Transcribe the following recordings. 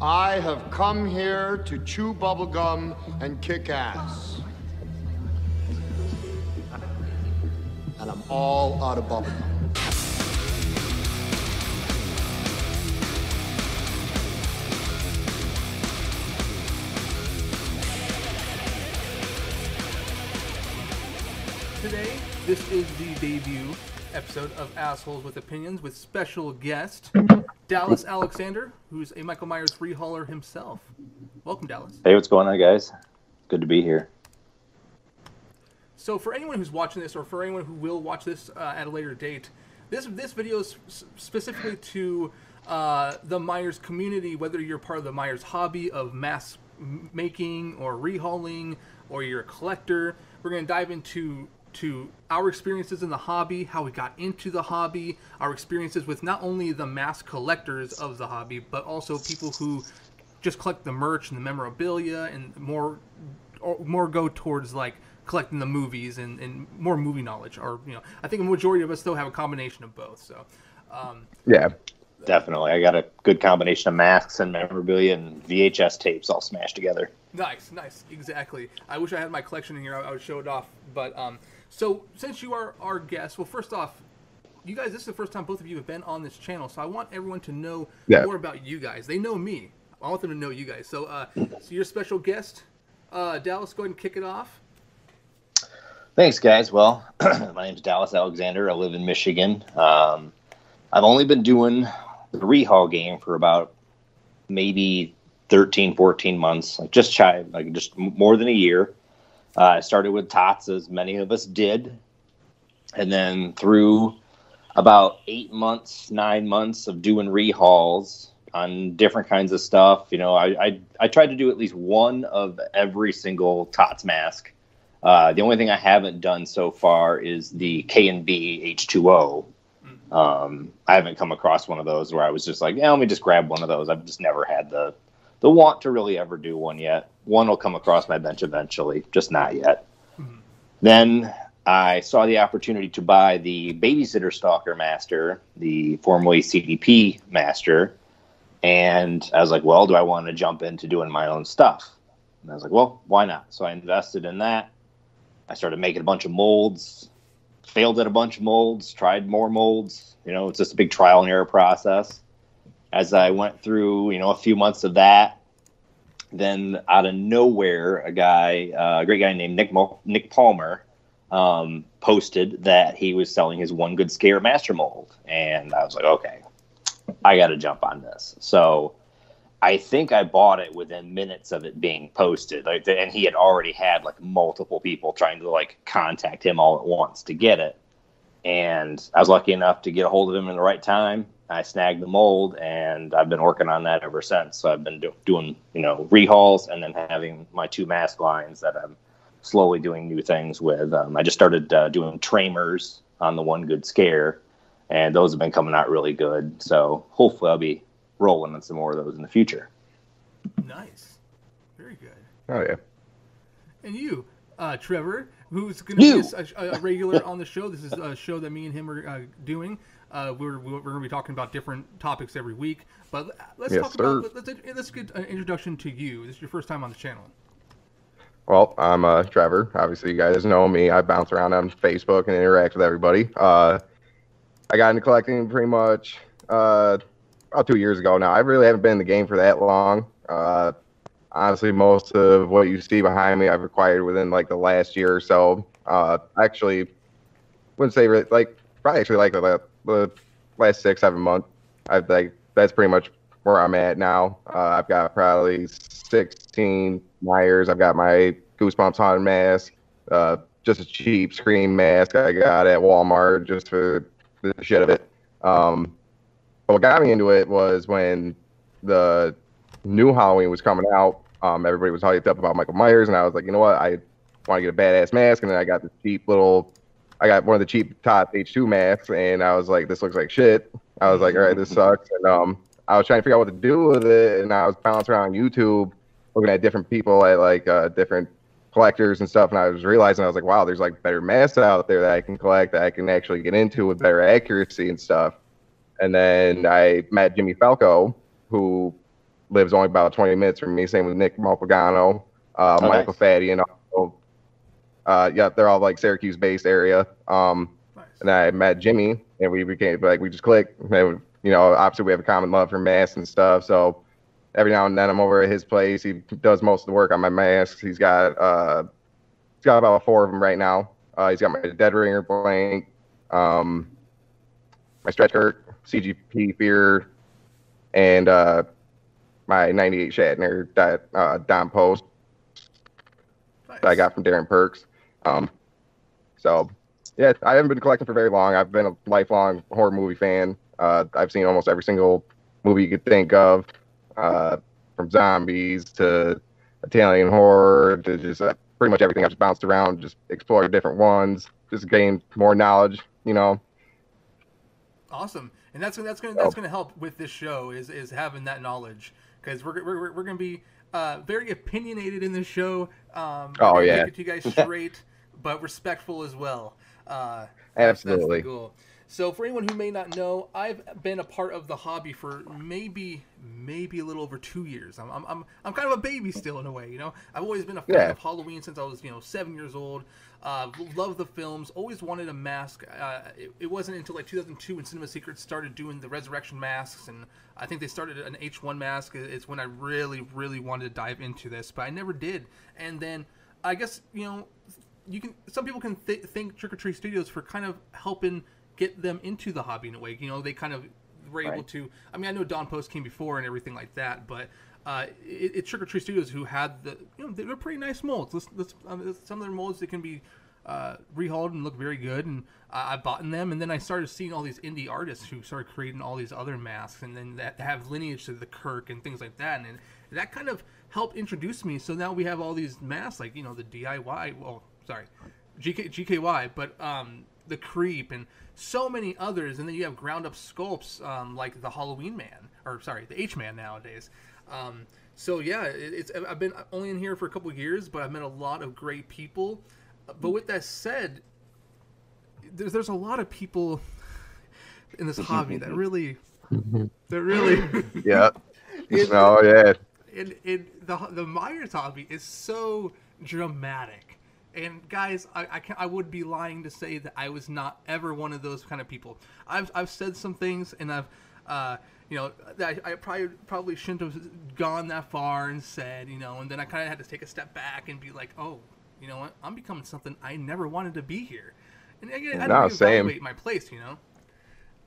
I have come here to chew bubblegum and kick ass. And I'm all out of bubblegum. Today, this is the debut episode of Assholes with Opinions with special guest Dallas Alexander, who's a Michael Myers rehauler himself. Welcome, Dallas. Hey, what's going on, guys? Good to be here. So, for anyone who's watching this, or for anyone who will watch this uh, at a later date, this this video is specifically to uh, the Myers community. Whether you're part of the Myers hobby of mass making or rehauling, or you're a collector, we're going to dive into to our experiences in the hobby, how we got into the hobby, our experiences with not only the mass collectors of the hobby, but also people who just collect the merch and the memorabilia and more or more go towards like collecting the movies and, and more movie knowledge or you know i think a majority of us still have a combination of both so um, Yeah. Definitely. I got a good combination of masks and memorabilia and VHS tapes all smashed together. nice nice exactly i wish i had my collection in here i, I would show it off but um, so since you are our guest well first off you guys this is the first time both of you have been on this channel so i want everyone to know Yeah. more about you guys they know me i want them to know you guys so uh, so your special guest uh, dallas go ahead and kick it off Thanks, guys. Well, my name's Dallas Alexander. I live in Michigan. Um, I've only been doing the rehaul game for about maybe 13, 14 months, like just shy, like just more than a year. Uh, I started with tots, as many of us did. And then through about eight months, nine months of doing rehauls on different kinds of stuff, you know, I, I, I tried to do at least one of every single tots mask. Uh, the only thing I haven't done so far is the K and B H2O. Um, I haven't come across one of those where I was just like, yeah, let me just grab one of those. I've just never had the the want to really ever do one yet. One will come across my bench eventually, just not yet. Then I saw the opportunity to buy the Babysitter Stalker Master, the formerly CDP Master, and I was like, well, do I want to jump into doing my own stuff? And I was like, well, why not? So I invested in that. I started making a bunch of molds, failed at a bunch of molds, tried more molds. You know, it's just a big trial and error process. As I went through, you know, a few months of that, then out of nowhere, a guy, uh, a great guy named Nick Mo- Nick Palmer, um, posted that he was selling his one good scare master mold, and I was like, okay, I got to jump on this. So I think I bought it within minutes of it being posted. Like, and he had already had like multiple people trying to like contact him all at once to get it. And I was lucky enough to get a hold of him in the right time. I snagged the mold, and I've been working on that ever since. So I've been do- doing, you know, rehauls, and then having my two mask lines that I'm slowly doing new things with. Um, I just started uh, doing tramers on the one good scare, and those have been coming out really good. So hopefully, I'll be rolling on some more of those in the future. nice very good Oh yeah. And you, uh, Trevor, who's going to be a, a regular on the show. This is a show that me and him are uh, doing. Uh, we're we're going to be talking about different topics every week. But let's Yes, talk sir. about let's let's get an introduction to you. This is your first time on the channel. Well, I'm uh, Trevor. Obviously, you guys know me. I bounce around on Facebook and interact with everybody. Uh, I got into collecting pretty much uh, about two years ago now. I really haven't been in the game for that long. Uh, honestly, most of what you see behind me, I've acquired within like the last year or so. Uh, actually, wouldn't say really, like probably actually like the, the last six seven months. I've like that's pretty much where I'm at now. Uh, I've got probably 16 Myers. I've got my Goosebumps haunted mask, uh, just a cheap Scream mask I got at Walmart just for the shit of it. Um, but what got me into it was when the new Halloween was coming out. Um, everybody was hyped up about Michael Myers, and I was like, you know what, I want to get a badass mask, and then I got this cheap little. I got one of the cheap top H2 masks, and I was like, this looks like shit. I was like, all right, this sucks. And um, I was trying to figure out what to do with it, and I was bouncing around YouTube, looking at different people at like uh, different collectors and stuff, and I was realizing I was like, wow, there's like better masks out there that I can collect that I can actually get into with better accuracy and stuff. And then I met Jimmy Falco, who lives only about 20 minutes from me. Same with Nick Malpagano, uh, Oh, Michael nice. Fatty, and also, uh, yeah, they're all like Syracuse-based area. Um, Nice. and I met Jimmy, and we became like we just clicked. And, you know, obviously we have a common love for masks and stuff. So every now and then I'm over at his place. He does most of the work on my masks. He's got uh, he's got about four of them right now. Uh, he's got my Dead Ringer blank, um, my Stretch Kirk, CGP Fear, and uh, my 98 Shatner uh, Don Post Nice. that I got from Darren Perks. Um, so yeah, I haven't been collecting for very long. I've been a lifelong horror movie fan. Uh, I've seen almost every single movie you could think of, uh, from zombies to Italian horror to just uh, pretty much everything. I've just bounced around, just explored different ones, just gained more knowledge. You know, Awesome, and that's that's gonna Oh. that's gonna help with this show is is having that knowledge because we're, we're we're gonna be uh, very opinionated in this show. Um, Oh, yeah. to you guys straight, but respectful as well. Uh, Absolutely. That's the goal. So for anyone who may not know, I've been a part of the hobby for maybe maybe a little over two years. I'm I'm I'm, I'm kind of a baby still in a way, you know. I've always been a fan Yeah. of Halloween since I was you know seven years old. Uh, love the films. Always wanted a mask. Uh, it, it wasn't until like 2002 when Cinema Secrets started doing the Resurrection masks, and I think they started an H1 mask. It's when I really really wanted to dive into this, but I never did. And then I guess you know you can some people can th- thank Trick or Treat Studios for kind of helping get them into the hobby in a way. You know, they kind of were able Right. to. I mean, I know Don Post came before and everything like that, but uh, it, it's Trick or Treat Studios who had the. You know, they're pretty nice molds. Let's, let's, um, some of their molds that can be uh, rehauled and look very good, and I, I bought in them. And then I started seeing all these indie artists who started creating all these other masks, and then that have lineage to the Kirk and things like that, and that kind of helped introduce me. So now we have all these masks, like you know the DIY. Well, sorry, GK, GKY, but um, the Creep and so many others, and then you have ground up sculpts um, like the Halloween Man, or sorry, the H Man nowadays. Um, so yeah, it, it's I've been only in here for a couple of years, but I've met a lot of great people. But with that said, there's there's a lot of people in this hobby that really, that really. yeah. It- oh yeah, and, and the the Myers hobby is so dramatic. And guys, I I, can, I would be lying to say that I was not ever one of those kind of people. I've I've said some things, and I've uh, you know that I, I probably probably shouldn't have gone that far and said you know, and then I kind of had to take a step back and be like, oh, you know what, I'm becoming something I never wanted to be here. And again, I No, don't evaluate my place, you know.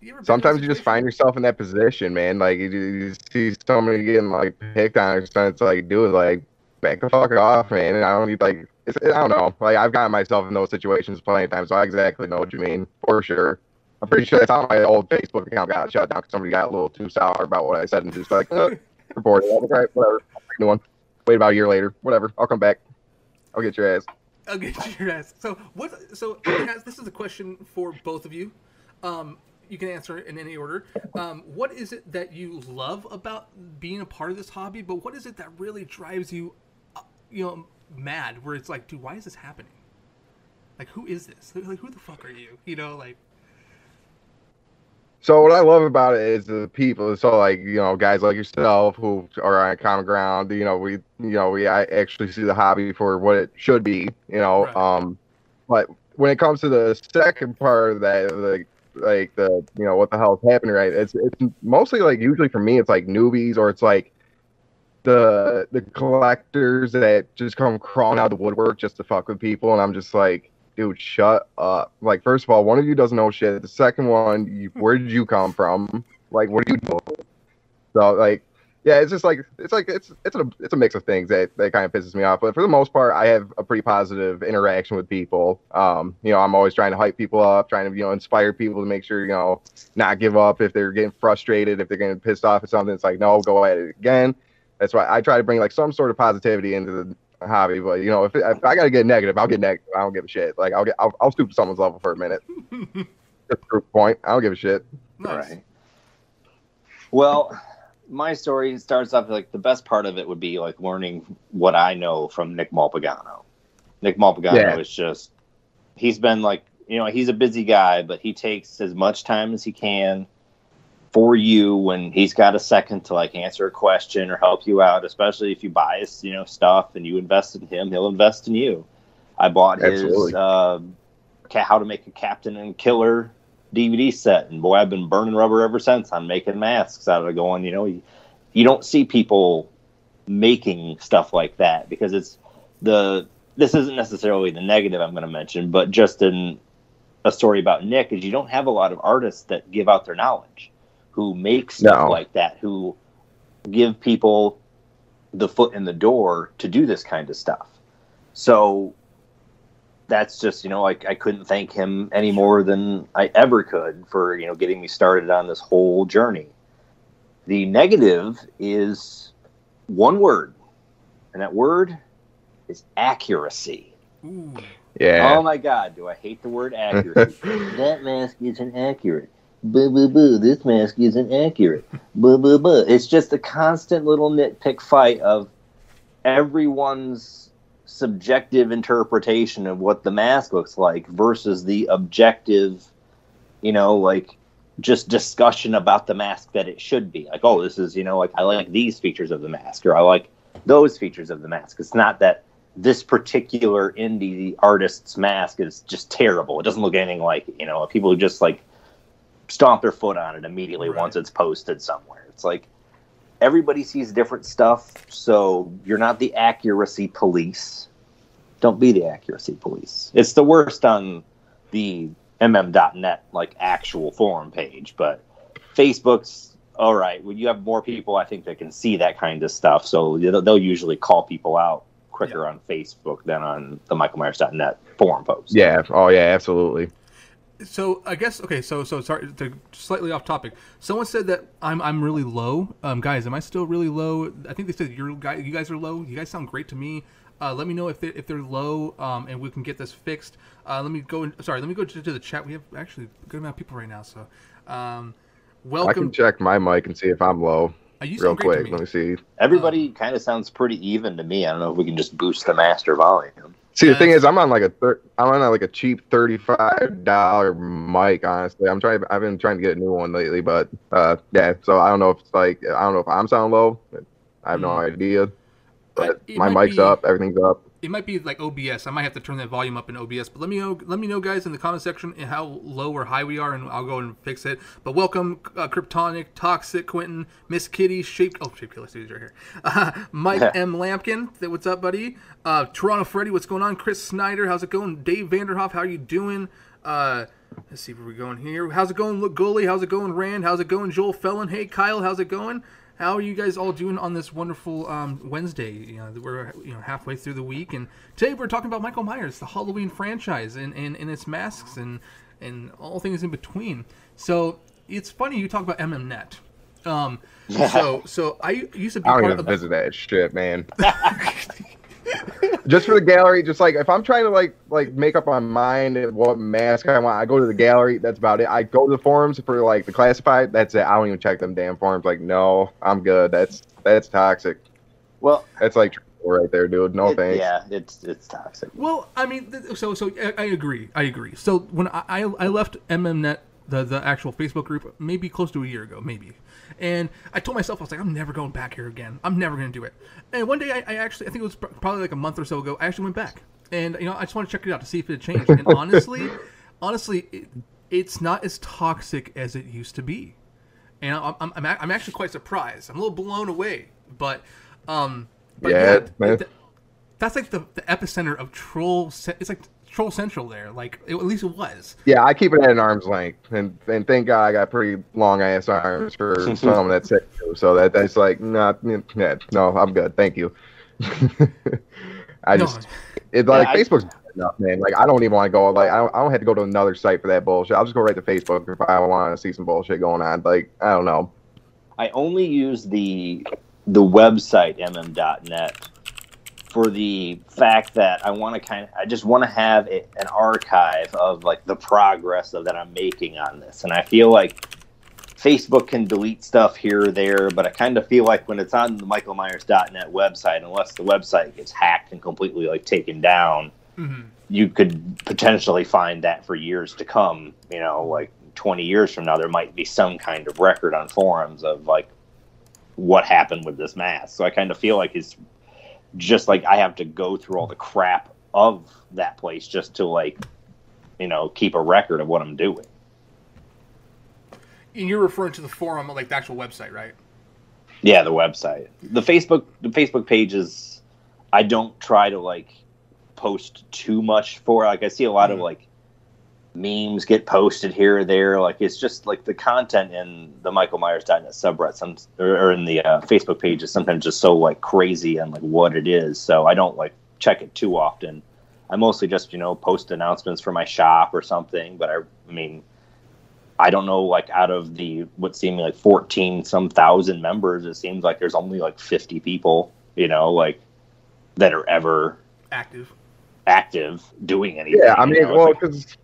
You ever been in a sometimes you just find yourself in that position, man. Like you, you see somebody getting like picked on or something. It's like, dude, like back the fuck off, man. And I don't need like, it's, I don't know. Like I've gotten myself in those situations plenty of times, so I exactly know what you mean for sure. I'm pretty sure that's how my old Facebook account got shut down because somebody got a little too sour about what I said and just like, uh, report it. I'm like, all right, whatever. I'll make a new one. Wait about a year later, whatever. I'll come back. I'll get your ass. I'll get your ass. So what? So guys, this is a question for both of you. Um, you can answer it in any order. Um, what is it that you love about being a part of this hobby? But what is it that really drives you, you know, mad? Where it's like, dude, why is this happening? Like, who is this? Like, who the fuck are you? You know, like, So what I love about it is the people. So like you know, guys like yourself who are on common ground. You know, we you know we I actually see the hobby for what it should be. You know, Right. um, but when it comes to the second part of that, like like the you know what the hell is happening, right? It's it's mostly like usually for me it's like newbies or it's like the the collectors that just come crawling out of the woodwork just to fuck with people, and I'm just like dude, shut up. Like, first of all, one of you doesn't know shit. The second one, you, where did you come from? Like, what are you doing? So, like, yeah, it's just like it's like it's it's a it's a mix of things that that kind of pisses me off. But for the most part, I have a pretty positive interaction with people. Um, you know, I'm always trying to hype people up, trying to you know inspire people to make sure you know not give up if they're getting frustrated, if they're getting pissed off at something. It's like no, go at it again. That's why I try to bring like some sort of positivity into the hobby. But you know, if, if I gotta get negative, I'll get negative. I don't give a shit. Like I'll get I'll, I'll stoop to someone's level for a minute. Just proof point. I don't give a shit. nice. Right. Well, my story starts off like the best part of it would be like learning what I know from Nick Malpagano. Nick Malpagano Yeah. is just he's been like you know he's a busy guy, but he takes as much time as he can for you when he's got a second to like answer a question or help you out, especially if you buy his, you know, stuff and you invest in him, he'll invest in you. I bought Absolutely. his uh, How to Make a Captain and Killer DVD set, and boy, I've been burning rubber ever since. I'm making masks out of it, going, you know, you, you don't see people making stuff like that because it's the this isn't necessarily the negative I'm going to mention, but just in a story about Nick is you don't have a lot of artists that give out their knowledge, who make stuff No. like that, who give people the foot in the door to do this kind of stuff. So that's just you know like I couldn't thank him any more than I ever could for you know getting me started on this whole journey. The negative is one word, and that word is accuracy. Ooh. Yeah. Oh my god, do I hate the word accuracy? that mask isn't accurate. Boo boo boo, this mask isn't accurate. Boo boo boo. It's just a constant little nitpick fight of everyone's subjective interpretation of what the mask looks like versus the objective, you know, like just discussion about the mask that it should be. Like, oh, this is, you know, like I like these features of the mask or I like those features of the mask. It's not that this particular indie artist's mask is just terrible. It doesn't look anything like. You know, people who just like stomp their foot on it immediately Right. once it's posted somewhere. It's like everybody sees different stuff, so you're not the accuracy police. Don't be the accuracy police. It's the worst on the mm.net like actual forum page, but Facebook's all right. When you have more people, I think that can see that kind of stuff, so they'll they'll usually call people out quicker on Facebook than on the MichaelMyers.net forum post. Yeah. Oh yeah. Absolutely. So I guess okay. So so sorry to slightly off topic. Someone said that I'm I'm really low. Um, guys, am I still really low? I think they said you're guy. You guys are low. You guys sound great to me. Uh, let me know if they if they're low. Um, and we can get this fixed. Uh, let me go. In, sorry, let me go to, to the chat. We have actually a good amount of people right now. So, um, I welcome. can check my mic and see if I'm low Uh, you real sound great to quick. me. Let me see. Everybody kind of sounds pretty even to me. I don't know if we can just boost the master volume. See, the thing is, I'm on like a thir- I'm on like a cheap thirty-five dollar mic. Honestly, I'm trying. I've been trying to get a new one lately, but uh, yeah. So I don't know if it's like I don't know if I'm sounding low. I have no Hmm. idea. But it my mic's be- up. Everything's up. It might be like OBS. I might have to turn that volume up in OBS. But let me know. Let me know, guys, in the comment section how low or high we are, and I'll go and fix it. But welcome, uh, Kryptonic, Toxic, Quentin, Miss Kitty, Shaped. Oh, Shaped Killer Studios right here. Uh, Mike M. Lampkin. What's up, buddy? Uh, Toronto Freddy. What's going on? Chris Snyder. How's it going? Dave Vanderhoff. How are you doing? Uh, let's see where we're going here. How's it going, Look Goalie? How's it going, Rand? How's it going, Joel Felon? Hey, Kyle. How's it going? How are you guys all doing on this wonderful um, Wednesday? You know, we're you know halfway through the week, and today we're talking about Michael Myers, the Halloween franchise, and, and, and its masks and and all things in between. So it's funny you talk about MMNet. Um, so so I used to be I don't part even visit that shit, man. just for the gallery, just like if I'm trying to like like make up my mind of what mask I want, I go to the gallery. That's about it. I go to the forums for like the classified. That's it. I don't even check them damn forums. Like, no, I'm good. That's that's toxic. Well, That's like right there, dude. No it- thanks. yeah, it's it's toxic. Well, I mean, so so I, I agree. I agree. So when I I I left MMNet, the the actual Facebook group, maybe close to a year ago, maybe, and I told myself I was like, I'm never going back here again. I'm never going to do it. And one day, I, I actually, I think it was probably like a month or so ago, I actually went back, and you know, I just want to check it out to see if it had changed. And honestly, honestly, it, it's not as toxic as it used to be, and I'm I'm, I'm, actually quite surprised. I'm a little blown away, but um, but Yeah, yeah, man. th- that's like the, the epicenter of troll. Ce- it's like troll central there. Like it, at least it was. Yeah, I keep it at an arm's length, and and thank God I got pretty long ass arms for some that's it. too. So that that's like not yeah, no, I'm good, thank you. I No. just it's like Yeah, Facebook's bad enough, man. Like I don't even want to go. Like I don't, I don't have to go to another site for that bullshit. I'll just go right to Facebook if I want to see some bullshit going on. Like I don't know. I only use the the website mm.net for the fact that I want to kind of I just want to have a, an archive of like the progress of that I'm making on this, and I feel like Facebook can delete stuff here or there, but I kind of feel like when it's on the Michael MichaelMyers.net website, unless the website gets hacked and completely like taken down, Mhm. you could potentially find that for years to come. You know, like 20 years from now, there might be some kind of record on forums of like what happened with this mask. So I kind of feel like it's just like I have to go through all the crap of that place just to like, you know, keep a record of what I'm doing. And you're referring to the forum, like the actual website, right? Yeah, the website, the Facebook, the Facebook pages. I don't try to like post too much for. Like I see a lot of Mhm. like memes get posted here or there. Like it's just like the content in the Michael Myers.net subreddit, some or, or in the uh, Facebook page is sometimes just so like crazy and like what it is. So I don't like check it too often. I mostly just you know post announcements for my shop or something. But I, I mean, I don't know. Like out of the what seemed like fourteen some thousand members, it seems like there's only like fifty people. You know, like that are ever Active. active doing anything. Yeah, I you mean, know? It's well, like- because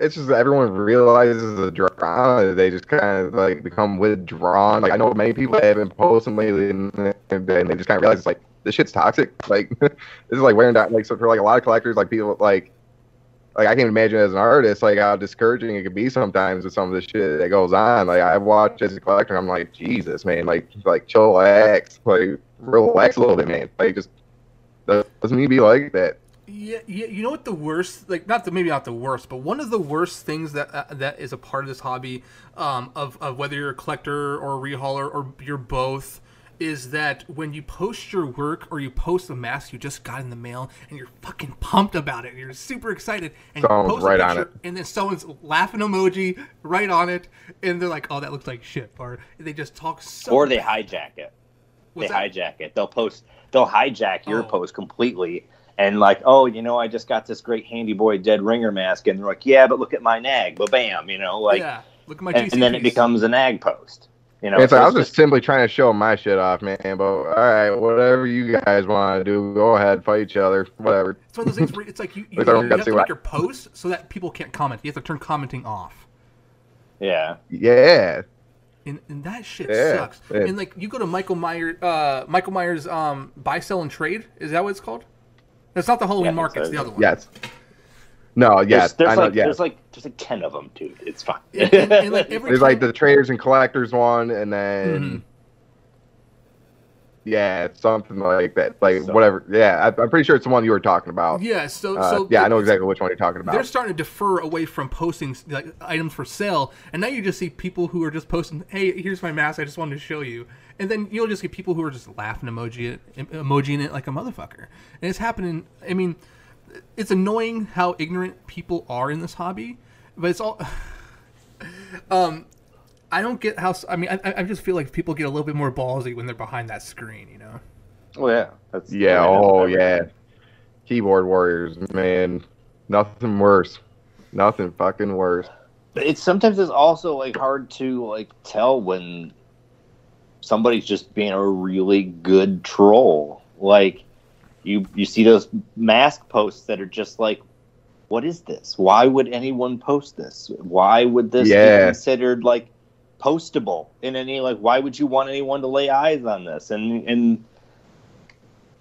it's just everyone realizes the drama. They just kind of like become withdrawn. Like I know many people have been posting lately, and, and they just kind of realize it's like this shit's toxic. Like this is like wearing down. Like so for like a lot of collectors, like people like like I can't imagine as an artist, like how discouraging it could be sometimes with some of the shit that goes on. Like I've watched as a collector, I'm like, Jesus, man, like like chillax, like relax a little bit, man. Like just doesn't need to be like that. Yeah, yeah. You know what the worst, like not the maybe not the worst, but one of the worst things that uh, that is a part of this hobby, um, of of whether you're a collector or a rehauler or you're both, is that when you post your work or you post a mask you just got in the mail and you're fucking pumped about it, and you're super excited, and Someone's you post a right on picture, and then someone's laughing emoji right on it, and they're like, "Oh, that looks like shit," or they just talk so. or they hijack it. What's they that? hijack it. They'll post. They'll hijack your Oh. post completely, and like, oh, you know, I just got this great handy boy dead ringer mask, and they're like, yeah, but look at my nag, but bam, you know, like, yeah, look at my and, and then it becomes a nag post. You know, it's so like, I was just simply trying to show my shit off, man. But all right, whatever you guys want to do, go ahead, fight each other, whatever. It's one of those things where it's like you, you, Like, you gotta have to what- make your post so that people can't comment. You have to turn commenting off. yeah, Yeah, And, and that shit Yeah, sucks. yeah. And like you go to Michael Myers, uh, Michael Myers, um, buy, sell, and trade. Is that what it's called? That's not the Halloween Yeah, market. It's so. the other one. yes. No, there's, yes, there's I know. like Yeah, there's like there's like ten of them, dude. It's fine. And, and- and, like every there's like the traders and collectors one, and then Mhm. yeah, something like that. Like So- whatever. Yeah, I, I'm pretty sure it's the one you were talking about. yeah. So, Uh, so yeah, I know exactly which one you're talking about. They're starting to defer away from posting like items for sale, and now you just see people who are just posting, "Hey, here's my mask. I just wanted to show you." And then you'll just get people who are just laughing emoji it, emojiing it like a motherfucker, and it's happening. I mean, it's annoying how ignorant people are in this hobby, but it's all. um, I don't get how. I mean, I, I just feel like people get a little bit more ballsy when they're behind that screen. You know. Oh yeah, that's Yeah. I know, Oh yeah. Keyboard warriors, man. Nothing worse. Nothing fucking worse. But it's sometimes it's also like hard to like tell when somebody's just being a really good troll. Like you you see those mask posts that are just like what is this? Why would anyone post this? Why would this Yeah. be considered like postable in any like why would you want anyone to lay eyes on this? And and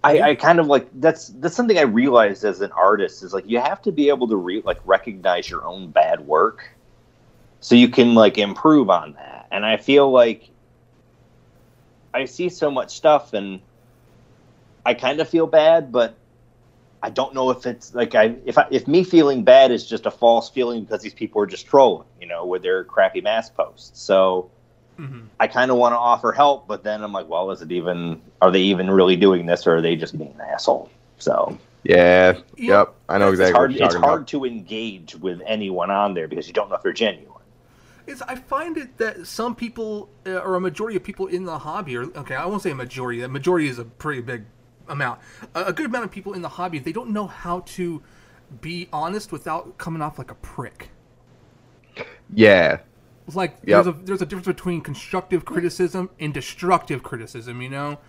I, I kind of like that's that's something I realized as an artist is like you have to be able to re- like recognize your own bad work so you can like improve on that and i feel like i see so much stuff and i kind of feel bad but i don't know if it's like i if I, if me feeling bad is just a false feeling because these people are just trolling you know with their crappy mask posts so hmm i kind of want to offer help but then i'm like well is it even are they even really doing this or are they just being an asshole so Yeah. Yeah. Yep. I know it's exactly hard what you're it's hard about. to engage with anyone on there because you don't know if they're genuine is I find it that some people uh, or a majority of people in the hobby, or okay, I won't say a majority. A majority is a pretty big amount. A, a good amount of people in the hobby they don't know how to be honest without coming off like a prick. Yeah. It's like Yep. there's a there's a difference between constructive criticism and destructive criticism, you know.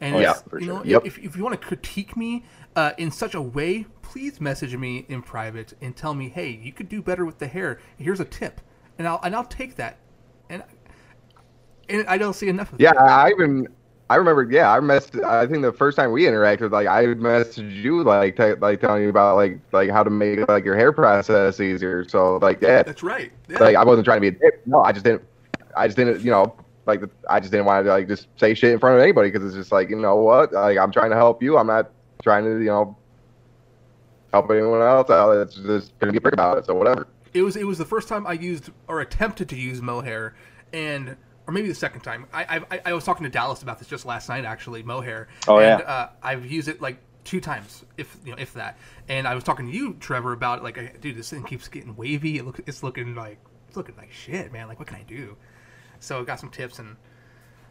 And Oh, yeah, you know, sure. Yep. if, if you want to critique me uh, in such a way, please message me in private and tell me, hey, you could do better with the hair. Here's a tip, and I'll and I'll take that. And and I don't see enough of Yeah, that. I even I remember, yeah, I messed. I think the first time we interacted, like I messaged you, like t- like telling you about like like how to make like your hair process easier. So like yeah, That's right. Yeah. like I wasn't trying to be a dick. No, I just didn't. I just didn't. You know, like I just didn't want to like just say shit in front of anybody because it's just like you know what, like I'm trying to help you. I'm not trying to you know help anyone else. Uh, It's just gonna be a prick about it. So whatever. It was it was the first time I used or attempted to use mohair, and or maybe the second time. I I, I was talking to Dallas about this just last night actually mohair. Oh, and, yeah. Uh, I've used it like two times, if you know, if that. And I was talking to you, Trevor, about like, dude, this thing keeps getting wavy. It look, it's looking like it's looking like shit, man. Like, what can I do? So I got some tips and.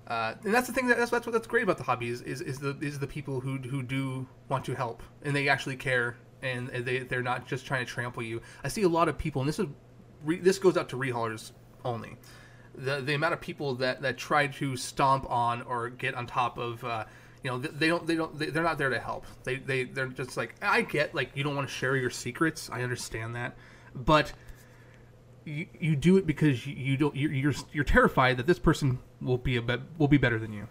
Uh, and that's the thing that that's, that's what that's great about the hobby is, is, is the is the people who who do want to help and they actually care and they they're not just trying to trample you. I see a lot of people, and this is re, this goes out to rehaulers only. The the amount of people that that try to stomp on or get on top of. Uh, you know, they don't. They don't. They, they're not there to help. They. They. They're just like. I get. Like you don't want to share your secrets. I understand that, but you, you do it because you, don't. You're, you're you're terrified that this person will be a be, will be better than you.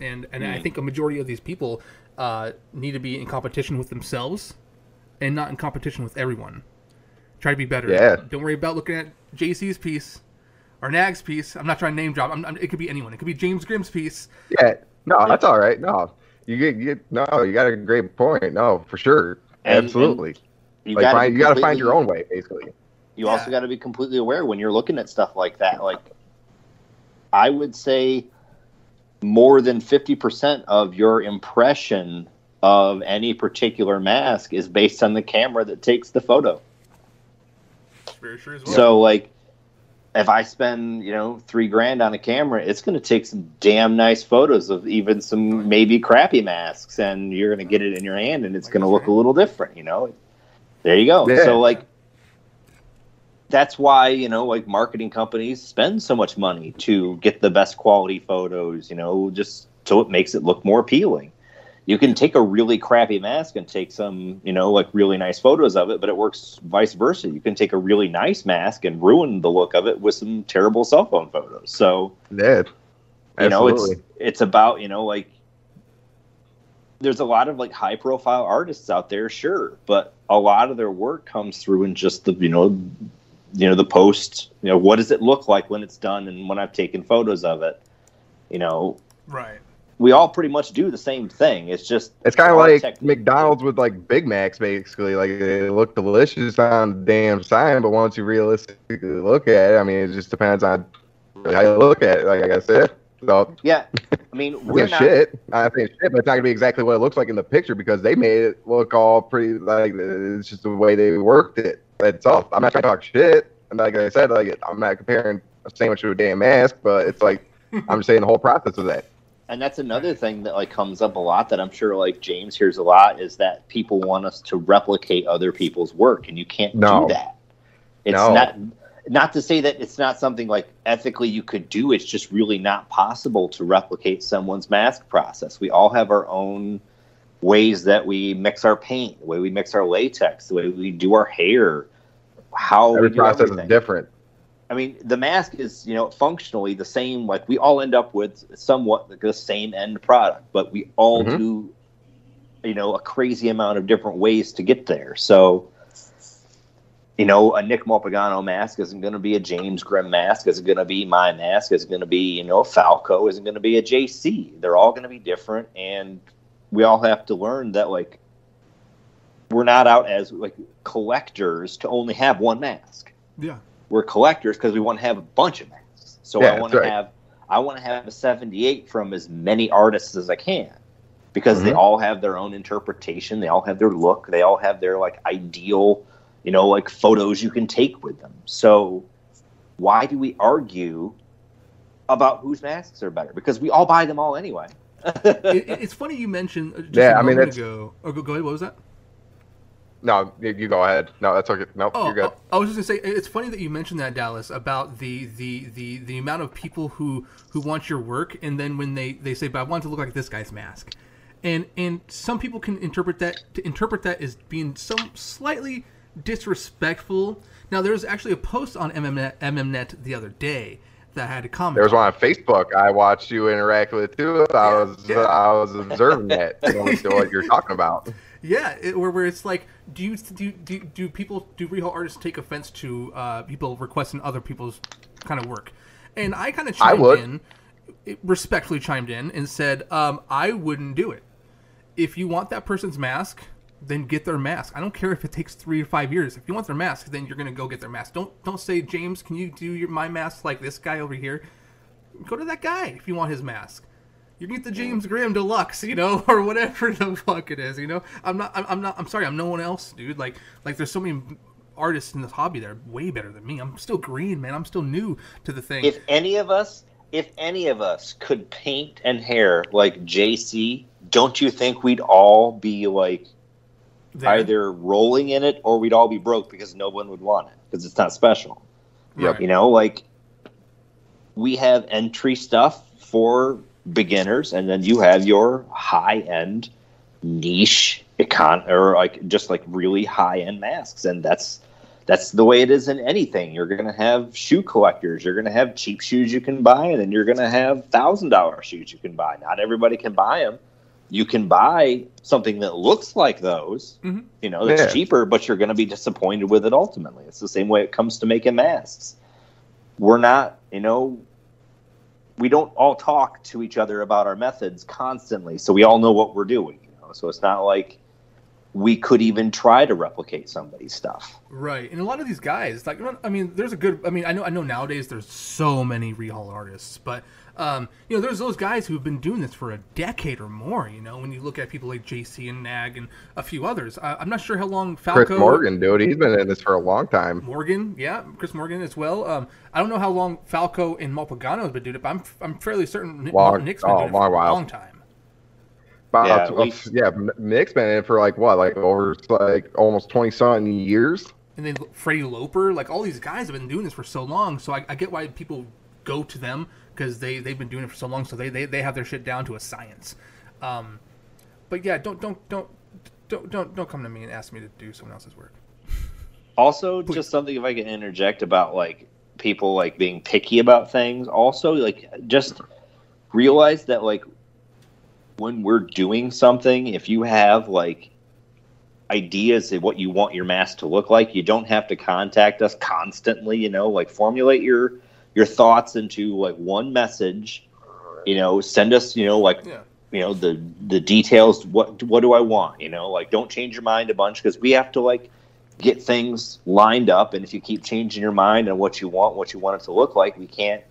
And and I think a majority of these people uh, need to be in competition with themselves, and not in competition with everyone. Try to be better. Yeah. Don't worry about looking at JC's piece or Nag's piece. I'm not trying to name drop. I'm, I'm, it could be anyone. It could be James Grimm's piece. Yeah, no, that's all right. No, you get you no, you got a great point. No, for sure, And- absolutely. You like gotta find, you got to find your own way, basically. You Yeah. also got to be completely aware when you're looking at stuff like that. Like, I would say more than 50% of your impression of any particular mask is based on the camera that takes the photo. Very sure as well. So, like, if I spend, you know, three grand on a camera, it's going to take some damn nice photos of even some maybe crappy masks, and you're going to get it in your hand, and it's going to look a little different, you know? There you go. Yeah. So, like, that's why, you know, like marketing companies spend so much money to get the best quality photos, you know, just so it makes it look more appealing. You can take a really crappy mask and take some, you know, like really nice photos of it, but it works vice versa. You can take a really nice mask and ruin the look of it with some terrible cell phone photos. So, Yeah, you know, it's it's about, you know, like there's a lot of like high profile artists out there, sure, but a lot of their work comes through in just the, you know, you know, the post, you know, what does it look like when it's done and when I've taken photos of it? You know, right. We all pretty much do the same thing. It's just It's kind of like technique. McDonald's with like Big Macs, basically. Like they look delicious on the damn sign, but once you realistically look at it, I mean, it just depends on how you look at it. Like I said, so Yeah, I mean, we're we're not. shit. I think shit, but it's not gonna be exactly what it looks like in the picture because they made it look all pretty. Like it's just the way they worked it. That's all. I'm not trying to talk shit. And like I said, like I'm not comparing a sandwich to a damn mask, but it's like I'm just saying the whole process of that. And that's another thing that like comes up a lot that I'm sure like James hears a lot is that people want us to replicate other people's work, and you can't No. do that. It's No. not not to say that it's not something like ethically you could do. It's just really not possible to replicate someone's mask process. We all have our own ways that we mix our paint, the way we mix our latex, the way we do our hair, how Every process everything. is different. I mean, the mask is, you know, functionally the same. Like we all end up with somewhat like the same end product, but we all Mhm. do, you know, a crazy amount of different ways to get there. So, you know, a Nick Malpagano mask isn't going to be a James Grimm mask. Isn't going to be my mask. Isn't going to be, you know, Falco. Isn't going to be a JC. They're all going to be different, and we all have to learn that, like, we're not out as like collectors to only have one mask Yeah. We're collectors because we want to have a bunch of masks. So Yeah, I want that's to right. have I want to have a 78 from as many artists as I can because they Mhm. all have their own interpretation, they all have their look, they all have their like ideal, you know, like photos you can take with them. So why do we argue about whose masks are better? Because we all buy them all anyway. it, it- it's funny you mentioned uh, just Yeah, a I mean, moment that's- ago. Oh, go, go ahead. What was that? No, you go ahead. No, that's okay. Nope, Oh, you're good. Oh, I was just gonna say it's funny that you mentioned that Dallas about the the the the amount of people who who want your work, and then when they they say, "But I want to look like this guy's mask," and and some people can interpret that to interpret that as being some slightly disrespectful. Now, there was actually a post on MMNet, MMNet the other day that had a comment. There was one on Facebook I watched you interact with too. I Yeah, was yeah. Uh, I was observing that. I don't know what you're talking about. Yeah, it, where, where it's like, do you do, do do people do real artists take offense to uh, people requesting other people's kind of work? And I kind of I chimed would. in, respectfully chimed in, and said, um, I wouldn't do it. If you want that person's mask, then get their mask. I don't care if it takes three or five years. If you want their mask, then you're gonna go get their mask. Don't don't say, James, can you do your my mask like this guy over here? Go to that guy if you want his mask you can get the James Grimm Deluxe, you know, or whatever the fuck it is, you know. I'm not, I'm, I'm not, I'm sorry, I'm no one else, dude. Like, like there's so many artists in this hobby that are way better than me. I'm still green, man. I'm still new to the thing. If any of us, if any of us could paint and hair like JC, don't you think we'd all be like There. either rolling in it or we'd all be broke because no one would want it because it's not special. Right. You know, like we have entry stuff for beginners, and then you have your high end niche econ or like just like really high end masks, and that's that's the way it is in anything. You're gonna have shoe collectors, you're gonna have cheap shoes you can buy, and then you're gonna have thousand dollar shoes you can buy. Not everybody can buy them. You can buy something that looks like those, Mhm. you know, that's Yeah. cheaper, but you're going to be disappointed with it ultimately. It's the same way it comes to making masks. We're not, you know, we don't all talk to each other about our methods constantly, so we all know what we're doing. You know, so it's not like we could even try to replicate somebody's stuff. Right, and a lot of these guys, like, I mean, there's a good. I mean, I know, I know nowadays there's so many rehaul artists, but um, you know, there's those guys who've been doing this for a decade or more. You know, when you look at people like JC and Nag and a few others, I, I'm not sure how long Falco. Chris Morgan, dude, he's been in this for a long time. Morgan, yeah, Chris Morgan as well. Um, I don't know how long Falco and Malpagano has been doing it, but I'm I'm fairly certain Nick, Long- Nick's been oh, doing it for long a long time. About, Yeah, yeah, least- yeah, Nick's been in it for like what, like over like almost twenty something years. And then Freddie Loper, like all these guys have been doing this for so long. So I, I get why people go to them because they they've been doing it for so long. So they they, they have their shit down to a science. Um, but yeah, don't don't don't don't don't don't come to me and ask me to do someone else's work. Also, just something if I can interject about like people like being picky about things. Also, like just realize that like when we're doing something, if you have like ideas of what you want your mask to look like, you don't have to contact us constantly. You know, like formulate your your thoughts into like one message. You know, send us. You know, like Yeah. you know the the details. What what do I want? You know, like don't change your mind a bunch because we have to like get things lined up. And if you keep changing your mind on what you want, what you want it to look like, we can't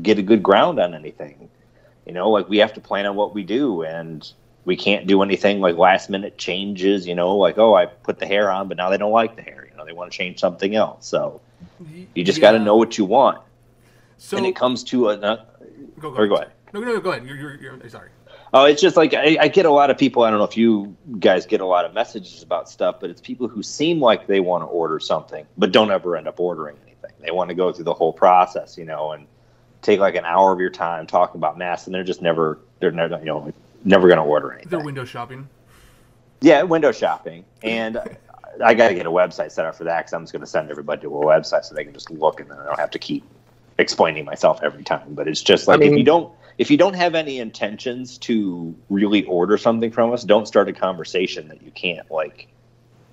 get a good ground on anything. You know, like we have to plan on what we do, and we can't do anything like last minute changes. You know, like oh, I put the hair on, but now they don't like the hair. You know, they want to change something else. So you just got to know what you want. So and it comes to a. Uh, go, or go ahead. No, no, no, go ahead. You're, you're, you're sorry. Oh, it's just like I, I get a lot of people. I don't know if you guys get a lot of messages about stuff, but it's people who seem like they want to order something, but don't ever end up ordering anything. They want to go through the whole process, you know, and take like an hour of your time talking about masks, and they're just never, they're never, you know, never going to order anything. They're window shopping. Yeah, window shopping, and I got to get a website set up for that because I'm just going to send everybody to a website so they can just look, and then I don't have to keep explaining myself every time. But it's just like I if you don't if you don't have any intentions to really order something from us, don't start a conversation that you can't like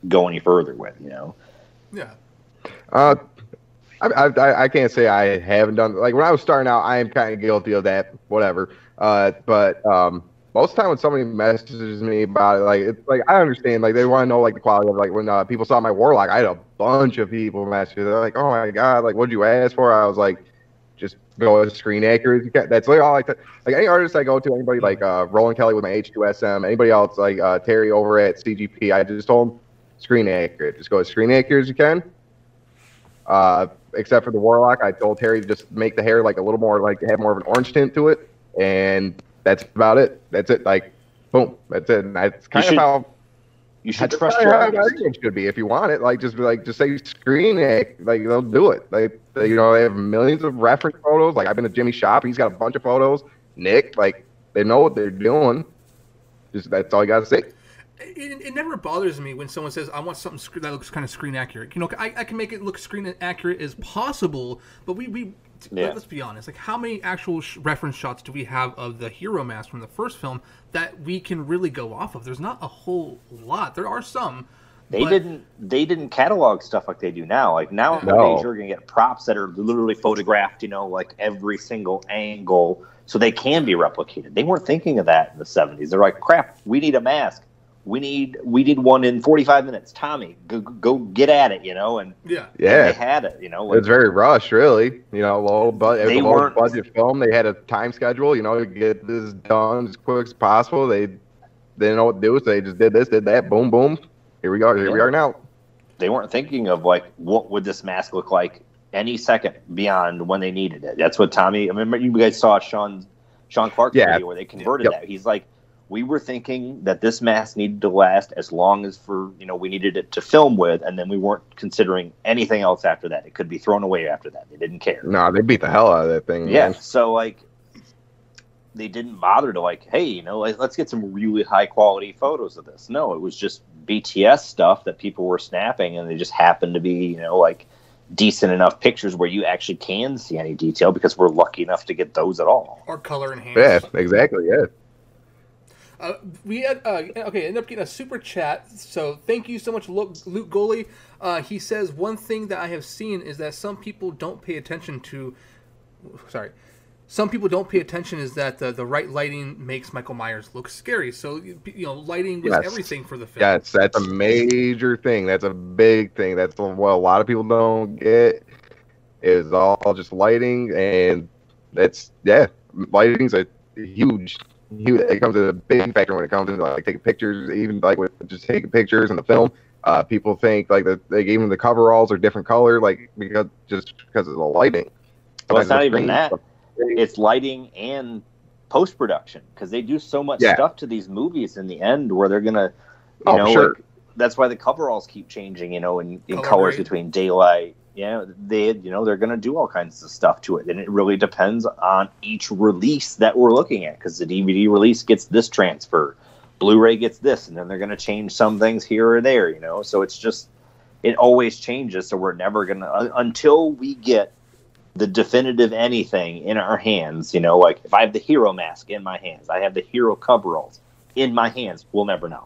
go any further with. You know. Yeah. Uh, I, I, I can't say I haven't done like when I was starting out. I am kind of guilty of that. Whatever. Uh, but um, most of the time when somebody messages me about it, like it's like I understand. Like they want to know like the quality of like when uh, people saw my warlock. I had a bunch of people message. me. They're like, "Oh my god! Like what'd you ask for?" I was like, "Just go as screen accurate you can." That's like all I like. Like any artist I go to, anybody like uh, Roland Kelly with my H2SM, anybody else like uh, Terry over at CGP, I just told them screen accurate. Just go as screen accurate as you can. Uh, except for the warlock, I told Terry to just make the hair like a little more like have more of an orange tint to it, and that's about it. That's it. Like, boom, that's it. And that's kind should of how You should that's trust your how artist. everyone should be if you want it. Like, just be like, just say screen act. Like, they'll do it. Like, they, you know, they have millions of reference photos. Like, I've been to Jimmy's shop. He's got a bunch of photos. Nick, like, they know what they're doing. Just that's all you got to say. It, it never bothers me when someone says, "I want something that looks kind of screen accurate." You know, I, I can make it look screen accurate as possible, but we, we Yeah. let's be honest. Like, how many actual sh- reference shots do we have of the hero mask from the first film that we can really go off of? There's not a whole lot. There are some. They but- didn't. They didn't catalog stuff like they do now. Like nowadays, No. you're gonna get props that are literally photographed. You know, like every single angle, so they can be replicated. They weren't thinking of that in the '70s. They're like, "Crap, we need a mask. We need we need one in 45 minutes. Tommy, go, go get at it." You know, and Yeah. Yeah. they had it. You know, like, It's very rushed, really. You know, low budget. It was They a low budget film. They had a time schedule. You know, to get this done as quick as possible. They they didn't know what to do, so they just did this, did that. Boom, boom. Here we go. Here we are now. they weren't thinking of like what would this mask look like any second beyond when they needed it. That's what Tommy. I remember you guys saw Sean Sean Clark's Yeah. video where they converted Yep. that. He's like, we were thinking that this mask needed to last as long as for you know we needed it to film with, and then we weren't considering anything else after that. It could be thrown away after that. They didn't care. No, they beat the hell out of that thing. Yeah. man. So like, they didn't bother to like, hey, you know, like, let's get some really high quality photos of this. No, it was just BTS stuff that people were snapping, and they just happened to be, you know, like decent enough pictures where you actually can see any detail because we're lucky enough to get those at all. Or color enhanced. Yeah, exactly. Yeah. Uh, we had uh, okay, ended up getting a super chat. So thank you so much, Luke, Luke Goley. Uh, he says one thing that I have seen is that some people don't pay attention to. Sorry, some people don't pay attention is that the, the right lighting makes Michael Myers look scary. So you know, lighting was Yes. everything for the film. Yes, that's a major thing. That's a big thing. That's what a lot of people don't get. Is all just lighting, and that's yeah, lighting's a huge, huge. It comes as a big factor when it comes to like taking pictures, even like with just taking pictures in the film. Uh, people think like that they even the coveralls are different color, like because just because of the lighting. Well, it's Sometimes not even that. stuff- It's lighting and post production because they do so much Yeah. stuff to these movies in the end where they're gonna, you Oh, know, sure. like, that's why the coveralls keep changing. You know, in, in Color colors grade. between daylight. Yeah, they you know they're gonna do all kinds of stuff to it, and it really depends on each release that we're looking at because the DVD release gets this transfer, Blu-ray gets this, and then they're gonna change some things here or there. You know, so it's just it always changes. So we're never gonna un- until we get the definitive anything in our hands. You know, like if I have the hero mask in my hands, I have the hero coveralls in my hands. We'll never know.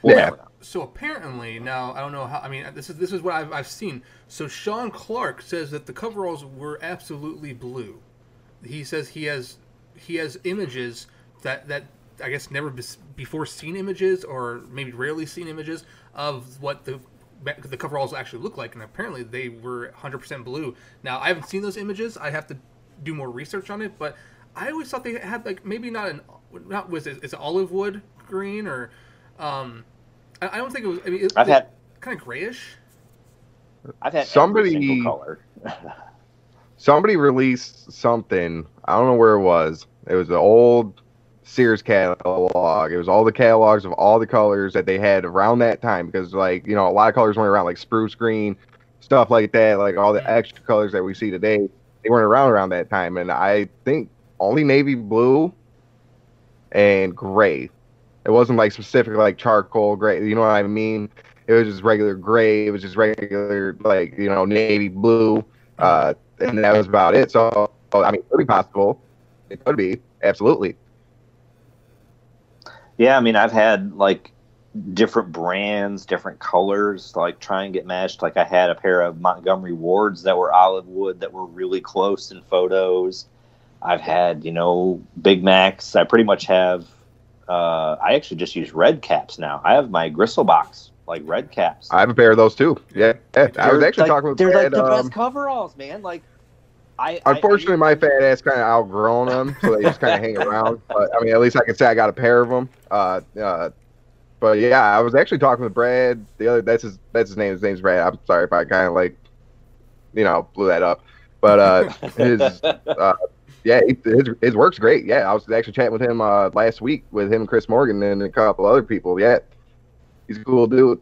We'll Yeah. never know. So apparently now I don't know how. I mean, this is this is what I've, I've seen. So Sean Clark says that the coveralls were absolutely blue. He says he has he has images that that I guess never before seen images or maybe rarely seen images of what the the coveralls actually look like, and apparently they were 100% blue. Now I haven't seen those images. I have to do more research on it, but I always thought they had like maybe not an not was it it's olive wood green or um I, I don't think it was. I mean, it, I've had kind of grayish. I've had Somebody- every single color. somebody released something. I don't know where it was. It was the old Sears catalog. It was all the catalogs of all the colors that they had around that time because, like, you know, a lot of colors weren't around, like spruce green, stuff like that, like all the mm-hmm. extra colors that we see today. They weren't around around that time, and I think only navy blue and gray. It wasn't like specific like charcoal gray. You know what I mean? It was just regular gray. It was just regular like you know navy blue. Uh, and that was about it. So, I mean, it could be possible. It could be absolutely. Yeah, I mean, I've had like different brands, different colors, like try and get matched. Like I had a pair of Montgomery Wards that were olive wood that were really close in photos. I've had, you know, Big Macs. I pretty much have. Uh, I actually just use Red Kaps now. I have my Gristle box like Red Kaps. I have a pair of those too. Yeah, yeah. I was They're actually like- talking with They're like the um, best coveralls, man. Like, I I- Unfortunately, I, my fat ass kind of outgrown them, so they just kind of hang around. But I mean, at least I can say I got a pair of them. Uh, uh, but yeah, I was actually talking with Brad. The other that's his that's his name. His name's Brad. I'm sorry if I kind of like, you know, blew that up. But uh, his uh, yeah, he- his his work's great. Yeah, I was actually chatting with him uh, last week with him and Chris Morgan and a couple other people. Yeah, he's a cool dude.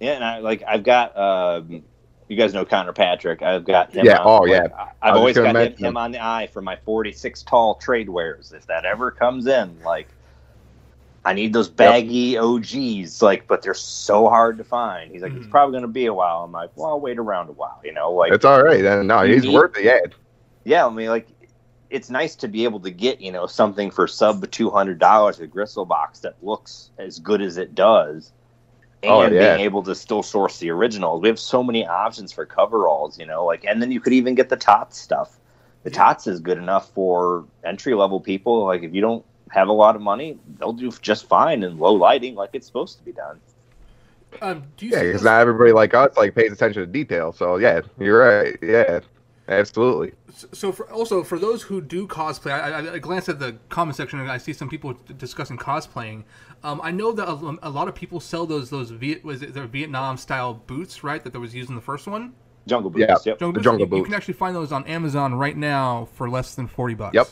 Yeah, and I like I've got um, you guys know Connor Patrick. I've got him. Yeah, on, oh, like, yeah. I- I I've always got him, mention him on the eye for my 46 tall trade wares. If that ever comes in, like I need those baggy OGs, like, but they're so hard to find. He's like, it's Mhm. probably going to be a while. I'm like, well, I'll wait around a while, you know, like. It's all right. Then no, he's need- worth it. Yeah, yeah, I mean, like, it's nice to be able to get you know something for sub two hundred dollars, a gristle box that looks as good as it does, and Oh, yeah. being able to still source the originals. We have so many options for coveralls, you know, like, and then you could even get the TOTS stuff. The Yeah. TOTS is good enough for entry level people. Like, if you don't have a lot of money, they'll do just fine in low lighting, like it's supposed to be done. Um, do you Yeah, because not everybody like us like pays attention to detail. So yeah, you're right. Yeah, absolutely. So for also for those who do cosplay, I, I, I glanced at the comment section and I see some people d- discussing cosplaying. Um, I know that a, a lot of people sell those those Viet, was it their Vietnam style boots, right? That there was used in the first one. Jungle Boots. Yeah. Yep. Jungle The boots. jungle you, you can actually find those on Amazon right now for less than forty bucks. Yep.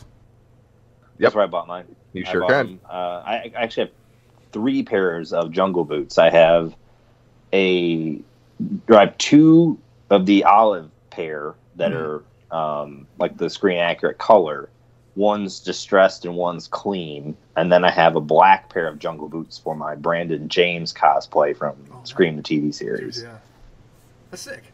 That's where I bought mine. You I sure bought can. Uh, I, I actually have three pairs of jungle boots. I have a, I have two of the olive pair that Mhm. are um, like the screen accurate color. One's distressed and one's clean, and then I have a black pair of jungle boots for my Brandon James cosplay from Oh. Scream the TV series. Yeah. That's sick.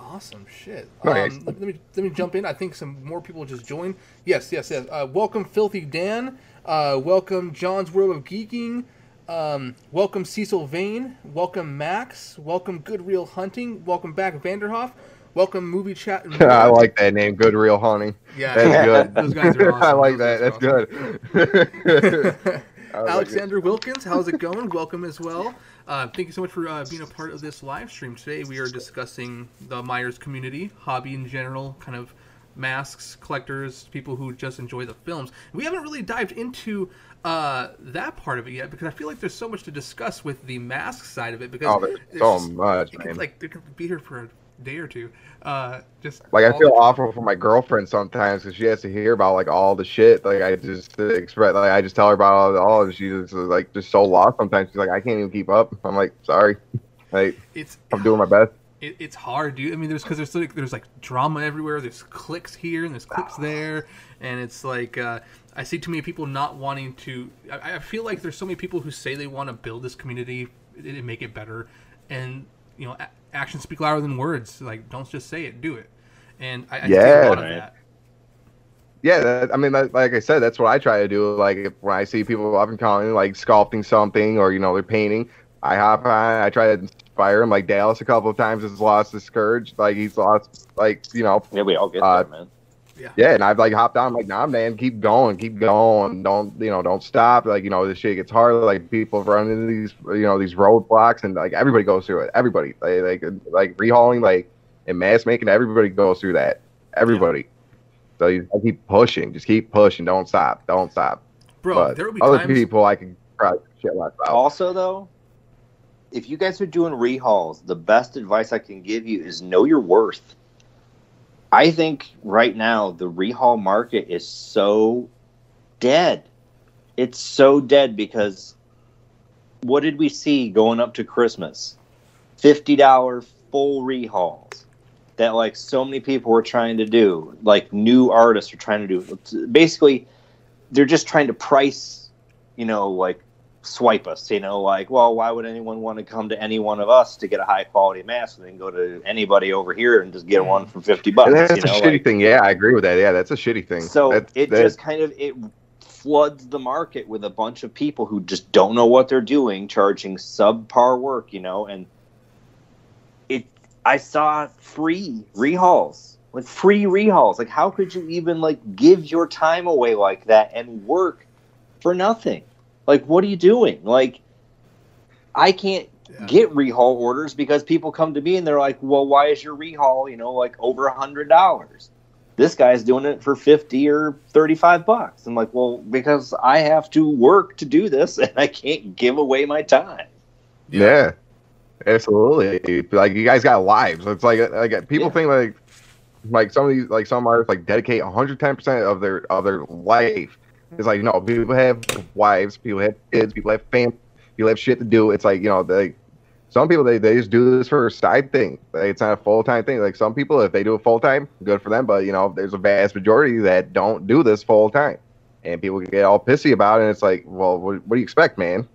Awesome shit. Nice. Um, let, let me let me jump in. I think some more people just joined. Yes, yes, yes. Uh, welcome, Filthy Dan. Uh, welcome, John's World of Geeking. Um, welcome, Cecil Vane. Welcome, Max. Welcome, Good Real Hunting. Welcome back, Vanderhoff. Welcome, Movie Chat. And I like that name. Good real hunting. Yeah, That's good. Those guys are awesome. I like that. That's are good. I like it. Alexander Wilkins, how's it going? Welcome as well. Uh, thank you so much for uh, being a part of this live stream today. We are discussing the Myers community, hobby in general, kind of masks, collectors, people who just enjoy the films. We haven't really dived into uh, that part of it yet because I feel like there's so much to discuss with the mask side of it. Because Oh, there's so much, man. like, they could be here for a day or two. Uh, just Like I feel awful for my girlfriend sometimes because she has to hear about like all the shit. Like I just express, like I just tell her about all, all and she's just, like just so lost sometimes. She's like, I can't even keep up. I'm like, sorry, like It's I'm doing my best. it, it's hard, dude. I mean, there's because there's like there's like drama everywhere. There's clicks here and there's clicks there, and it's like uh, I see too many people not wanting to. I, I feel like there's so many people who say they want to build this community and make it better, and you know, actions speak louder than words. Like, don't just say it, do it. And I, I see a Yeah, lot of right. that. Yeah, that, I mean, that, like I said, that's what I try to do. Like if, when I see people up and coming, like sculpting something or you know they're painting, I hop on. I try to inspire them. Like Dallas a couple of times has lost his courage. Like he's lost, like you know, Yeah, we all get Uh, there, man. Yeah. And I've like hopped on. I'm like, nah, man, keep going, keep going. Don't you know? Don't stop. Like you know, this shit gets hard. Like people run into these, you know, these roadblocks, and like everybody goes through it. Everybody, like like, like rehauling, like and mass making. Everybody goes through that. Everybody. So you I keep pushing. Just keep pushing. Don't stop. Don't stop. Bro, but there will be other times. people, I could probably shit less about. Also, though, if you guys are doing rehauls, the best advice I can give you is know your worth. I think right now the rehaul market is so dead. It's so dead because what did we see going up to Christmas? $50 full rehauls that like so many people were trying to do, like new artists are trying to do. Basically, they're just trying to price, you know, like swipe us, you know, like, well, why would anyone want to come to any one of us to get a high quality mask and then go to anybody over here and just get one for 50 bucks, And that's you know? a shitty like- thing. Yeah, I agree with that. Yeah, that's a shitty thing. so That's- it that- just kind of it floods the market with a bunch of people who just don't know what they're doing, charging subpar work, you know, and it I saw free rehauls. Like free rehauls. Like how could you even like give your time away like that and work for nothing? Like what are you doing? Like I can't Yeah. get rehaul orders because people come to me and they're like, "Well, why is your rehaul, you know, like over a hundred dollars?" This guy's doing it for fifty or thirty-five bucks. I'm like, "Well, because I have to work to do this, and I can't give away my time." Yeah. absolutely. Like you guys got lives. It's like like people Yeah. think like like some of these like some artists like dedicate 110 percent of their of their life. It's like no, people have wives, people have kids, people have fam, people have shit to do. It's like you know they. Some people they, they just do this for a side thing. Like, it's not a full time thing. Like some people, if they do it full time, good for them. But you know, there's a vast majority that don't do this full time, and people get all pissy about it. And it's like, well, what, what do you expect, man?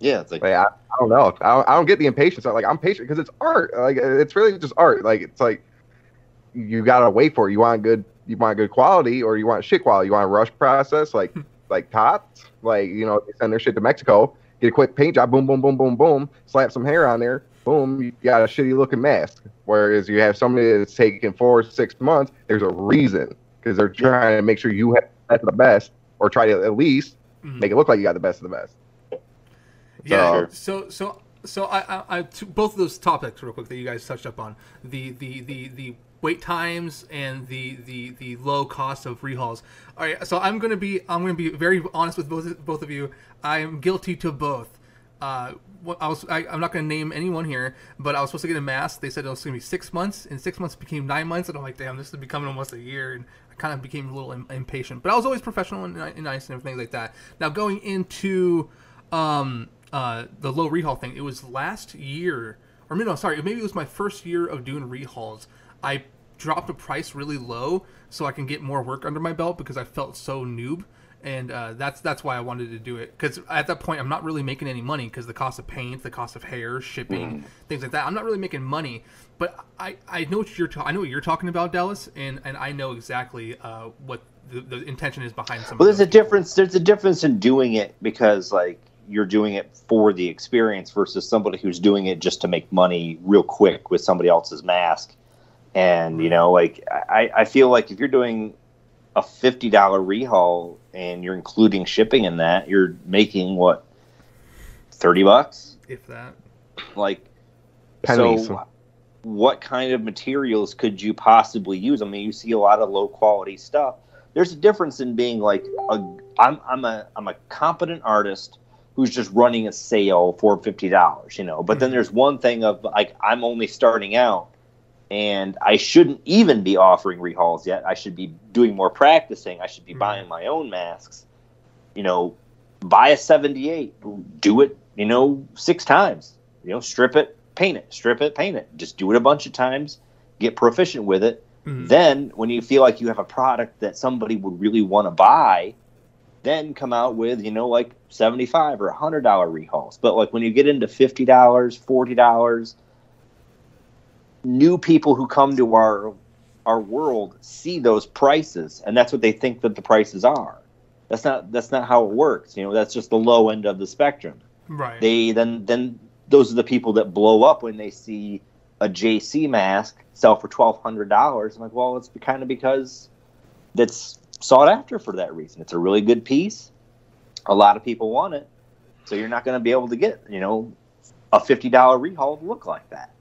Yeah, it's like Like I, I don't know. I don't, I don't get the impatience. Like I'm patient because it's art. Like it's really just art. Like it's like you gotta wait for it. You want good, you want good quality, or you want shit quality. You want a rush process like like Tots, like you know send their shit to Mexico, get a quick paint job, boom, boom, boom, boom, boom, slap some hair on there, boom, you got a shitty looking mask. Whereas you have somebody that's taking four, six months, there's a reason because they're trying to make sure you have the best the best, or try to at least Mhm. make it look like you got the best of the best. Yeah. So so so I, I, I to both of those topics real quick that you guys touched up on the the the the wait times and the the the low cost of rehauls. All right. So I'm gonna be I'm gonna be very honest with both both of you. I am guilty to both. Uh, I was I, I'm not gonna name anyone here, but I was supposed to get a mask. They said it was gonna be six months, and six months became nine months, and I'm like, damn, this is becoming almost a year, and I kind of became a little im- impatient. But I was always professional and, and nice and everything like that. Now going into um, uh, the low rehaul thing. It was last year, or no, sorry, maybe it was my first year of doing rehauls. I dropped the price really low so I can get more work under my belt because I felt so noob, and uh, that's that's why I wanted to do it. Because at that point, I'm not really making any money because the cost of paint, the cost of hair, shipping, things like that. I'm not really making money, but I, I know what you're ta- I know what you're talking about, Dallas, and and I know exactly uh, what the, the intention is behind some. Well, of there's a people. difference. There's a difference in doing it because like you're doing it for the experience versus somebody who's doing it just to make money real quick with somebody else's mask. And you know, like I, I feel like if you're doing a fifty dollar rehaul and you're including shipping in that, you're making what thirty bucks. if that. Like Pennies. so. What kind of materials could you possibly use? I mean, you see a lot of low quality stuff. There's a difference in being like a I'm I'm a I'm a competent artist who's just running a sale for fifty dollars, you know. But then mm-hmm. there's one thing of like I'm only starting out and I shouldn't even be offering rehauls yet. I should be doing more practicing. I should be Mhm. buying my own masks. You know, buy a 78, do it, you know, six times. You know, strip it, paint it, strip it, paint it. Just do it a bunch of times, get proficient with it. Mhm. Then, when you feel like you have a product that somebody would really want to buy, then come out with, you know, like 75 or $100 rehauls. But like when you get into $50, $40, new people who come to our our world see those prices and that's what they think that the prices are. That's not that's not how it works. You know, that's just the low end of the spectrum Right. they then then those are the people that blow up when they see a JC mask sell for twelve hundred dollars. I'm like, well, it's kind of because that's sought after for that reason. It's a really good piece. A lot of people want it, so you're not going to be able to get you know a fifty dollar rehaul to look like that.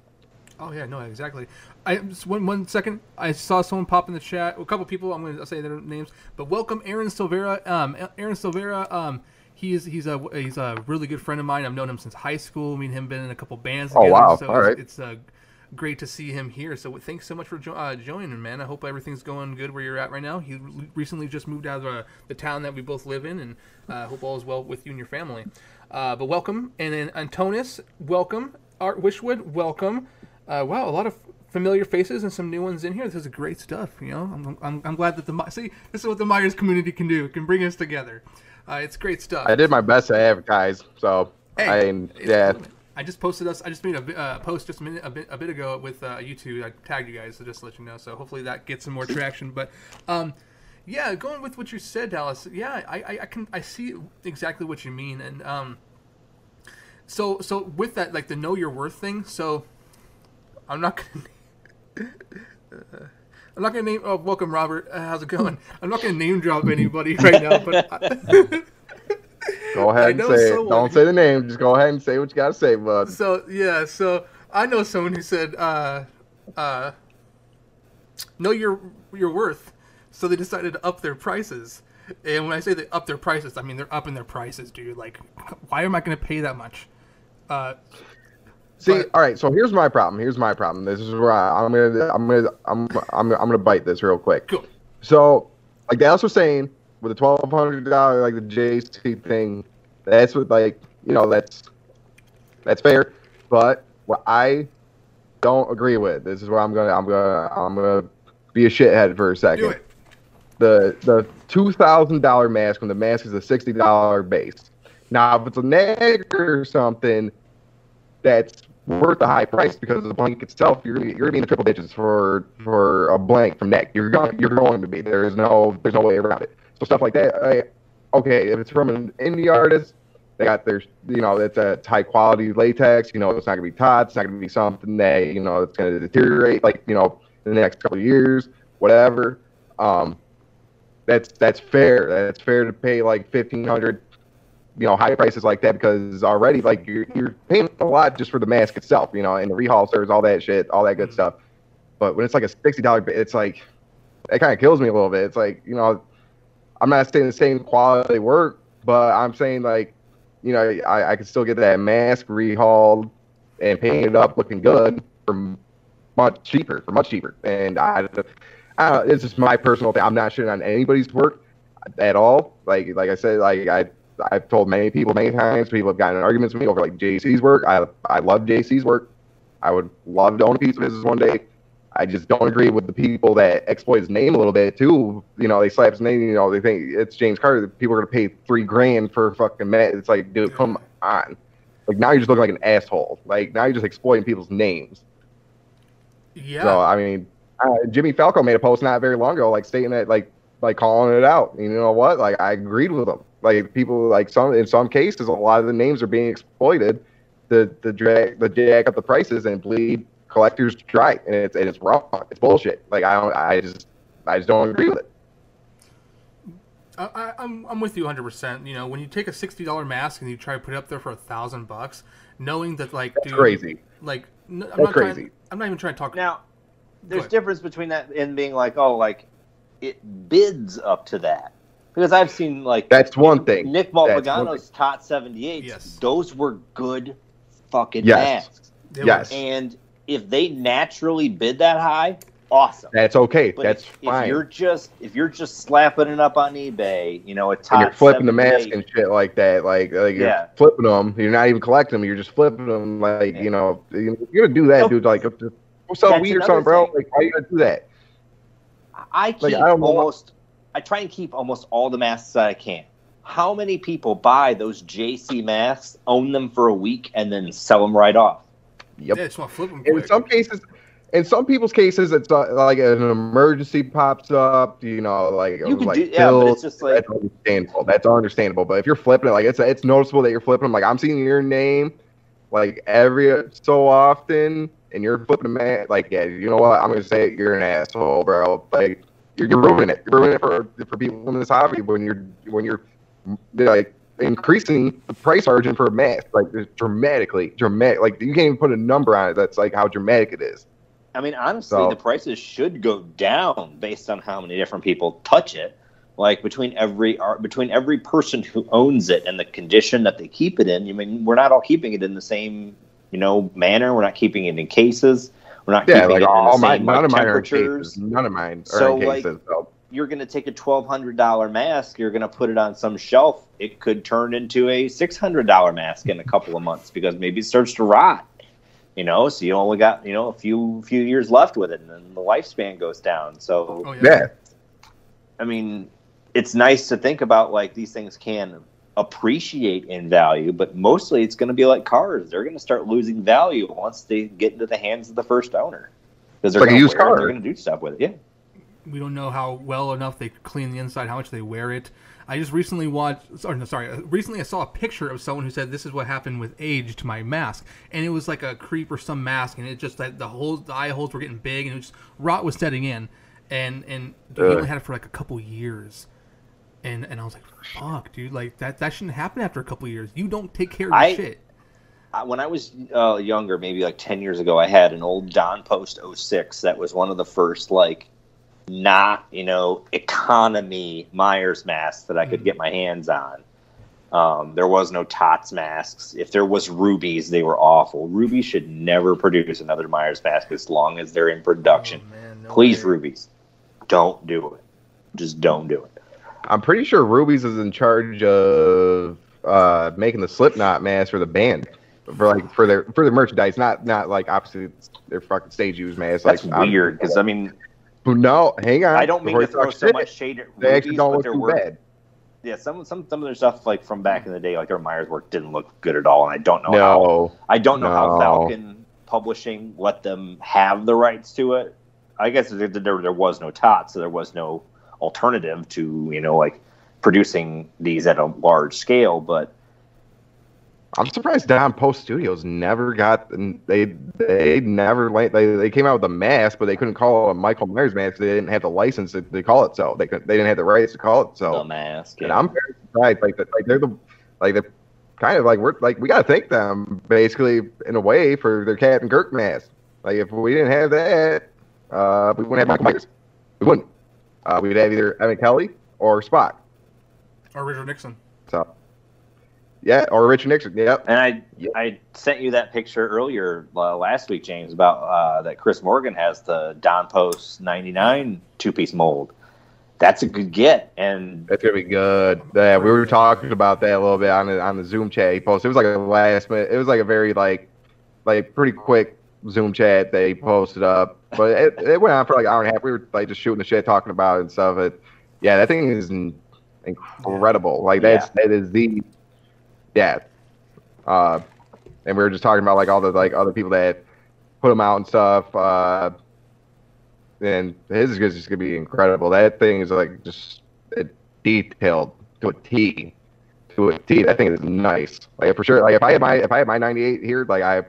Oh yeah, no, exactly. I just one one second. I saw someone pop in the chat. A couple people. I'm going to say their names, but welcome Aaron Silvera. Um, Aaron Silvera. Um, he is he's a he's a really good friend of mine. I've known him since high school. Me and him been in a couple bands Oh, together. wow. So All it's, right. it's uh, great to see him here. So thanks so much for jo- uh, joining, man. I hope everything's going good where you're at right now. He re- recently just moved out of uh, the town that we both live in, and uh, hope all is well with you and your family. Uh, but welcome, and then Antonis, welcome. Art Wishwood, welcome. Uh, wow, a lot of familiar faces and some new ones in here. This is great stuff. You know, I'm, I'm, I'm glad that the see this is what the Myers community can do. It can bring us together. Uh, it's great stuff. I did my best to advertise, so Hey, I yeah. I just posted us. I just made a uh, post just a minute, a bit, a bit ago with uh, YouTube. I tagged you guys, so just to let you know. So hopefully that gets some more traction. But um, yeah, going with what you said, Dallas. Yeah, I, I, I can I see exactly what you mean, and um, so so with that, like the know your worth thing. So I'm not gonna. I'm not gonna name. Oh, welcome, Robert. Uh, how's it going? I'm not gonna name drop anybody right now, but I, Go ahead and know say it. Don't say the name. Just go ahead and say what you gotta say, bud. So yeah, so I know someone who said, uh, uh, "Know your your worth," so they decided to up their prices. And when I say they up their prices, I mean they're upping their prices, dude. Like, why am I going to pay that much? Uh, See, But- all right. So here's my problem. Here's my problem. This is where I, I'm gonna, I'm gonna, I'm, I'm, I'm gonna bite this real quick. cool. So, like Dallas was saying, with the twelve hundred dollar, like the JC thing, that's what, like, you know, that's that's fair. But what I don't agree with, this is where I'm gonna, I'm gonna, I'm gonna be a shithead for a second. Do it. the the two thousand dollar mask when the mask is a sixty dollar base. Now, if it's a neg or something that's worth the high price because the blank itself, you're you're gonna be in the triple digits for for a blank from neck. You're going you're going to be. There's no there's no way around it. So stuff like that. I, okay, if it's from an indie artist, they got their you know it's a high quality latex. You know it's not gonna be taut. It's not gonna be something that you know it's gonna deteriorate like you know in the next couple of years, whatever. Um, that's that's fair. That's fair to pay like fifteen hundred you know high prices like that because already like you're, you're paying a lot just for the mask itself you know and the rehaul serves all that shit all that good Mm. stuff. But when it's like a sixty dollar it's like it kind of kills me a little bit. It's like you know i'm not saying the same quality work but i'm saying like you know i, I can still get that mask rehauled and painted up looking good for much cheaper for much cheaper. And i, I don't, it's just my personal thing. I'm not shitting on anybody's work at all. Like like i said like i I've told many people many times. People have gotten in arguments with me over like JC's work. I I love JC's work. I would love to own a piece of his one day. I just don't agree with the people that exploit his name a little bit too. You know, they slap his name. You know, they think it's James Carter. People are gonna pay three grand for fucking Matt. It's like, dude, come on. Like now you're just looking like an asshole. Like now you're just exploiting people's names. Yeah. So I mean, uh, Jimmy Falco made a post not very long ago, like stating that, like, like calling it out. You know what? Like I agreed with him. Like people, like some in some cases, a lot of the names are being exploited to the drag the jack up the prices and bleed collectors dry, and it's and it's wrong. It's bullshit. Like I don't, I just I just don't agree with it. I, I, I'm I'm with you 100. percent You know, when you take a sixty dollar mask and you try to put it up there for a thousand bucks, knowing that like, That's dude, crazy. Like, n- I'm That's not crazy. Trying, I'm not even trying to talk. Now, there's difference between that and being like, oh, like it bids up to that. Because I've seen like That's one thing. Nick That's one Malpagano's Tot 78. Yes. Those were good fucking Yes. masks. They were- Yes. And if they naturally bid that high, awesome. That's okay. But That's if, fine. if you're just if you're just slapping it up on eBay, you know, a top and you're flipping the mask and shit like that. Like, like you're Yeah. flipping them. You're not even collecting them. You're just flipping them. Like, Yeah. you know, you're gonna do that, No. dude. Like, if- if- go sell weed or something, bro. thing. Like, why you gonna do that? I keep Like, I know almost I try and keep almost all the masks that I can. How many people buy those JC masks, own them for a week, and then sell them right off? Yep. Yeah, just want to flip them in quick. some cases in some people's cases it's uh, like an emergency pops up you know like You can like do, yeah, but it's just like that's understandable that's understandable but if you're flipping it like it's it's noticeable that you're flipping them like i'm seeing your name like every so often and you're flipping a man like yeah you know what i'm gonna say it you're an asshole bro like you're, you're ruining it you're ruining it for for people in this hobby when you're when you're like increasing the price margin for a mask like dramatically dramatic like you can't even put a number on it that's like how dramatic it is I mean, honestly, So- the prices should go down based on how many different people touch it. Like between every art, between every person who owns it and the condition that they keep it in. I mean, we're not all keeping it in the same, you know, manner. We're not keeping it in cases. We're not Yeah, keeping like it in all the my none like, of mine are temperatures. cases. None of mine are So, in like- so. You're going to take a twelve hundred dollar mask. You're going to put it on some shelf. It could turn into a six hundred dollar mask in a couple of months because maybe it starts to rot. You know, so you only got you know a few few years left with it, and then the lifespan goes down. So oh yeah. Yeah, I mean, it's nice to think about like these things can appreciate in value, but mostly it's going to be like cars. They're going to start losing value once they get into the hands of the first owner because they're like a going used to car. They're going to do stuff with it. Yeah. we don't know how well enough they clean the inside, how much they wear it. I just recently watched, sorry, no, sorry, uh, recently I saw a picture of someone who said this is what happened with age to my mask, and it was like a creep or some mask, and it just like the holes, the eye holes were getting big, and it just rot was setting in, and and dude, he only had it for like a couple years, and and I was like, fuck, dude, like that that shouldn't happen after a couple years. You don't take care of your I- shit. I- When I was uh, younger, maybe like 10 years ago, I had an old Don Post 06 that was one of the first, like, not, you know, economy Myers masks that I could Mhm. get my hands on. Um, there was no TOTS masks. If there was Rubie's, they were awful. Ruby should never produce another Myers mask as long as they're in production. Oh, man, no Please, way. Rubie's, don't do it. Just don't do it. I'm pretty sure Rubie's is in charge of uh, making the Slipknot mask for the band, for like for their for their merchandise, not not like obviously their fucking stage use mask. That's like, weird because, I mean, no, hang on. I don't mean to throw so shit, much shade at They actually Rubie's, don't but look too bad. yeah, some some some of their stuff like from back in the day, like their Myers work didn't look good at all, and I don't know how I don't know how Falcon Publishing let them have the rights to it. I guess there, there, there was no tot, so there was no alternative to you know like producing these at a large scale. But I'm surprised Don Post Studios never got they they never they, they came out with a mask, but they couldn't call it a Michael Myers mask. They didn't have the license to, to call it so. They could, they didn't have the rights to call it so. the mask, And. I'm very surprised. Like, that- like they're the, like the, kind of like we're like we gotta thank them basically in a way for their Captain Kirk mask. Like if we didn't have that, uh, we wouldn't have Michael Myers. We wouldn't. Uh, we'd have either Emmett Kelly or Spock. Or Richard Nixon. So, yeah, or Richard Nixon. Yep. And I Yep. I sent you that picture earlier uh, last week, James, about uh, that Chris Morgan has the Don Post '99 two piece mold. That's a good get, and That's gonna be good. Yeah, we were talking about that a little bit on the on the Zoom chat he posted. It was like a last minute. It was like a very like like pretty quick Zoom chat that he posted up, but it, it went on for like an hour and a half. We were like just shooting the shit, talking about it and stuff. It, yeah, that thing is in- incredible. Like that's that is the yeah. Uh, and we were just talking about like all the like other people that put them out and stuff. Uh, and his is just gonna be incredible. That thing is like just detailed to a T, to a T. That thing is nice. Like for sure. Like if I had my if I had my '98 here, like I,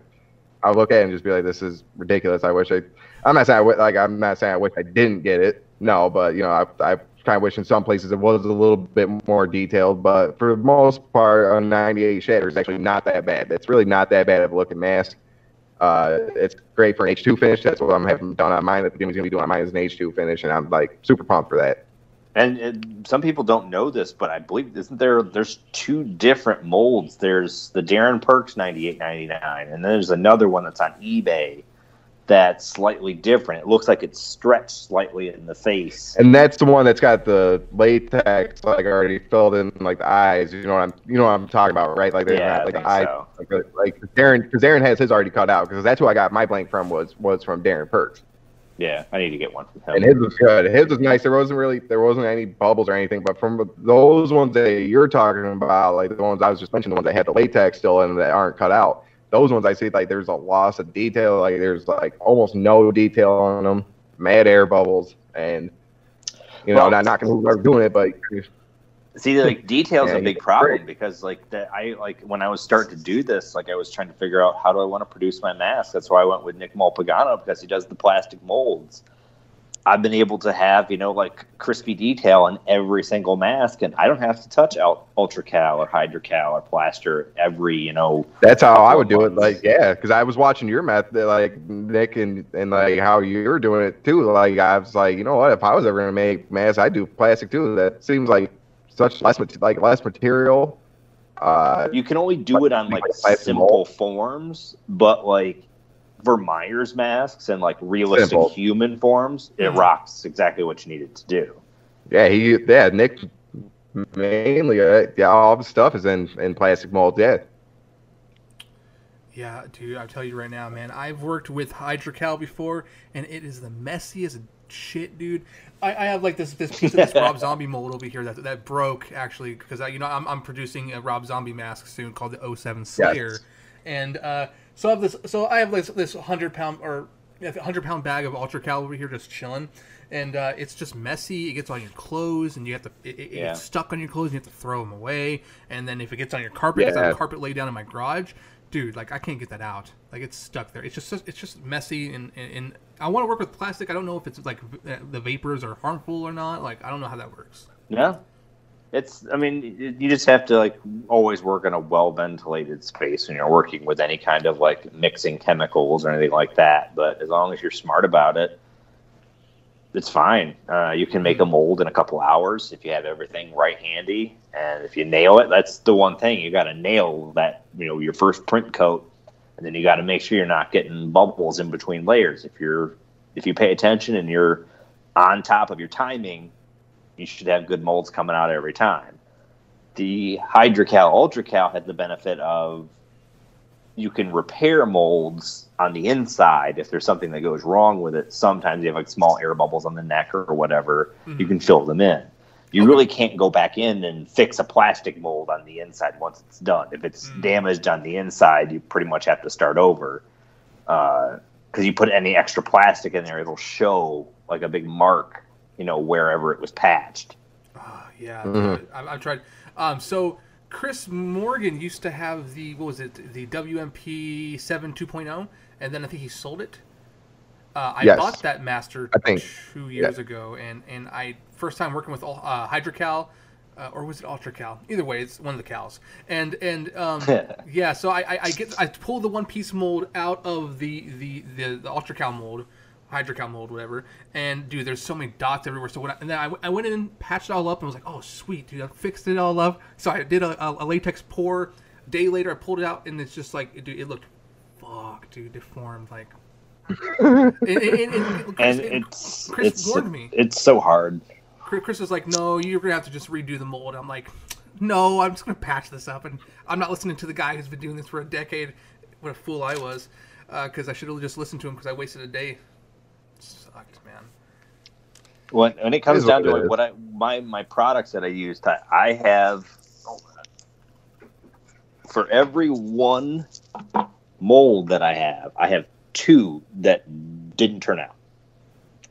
I would look at it and just be like, this is ridiculous. I wish I. I'm not saying I like I'm not saying I wish I didn't get it. No, but you know I I kind of wish in some places it was a little bit more detailed. But for the most part, a '98 Shatner is actually not that bad. It's really not that bad of a looking mask. Uh, it's great for an H2 finish. That's what I'm having done on mine. That Jimmy's gonna be doing on mine is an H2 finish, and I'm like super pumped for that. and it, some people don't know this, but I believe isn't there? There's two different molds. There's the Darren Perks 98.99, and then there's another one that's on eBay that's slightly different. It looks like it's stretched slightly in the face. And that's the one that's got the latex like already filled in like the eyes. You know what I'm you know what I'm talking about, right? Like they're Yeah, not like the eye so. like like Darren because Darren has his already cut out because that's who I got my blank from was was from Darren Perks. Yeah, I need to get one from him. And his was good. His was nice. There wasn't really there wasn't any bubbles or anything, but from those ones that you're talking about, like the ones I was just mentioning, the ones that had the latex still in that aren't cut out. Those ones I see like there's a loss of detail. Like there's like almost no detail on them. Mad air bubbles and you know, Well- not knocking whoever's doing it, but See, like details Yeah, a big problem great. because like that I like when I was starting to do this, like I was trying to figure out how do I want to produce my mask. That's why I went with Nick Malpagano because he does the plastic molds. I've been able to have you know like crispy detail in every single mask, and I don't have to touch out Ultracal or Hydrocal or plaster every you know. That's how I would do it. Like, yeah, because I was watching your method, like Nick, and and like how you're doing it too. Like, I was like, you know what? If I was ever gonna make masks, I'd do plastic too. That seems like such less, like less material. Uh, You can only do it on like Like simple mold. forms, but like for Myers masks and like realistic Simple. human forms, it Mhm. rocks exactly what you needed to do. yeah, he, yeah, Nick, mainly, uh, yeah, all the stuff is in in plastic mold. Yeah, Yeah, dude, I'll tell you right now, man. I've worked with Hydrocal before, and it is the messiest shit, dude. I, I have like this this piece of this Rob Zombie mold over here that that broke actually because I you know I'm, I'm producing a Rob Zombie mask soon called the 07 Slayer, and uh, so I have this so I have this this hundred pound or hundred pound bag of Ultracal over here just chilling. And uh, it's just messy. It gets on your clothes, and you have to. It, it Yeah. gets stuck on your clothes. And you have to throw them away. And then if it gets on your carpet, it gets on Yeah. the carpet laid down in my garage dude like i can't get that out like it's stuck there it's just it's just messy and and, and i want to work with plastic i don't know if it's like uh, the vapors are harmful or not like i don't know how that works Yeah. It's, I mean, you just have to like always work in a well ventilated space when you're working with any kind of like mixing chemicals or anything like that. But as long as you're smart about it, it's fine. Uh, you can make a mold in a couple hours if you have everything right handy. And if you nail it, that's the one thing you got to nail that, you know, your first print coat. And then you got to make sure you're not getting bubbles in between layers. If you're, if you pay attention and you're on top of your timing, you should have good molds coming out every time. The Hydrocal Ultracal had the benefit of you can repair molds on the inside if there's something that goes wrong with it. Sometimes you have like small air bubbles on the neck or whatever, you can fill them in. You really can't go back in and fix a plastic mold on the inside once it's done. If it's Mm. damaged on the inside, you pretty much have to start over. Because you put any extra plastic in there, it'll show like a big mark, you know, wherever it was patched. Oh, yeah, Mhm. dude, I, I've tried. Um, so Chris Morgan used to have the what was it, the WMP seven 2.0, and then I think he sold it. Uh, I Yes. bought that master I think- two years ago, and and I first time working with uh, Hydrocal. Uh, or was it Ultracal? Either way, it's one of the cows. And and um, yeah, so I, I, I get I pull the one piece mold out of the the the, the Ultracal mold, Hydrocal mold, whatever. And dude, there's so many dots everywhere. So when I, and then I, I went in and patched it all up and was like, oh sweet, dude, I fixed it all up. So I did a, a, a latex pour. Day later, I pulled it out and it's just like, dude, it looked, fuck, dude, deformed like. and, and, and, and, Chris, And it's Chris it's warned me. it's so hard. Chris Chris was like, "No, you're gonna have to just redo the mold." I'm like, "No, I'm just gonna patch this up." And I'm not listening to the guy who's been doing this for a decade. What a fool I was, uh, because I should have just listened to him because I wasted a day. When when it comes down to it what I my my products that I use, I, I have for every one mold that I have, I have two that didn't turn out.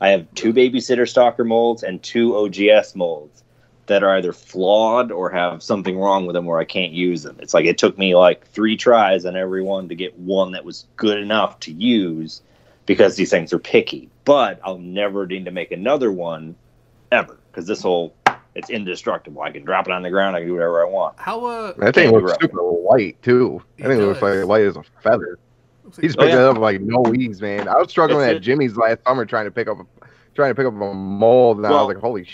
I have two babysitter stalker molds and two OGS molds that are either flawed or have something wrong with them where I can't use them. It's like it took me like three tries on every one to get one that was good enough to use because these things are picky. But I'll never need to make another one ever because this whole it's indestructible. I can drop it on the ground. I can do whatever I want. How uh? That thing looks right. super light too. It I think it looks like light as a feather. looks He's like- Oh, picking yeah. up like no ease, man. I was struggling It's at it. Jimmy's last summer trying to pick up, a, trying to pick up a mold, and I was like, "Holy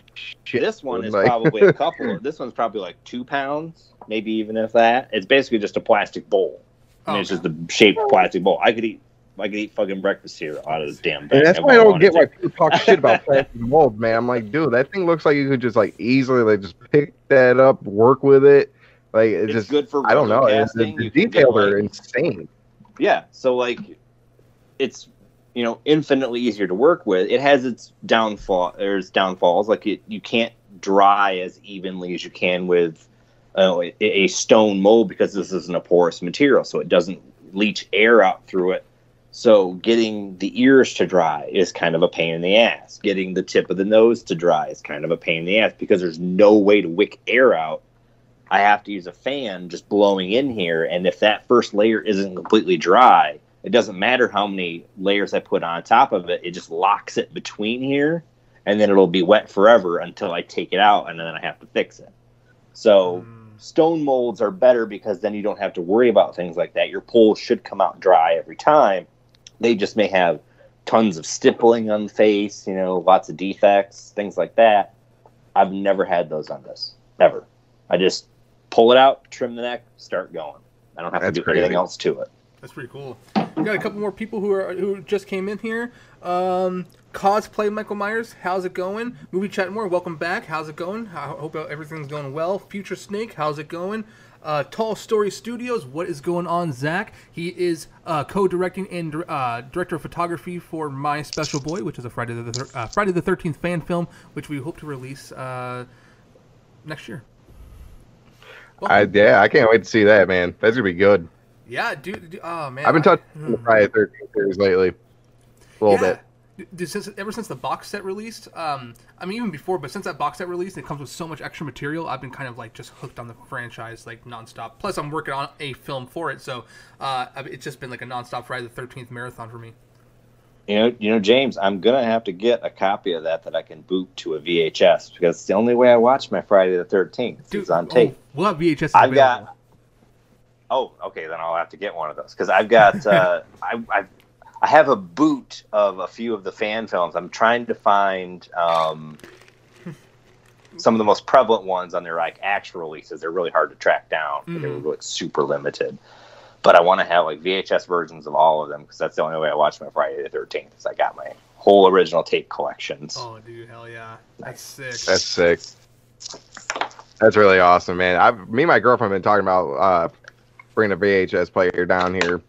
shit!" This one is Like- probably a couple. This one's probably like two pounds, maybe even if that. It's basically just a plastic bowl. I mean, Oh, it's just a shaped plastic bowl. I could eat. I could eat fucking breakfast here out of this damn thing. And that's why I don't get to. why people talk shit about plastic mold, man. I'm like, dude, that thing looks like you could just like easily like just pick that up, work with it. Like it It's just, good for I don't know. It's, the, the You can get, details are insane. Yeah, so like it's you know infinitely easier to work with. It has its downfall. There's downfalls like it, you can't dry as evenly as you can with uh, a, a stone mold because this isn't a porous material, so it doesn't leach air out through it. So getting the ears to dry is kind of a pain in the ass. Getting the tip of the nose to dry is kind of a pain in the ass because there's no way to wick air out. I have to use a fan just blowing in here, and if that first layer isn't completely dry, it doesn't matter how many layers I put on top of it, it just locks it between here, and then it'll be wet forever until I take it out, and then I have to fix it. So Mm, stone molds are better because then you don't have to worry about things like that. Your poles should come out dry every time. They just may have tons of stippling on the face, you know, lots of defects, things like that. I've never had those on this, ever. I just pull it out, trim the neck, start going. I don't have That's to do crazy. anything else to it. That's pretty cool. We got a couple more people who are who just came in here. Um, cosplay Michael Myers, how's it going? Movie chat more, welcome back. How's it going? I hope everything's going well. Future Snake, how's it going? Uh, Tall Story Studios, what is going on, Zach? He is uh, co-directing and uh, director of photography for My Special Boy, which is a Friday the thir- uh, Friday the Thirteenth fan film, which we hope to release uh, next year. I yeah, I can't wait to see that, man. That's gonna be good. yeah, dude. dude oh man, I've been I- touching the Friday Thirteenth series lately, a little bit. Since, ever since the box set released, um, I mean even before, but since that box set released, it comes with so much extra material. I've been kind of like just hooked on the franchise like nonstop. Plus, I'm working on a film for it, so uh, it's just been like a nonstop Friday the Thirteenth marathon for me. You know, you know, James, I'm gonna have to get a copy of that that I can boot to a VHS because it's the only way I watch my Friday the Thirteenth. It's on tape. oh, we'll have VHS. I've available. got. Oh, okay. Then I'll have to get one of those because I've got. Uh, I, I I have a boot of a few of the fan films. I'm trying to find um, some of the most prevalent ones on their like actual releases. They're really hard to track down. They were like super limited. But I want to have like VHS versions of all of them because that's the only way I watch my Friday the Thirteenth. Is I got my whole original tape collections. Oh, dude, hell yeah, that's sick. That's sick. That's really awesome, man. I've me and my girlfriend have been talking about uh, bringing a VHS player down here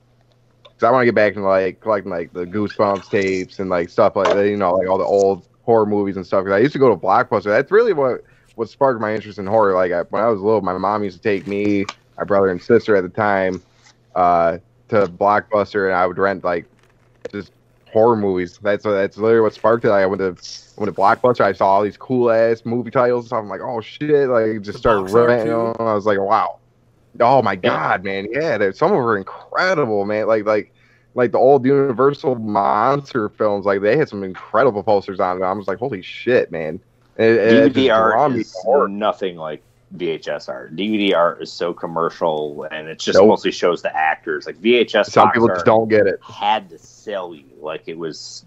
because I want to get back to like collecting like the Goosebumps tapes and like stuff like that. You know, like all the old horror movies and stuff. Because I used to go to Blockbuster. That's really what what sparked my interest in horror. Like I, when I was little, my mom used to take me, my brother and sister at the time, uh, to Blockbuster, and I would rent like just horror movies. That's that's literally what sparked it. Like, I went to went to Blockbuster. I saw all these cool ass movie titles. and stuff. I'm like, oh shit! Like just started renting. them. I was like, wow. Oh my god, man! Yeah, some of them were incredible, man. Like like like the old Universal monster films. Like they had some incredible posters on it. I was like, holy shit, man! It, it just DVD draw art is to nothing like VHS art. DVD art is so commercial, and it just Nope. mostly shows the actors. Like VHS, Some people just don't get it. had to sell you like it was.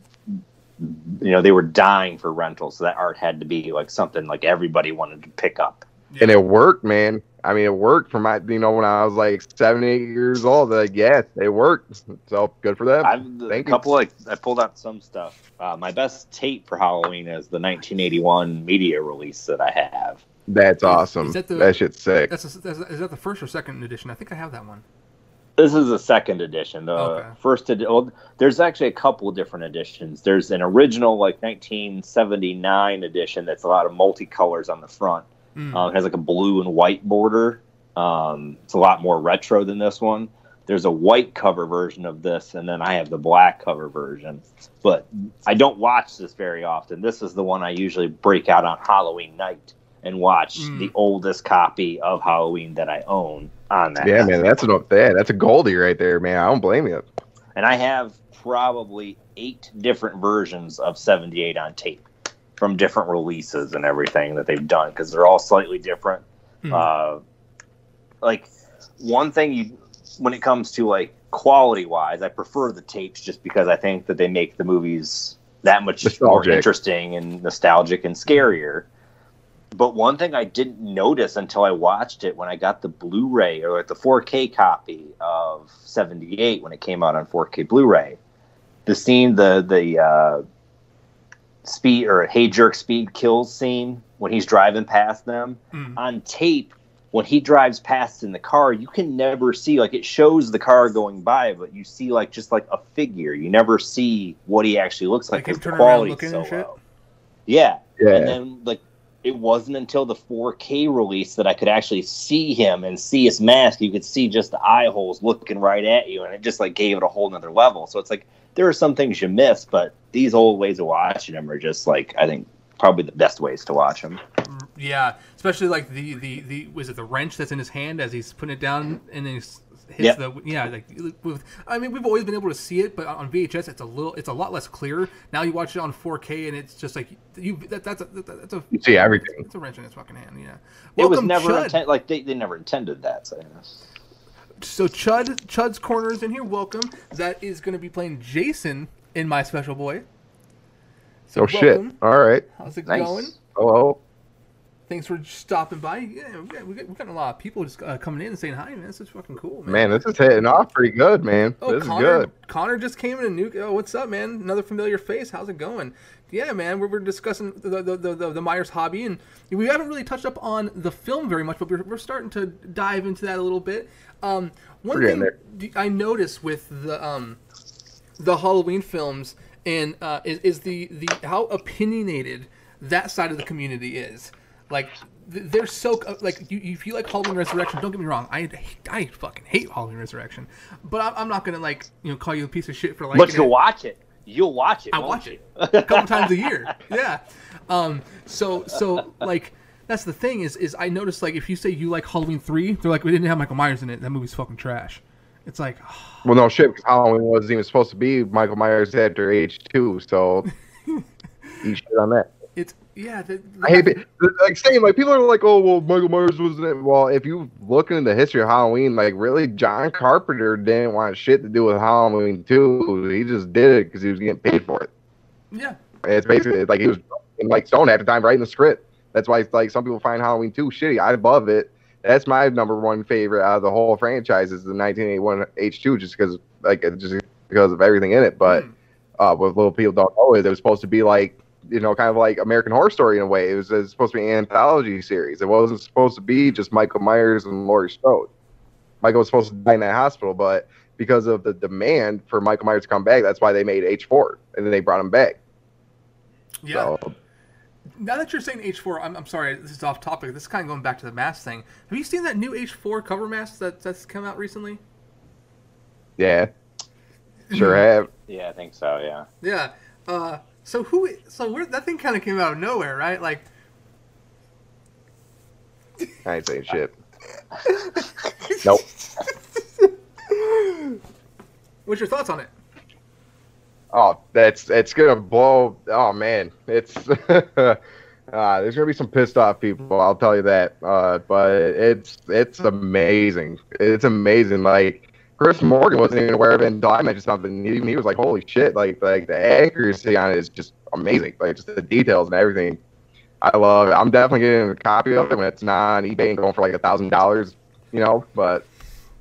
You know, they were dying for rentals, so that art had to be like something like everybody wanted to pick up. and it worked, man. I mean, it worked for my, you know, when I was like seven, eight years old. Like, yes, it worked. So good for them. I've a Thank you. couple like I pulled out some stuff. Uh, my best tape for Halloween is the 1981 media release that I have. That's awesome. is that the- that shit's sick. That's, a, that's a- is that the first or second edition? I think I have that one. This is the second edition. The Okay. first edi- well, there's actually a couple of different editions. There's an original like 1979 edition that's a lot of multicolors on the front. Mm. Um, it has like a blue and white border. Um, it's a lot more retro than this one. There's a white cover version of this, and then I have the black cover version. But I don't watch this very often. This is the one I usually break out on Halloween night and watch Mm. the oldest copy of Halloween that I own on that. yeah, man. That's an yeah, that's a Goldie right there, man. I don't blame you. and I have probably eight different versions of 78 on tape from different releases and everything that they've done because they're all slightly different. Hmm. Uh, like one thing you, when it comes to like quality wise, I prefer the tapes just because I think that they make the movies that much more interesting and nostalgic and scarier. But one thing I didn't notice until I watched it when I got the Blu-ray or like the 4K copy of 78 when it came out on 4K Blu-ray, the scene, the the uh, speed or hey jerk speed kills scene when he's driving past them Mm. on tape. When he drives past in the car, you can never see like it shows the car going by, but you see like just like a figure. You never see what he actually looks like. Like him 'cause the turning around quality's looking so low. Yeah, yeah, and then like it wasn't until the 4K release that I could actually see him and see his mask. You could see just the eye holes looking right at you, and it just like gave it a whole nother level. So it's like there are some things you miss, but these old ways of watching them are just like I think probably the best ways to watch them. Mm, yeah, especially like the the the was it the wrench that's in his hand as he's putting it down and then he s- hits Yep. the yeah like with I mean we've always been able to see it but on VHS it's a little it's a lot less clear now you watch it on 4K and it's just like you that, that's a that's a You see everything. it's a wrench in his fucking hand yeah it was never Chud. intent like they, they never intended that. So yeah. So Chud Chud's corner is in here welcome that is going to be playing Jason in my special boy so Oh shit. All right. how's it nice. going Hello. Thanks for stopping by yeah we got, we got, a lot of people just uh, coming in and saying hi man this is fucking cool Man, Man, this is hitting off pretty good, man. Oh, this Connor, is good. Connor just came in a new. Oh, what's up, man? Another familiar face. How's it going? Yeah, man. We're, we're discussing the the, the, the the Myers hobby, and we haven't really touched up on the film very much, but we're, we're starting to dive into that a little bit. Um, one We're thing I noticed with the um, the Halloween films and uh, is, is the the how opinionated that side of the community is. Like they're so uh, like you, if you like Halloween Resurrection, don't get me wrong, I hate- I fucking hate Halloween Resurrection, but I'm, I'm not gonna like you know call you a piece of shit for like. But you'll watch it. You'll watch it. I watch you? it a couple times a year. Yeah. Um. So so like that's the thing is is I noticed like if you say you like Halloween three, they're like we didn't have Michael Myers in it. That movie's fucking trash. It's like Well, no shit, because Halloween wasn't even supposed to be Michael Myers after age two, so eat shit on that. It's yeah. The, I hate it. Like saying, like people are like, "Oh, well, Michael Myers wasn't." It. Well, if you look into the history of Halloween, like really, John Carpenter didn't want shit to do with Halloween two. He just did it because he was getting paid for it. yeah. It's basically like he was in like Stone at the time writing the script. That's why it's like some people find Halloween two shitty. I love it. That's my number one favorite out of the whole franchise is the 1981 H2, just because like just because of everything in it. But Mm. uh, what little people don't know is it was supposed to be like you know kind of like American Horror Story in a way. It was, it was supposed to be an anthology series. It wasn't supposed to be just Michael Myers and Laurie Strode. Michael was supposed to die in that hospital, but because of the demand for Michael Myers to come back, that's why they made H4 and then they brought him back. Yeah. So, Now that you're saying H4, I'm, I'm sorry, this is off topic. This is kind of going back to the mask thing. Have you seen that new H4 cover mask that, that's come out recently? Yeah. Sure have. Yeah, I think so. Yeah. Yeah. Uh, so who? So where that thing kind of came out of nowhere, right? Like, I ain't saying shit. nope. what's your thoughts on it? Oh, that's it's gonna blow. Oh man, it's uh, there's gonna be some pissed off people. I'll tell you that. Uh, but it's it's amazing. It's amazing. Like Chris Morgan wasn't even aware of it until I mentioned something. Even he was like, "Holy shit!" Like like the accuracy on it is just amazing. Like just the details and everything. I love it. I'm definitely getting a copy of it when it's not on eBay and going for like a thousand dollars. You know, but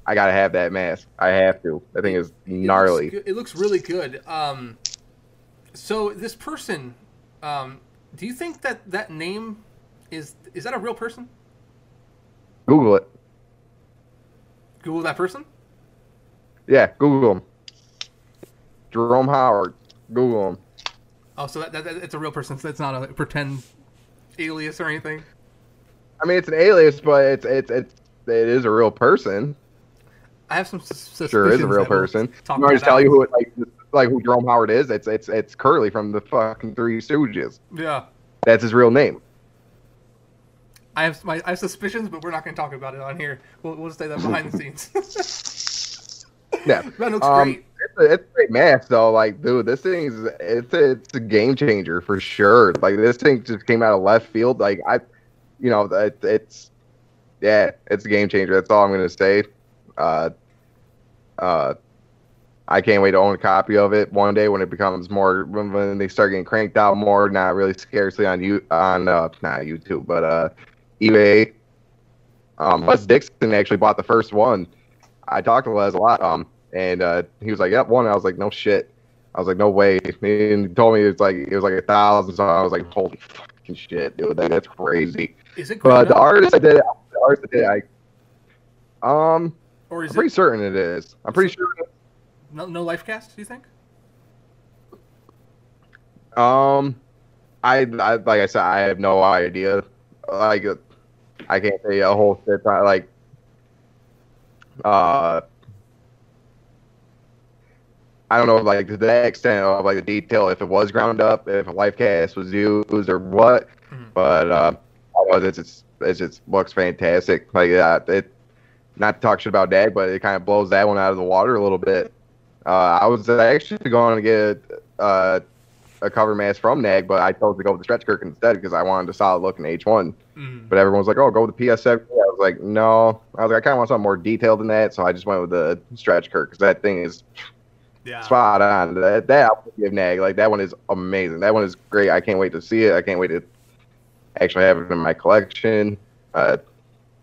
I gotta have that mask. I have to. That thing is gnarly. It looks, it looks really good. Um, so this person, um, do you think that that name is is that a real person? Google it. Google that person. Yeah, Google him. Jerome Howard. Google him. Oh, so that, that, that it's a real person. So it's not a pretend alias or anything. I mean, it's an alias, but it's it's it's it is a real person. I have some suspicions. Sure, is a real we'll person. You want me tell you who it, like like who Jerome Howard is? It's it's it's Curly from the fucking Three Stooges. Yeah, That's his real name. I have my I have suspicions, but we're not going to talk about it on here. We'll we'll stay that behind the scenes. Yeah, that looks Um, great. It's a, it's a great mask though. Like, dude, this thing is it's a, it's a game changer for sure. Like, this thing just came out of left field. Like, I, you know, it, it's yeah, it's a game changer. That's all I'm gonna say. Uh, uh, I can't wait to own a copy of it one day when it becomes more when, when they start getting cranked out more. Not really scarcely on you on uh, not YouTube, but uh, eBay. Um, Buzz Dixon actually bought the first one. I talked to Les a lot. Um, and uh, he was like, "Yep, one." I was like, "No shit." I was like, "No way." And he told me it's like it was like a thousand. So I was like, "Holy fucking shit, dude! Like, that's crazy." Is it But the artist I did, the artist I did, I um, or I'm is pretty it certain it is. I'm pretty sure. no, no life cast? Do you think? Um, I, I like I said, I have no idea. Like, I can't say a whole shit. Like, uh, I don't know, like to that extent of like the detail, if it was ground up, if a life cast was used or what. Mhm. But uh, it's, it's it just looks fantastic. Like uh, it, not to talk shit about Dag, but it kind of blows that one out of the water a little bit. Uh, I was actually going to get uh, a cover mask from Nag, but I chose to go with the stretch Kirk instead because I wanted a solid look in H1. Mm. But everyone was like, "Oh, go with the PS7." I was like, "No." I was like, "I kind of want something more detailed than that," so I just went with the stretch Kirk because that thing is Yeah. spot on. That that I'll give Nag like that one is amazing. That one is great. I can't wait to see it. I can't wait to actually have it in my collection. Uh,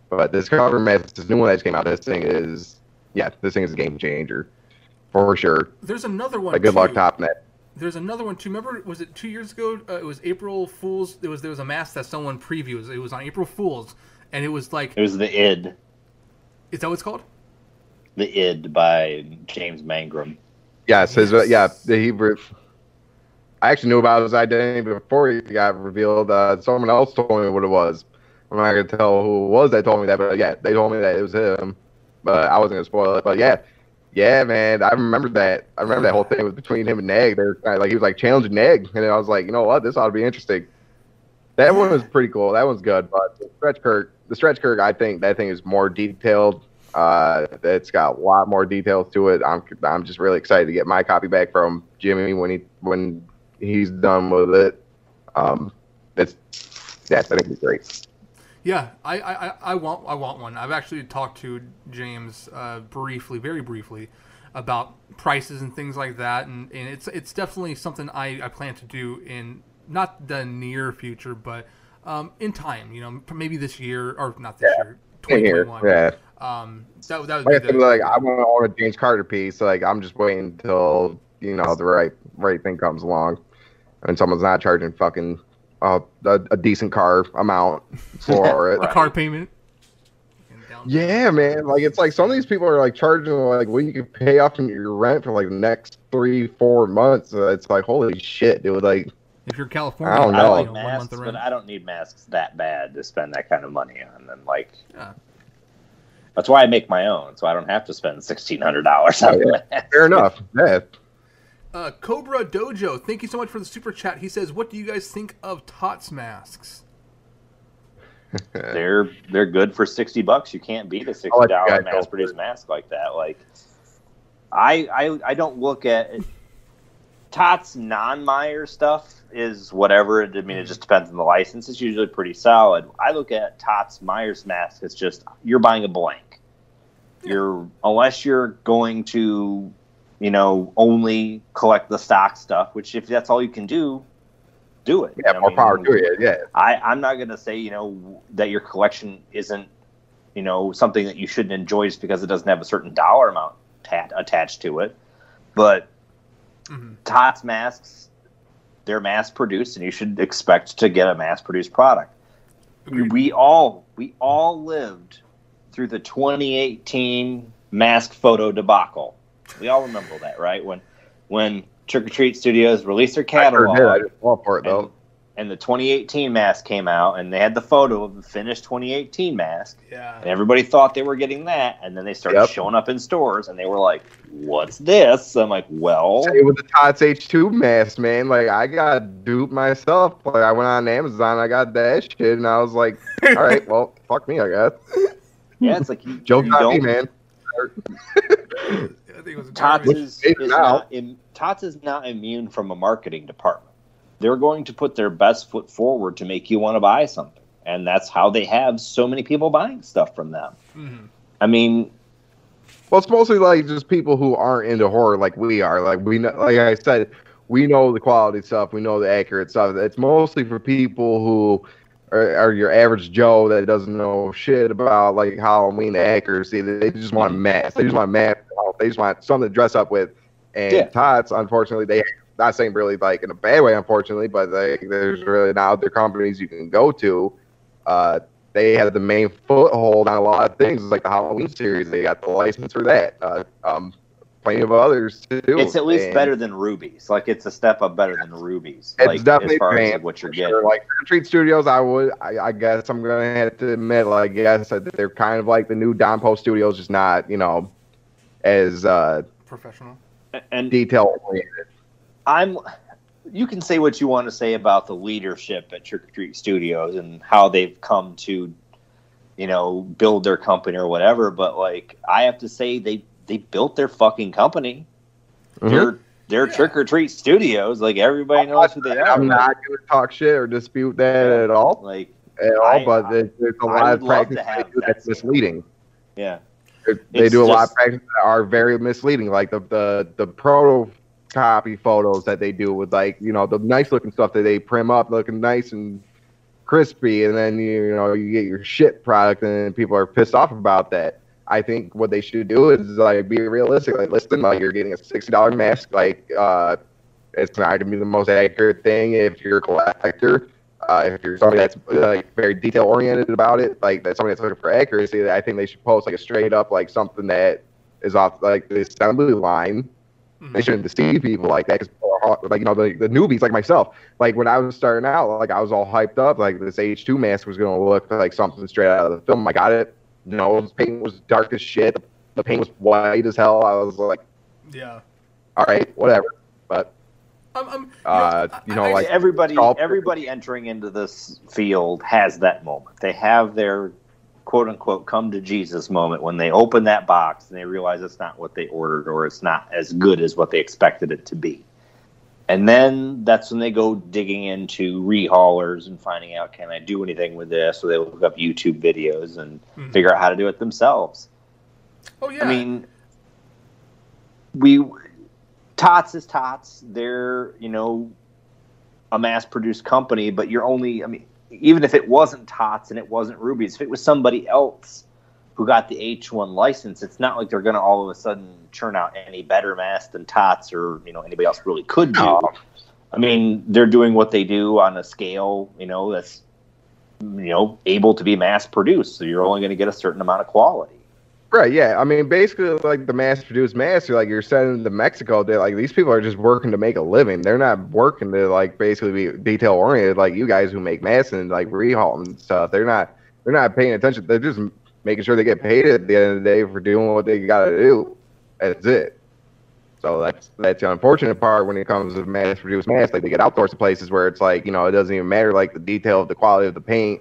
but this cover mask, this new one that just came out, this thing is yeah, this thing is a game changer for sure. There's another one. Like good luck too. topping that. There's another one too. Remember, was it two years ago? Uh, it was April Fools. There was there was a mask that someone previews. It was on April Fools, and it was like, It was the id, is that what it's called? the id by James Mangrum. Yes, his uh, yeah, the Hebrew. I actually knew about his identity before he got revealed. Uh, someone else told me what it was. I'm not gonna tell who it was that told me that, but yeah, they told me that it was him. But I wasn't gonna spoil it. But yeah, yeah, man, I remember that. I remember that whole thing was between him and Neg. They were kind of like he was like challenging Neg, and I was like, you know what, this ought to be interesting. That one was pretty cool. That one's good. But the stretch Kirk, the stretch Kirk, I think that thing is more detailed. Uh, it's got a lot more details to it. I'm I'm just really excited to get my copy back from Jimmy when he when he's done with it. Um, it's yeah, I think it's great. Yeah, I, I, I- want I want one. I've actually talked to James uh, briefly, very briefly, about prices and things like that, and, and it's it's definitely something I, I plan to do in not the near future, but um, in time. You know, maybe this year or not this year, 2021. yeah. Um, that that would Like, I be like I want to own a James Carter piece. Like I'm just waiting until you know the right right thing comes along, and someone's not charging fucking uh, a, a decent car amount for it. a car payment. Yeah, man. Like it's like some of these people are like charging like what you can pay off your rent for like the next three, four months. Uh, it's like holy shit, dude. Like If you're California, I don't I know. like you know, one masks, but. I don't need masks that bad to spend that kind of money on them. Like Yeah. that's why I make my own, so I don't have to spend sixteen hundred dollars on Oh, the mask. Fair enough. Yeah. Uh, Cobra Dojo, thank you so much for the super chat. He says, "What do you guys think of Tots masks?" They're they're good for sixty bucks. You can't beat a sixty dollar you guys dollar go mass produced mask like that. Like I I I don't look at Tots non Meyer stuff is whatever. I mean, it just depends on the license. It's usually pretty solid. I look at Tots Myers mask. It's just you're buying a blank. You're unless you're going to, you know, only collect the stock stuff. Which if that's all you can do, do it. Yeah, I more mean, power to you. Yeah. I, I'm not going to say, you know, that your collection isn't, you know, something that you shouldn't enjoy just because it doesn't have a certain dollar amount ta- attached to it. But Mhm. TOTS masks, they're mass produced, and you should expect to get a mass produced product. Agreed. We all we all lived through the 2018 mask photo debacle. We all remember that, right? When when Trick or Treat Studios released their I sure catalog. I just fall for it though. and, and the 2018 mask came out, and they had the photo of the finished 2018 mask, Yeah. and everybody thought they were getting that, and then they started Yep. showing up in stores, and they were like, "What's this?" I'm like, "Well, Same with the Tots H2 mask, man. Like I got duped myself. Like I went on Amazon, I got that shit, and I was like, all right, well, fuck me, I guess. yeah, it's like you, Joke's you on me, don't." man. I was Tots is, is not im, Tots is not immune from a marketing department. They're going to put their best foot forward to make you want to buy something, and that's how they have so many people buying stuff from them. Mhm. I mean, Well, it's mostly like just people who aren't into horror like we are. Like we know, like I said, we know the quality stuff, we know the accurate stuff. It's mostly for people who are, are your average Joe that doesn't know shit about like Halloween accuracy. They just want a mask. They just want a mask. They just want something to dress up with. And Yeah. Tots, unfortunately, they not saying really like in a bad way, unfortunately, but like there's really now other companies you can go to. Uh, they had the main foothold on a lot of things, like the Halloween series. They got the license for that. Uh, um, plenty of others too. it's at least And better than Rubie's. Like it's a step up better than Rubie's. It's like definitely as far as what you're for getting. sure. Like Treat Studios, I would, I, I guess I'm gonna have to admit, like, yes, they're kind of like the new Don Post Studios, just not, you know, as uh, Professional. And detail oriented. I'm you can say what you want to say about the leadership at Trick or Treat Studios and how they've come to, you know, build their company or whatever, but like I have to say they they built their fucking company. Mhm. They're they're Yeah. Trick or Treat Studios. Like everybody knows who they are. I'm not gonna talk shit or dispute that at all, Like at all. I- but there- there's a lot of would love to practices they do that that's same- misleading. yeah. They- They It's do a lot of just- practices that are very misleading, like the the the proto copy photos that they do with like you know the nice looking stuff that they prim up looking nice and crispy, and then you, you know you get your shit product, and people are pissed off about that. I think what they should do is like be realistic. Like, listen, like you're getting a sixty dollar mask. Like, uh, it's not gonna be the most accurate thing if you're a collector. Uh, if you're somebody that's like very detail oriented about it, like that's somebody that's looking for accuracy, I think they should post like a straight up like something that is off like the assembly line. They shouldn't deceive people like that because like you know the, the newbies like myself. Like when I was starting out, like I was all hyped up. Like this H two mask was gonna look like something straight out of the film. I got it. No, the paint was dark as shit. The paint was white as hell. I was like, Yeah. all right, whatever. But I'm, I'm, you Uh, know, you know, I- I- like- everybody sculptor. everybody entering into this field has that moment. They have their quote unquote come to Jesus moment when they open that box and they realize it's not what they ordered or it's not as good as what they expected it to be. And then that's when they go digging into rehaulers and finding out can I do anything with this? So they look up YouTube videos and Mhm. figure out how to do it themselves. oh yeah. I mean, we Tots is Tots. They're you know a mass-produced company, but you're only. I mean, even if it wasn't Tots and it wasn't Rubie's, if it was somebody else who got the H1 license, it's not like they're going to all of a sudden churn out any better mass than Tots or you know anybody else really could do. No. I mean, they're doing what they do on a scale, you know, that's you know able to be mass produced. So you're only going to get a certain amount of quality. Right, yeah. I mean, basically, like the mass-produced masks, you're like you're sending to Mexico. They like these people are just working to make a living. They're not working to like basically be detail oriented like you guys who make masks and like rehaul and stuff. They're not. They're not paying attention. They're just making sure they get paid at the end of the day for doing what they got to do. That's it. So that's that's the unfortunate part when it comes to mass-produced masks. Like they get outsourced to places where it's like you know it doesn't even matter like the detail of the quality of the paint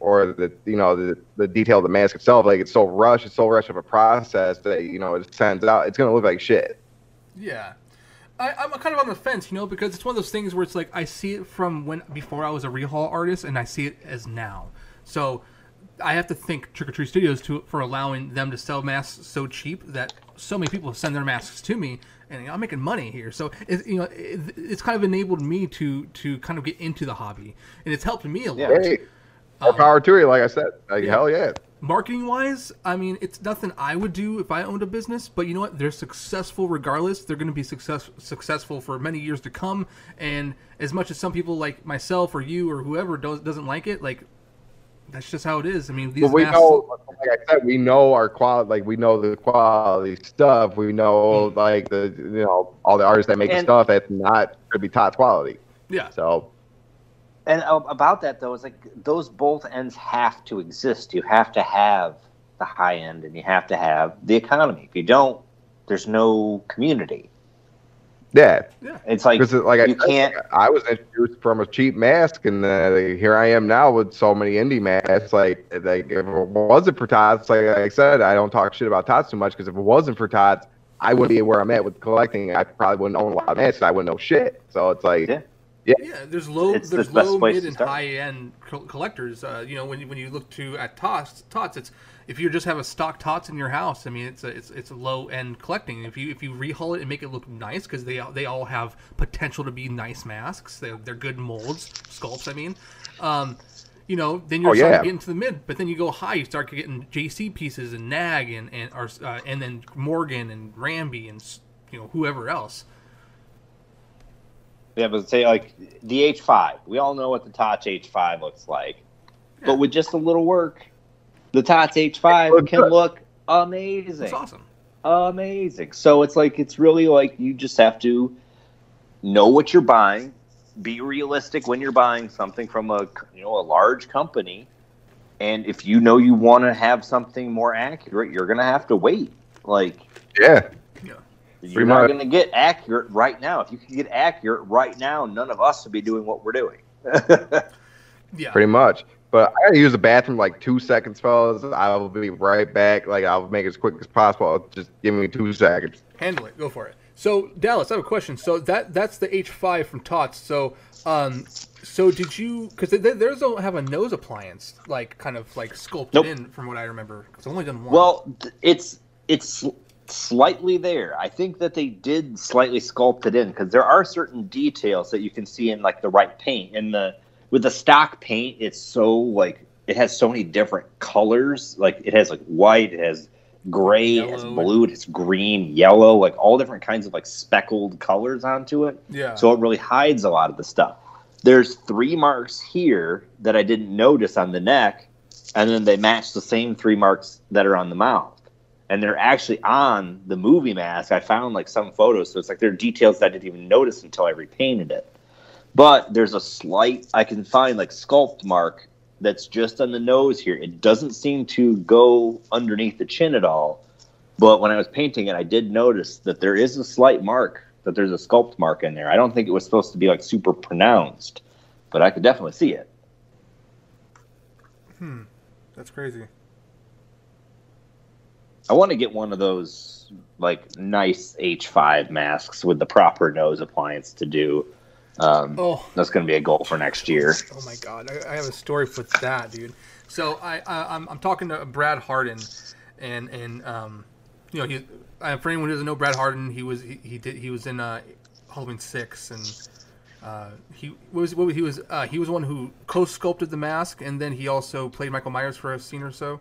or the you know the the detail of the mask itself. Like it's so rushed, it's so rushed of a process that you know it sends out. It's gonna look like shit. Yeah. I, I'm kind of on the fence, you know, because it's one of those things where it's like I see it from when before I was a rehaul artist, and I see it as now. So I have to thank Trick or Treat Studios to for allowing them to sell masks so cheap that so many people send their masks to me, and you know, I'm making money here. So it, you know, it, it's kind of enabled me to to kind of get into the hobby, and it's helped me a lot. Hey, more um, power to you. Like I said, like hell yeah. marketing wise, I mean, it's nothing I would do if I owned a business, but you know what? They're successful regardless. They're going to be success, successful for many years to come. And as much as some people like myself or you or whoever does, doesn't like it, like that's just how it is. I mean, these But we masks- know, like I said, we know our quality. Like we know the quality stuff. We know like the you know all the artists that make the And- stuff that's not gonna be top quality. yeah, So And uh, about that though, it's like those both ends have to exist. You have to have the high end, and you have to have the economy. If you don't, there's no community. Yeah, It's like because like I, you said, can't. I was introduced from a cheap mask, and uh, here I am now with so many indie masks. Like, like if it wasn't for Tots, like I said, I don't talk shit about Tots too much because if it wasn't for Tots, I wouldn't be where I'm at with collecting. I probably wouldn't own a lot of masks. I wouldn't know shit. So it's like, Yeah. yeah. yeah There's low, It's there's best low, place mid, and high end co- collectors. Uh, you know, when you, when you look to at tots, tots, it's if you just have a stock tots in your house. I mean, it's a, it's it's a low end collecting. If you if you rehaul it and make it look nice, because they all- they all have potential to be nice masks. They're they're good molds, sculpts. I mean, um, you know, then you're Oh, starting yeah. to get into the mid. But then you go high, you start getting JC pieces and Nag and and or, uh, and then Morgan and Ramby and you know whoever else. Yeah, but say like the H5. We all know what the Tots H5 looks like, Yeah. but with just a little work, the Tots H5 can good. look amazing. It's awesome. amazing. So it's like it's really like you just have to know what you're buying, be realistic when you're buying something from a you know a large company, and if you know you want to have something more accurate, you're gonna have to wait. Like yeah, Yeah. you're Pretty not gonna get accurate right now. If you can get accurate right now, none of us would be doing what we're doing. Yeah. pretty much. But I gotta use the bathroom like two seconds, fellas. I will be right back. Like I'll make it as quick as possible. Just give me two seconds. Handle it. Go for it. So Dallas, I have a question. So that that's the H5 from Tots. So um, so did you? Because they, theirs don't have a nose appliance, like kind of like sculpted Nope. in, from what I remember. Because I've only done one. Well, it's it's slightly there. I think that they did slightly sculpt it in because there are certain details that you can see in like the right paint. in the with the stock paint, it's so like it has so many different colors. Like it has like white, it has gray, it has blue, it has green, yellow, like all different kinds of like speckled colors onto it. yeah. So it really hides a lot of the stuff. There's three marks here that I didn't notice on the neck, and then they match the same three marks that are on the mouth. And they're actually on the movie mask. I found like some photos, so it's like there are details that I didn't even notice until I repainted it. But there's a slight I can find like sculpt mark that's just on the nose here. It doesn't seem to go underneath the chin at all. But when I was painting it, I did notice that there is a slight mark, that there's a sculpt mark in there. I don't think it was supposed to be like super pronounced, but I could definitely see it. Hmm. That's crazy. I want to get one of those like nice H5 masks with the proper nose appliance to do. Um, Oh. That's going to be a goal for next year. Oh my god, I, I have a story for that, dude. So I, I I'm, I'm talking to Brad Harden, and and um, you know he uh, for anyone who doesn't know Brad Harden, he was he, he did he was in uh, Halloween six and. Uh, he was what was- he was uh, he was one who co-sculpted the mask, and then he also played Michael Myers for a scene or so.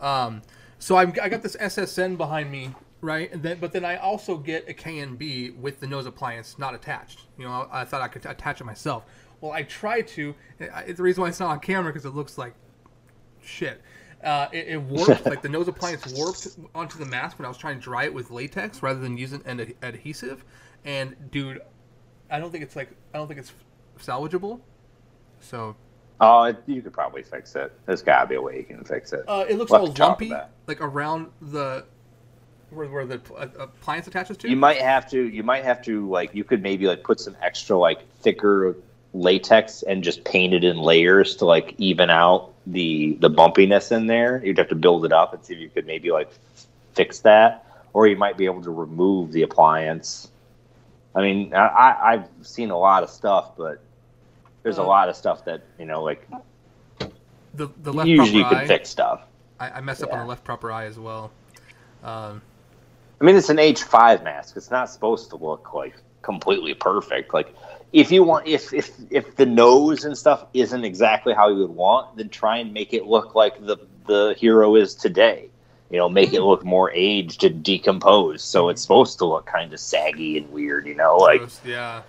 Um, so I'm, I got this SSN behind me, right? And then, but then I also get a B with the nose appliance not attached. You know, I, I thought I could attach it myself. Well, I tried to. I, the reason why it's not on camera because it looks like shit. Uh, it, it warped, like the nose appliance warped onto the mask when I was trying to dry it with latex rather than using an ad- adhesive. And dude, I don't think it's like I don't think it's salvageable. So Oh, it, you could probably fix it. There's got to be a way you can fix it. uh, it looks We'll all lumpy, like around the where, where the uh, appliance attaches to. You might have to. You might have to like. You could maybe like put some extra like thicker latex and just paint it in layers to like even out the the bumpiness in there. You'd have to build it up and see if you could maybe like fix that, or you might be able to remove the appliance. I mean, I, I've seen a lot of stuff, but there's a Uh, lot of stuff that you know like the the left usually you can eye. fix stuff. I, I messed up on the left proper eye as well. Um, I mean, it's an H5 mask. It's not supposed to look like completely perfect. Like, if you want, if if if the nose and stuff isn't exactly how you would want, then try and make it look like the the hero is today. You know, make it look more aged and decomposed. So it's supposed to look kind of saggy and weird. You know, like yeah.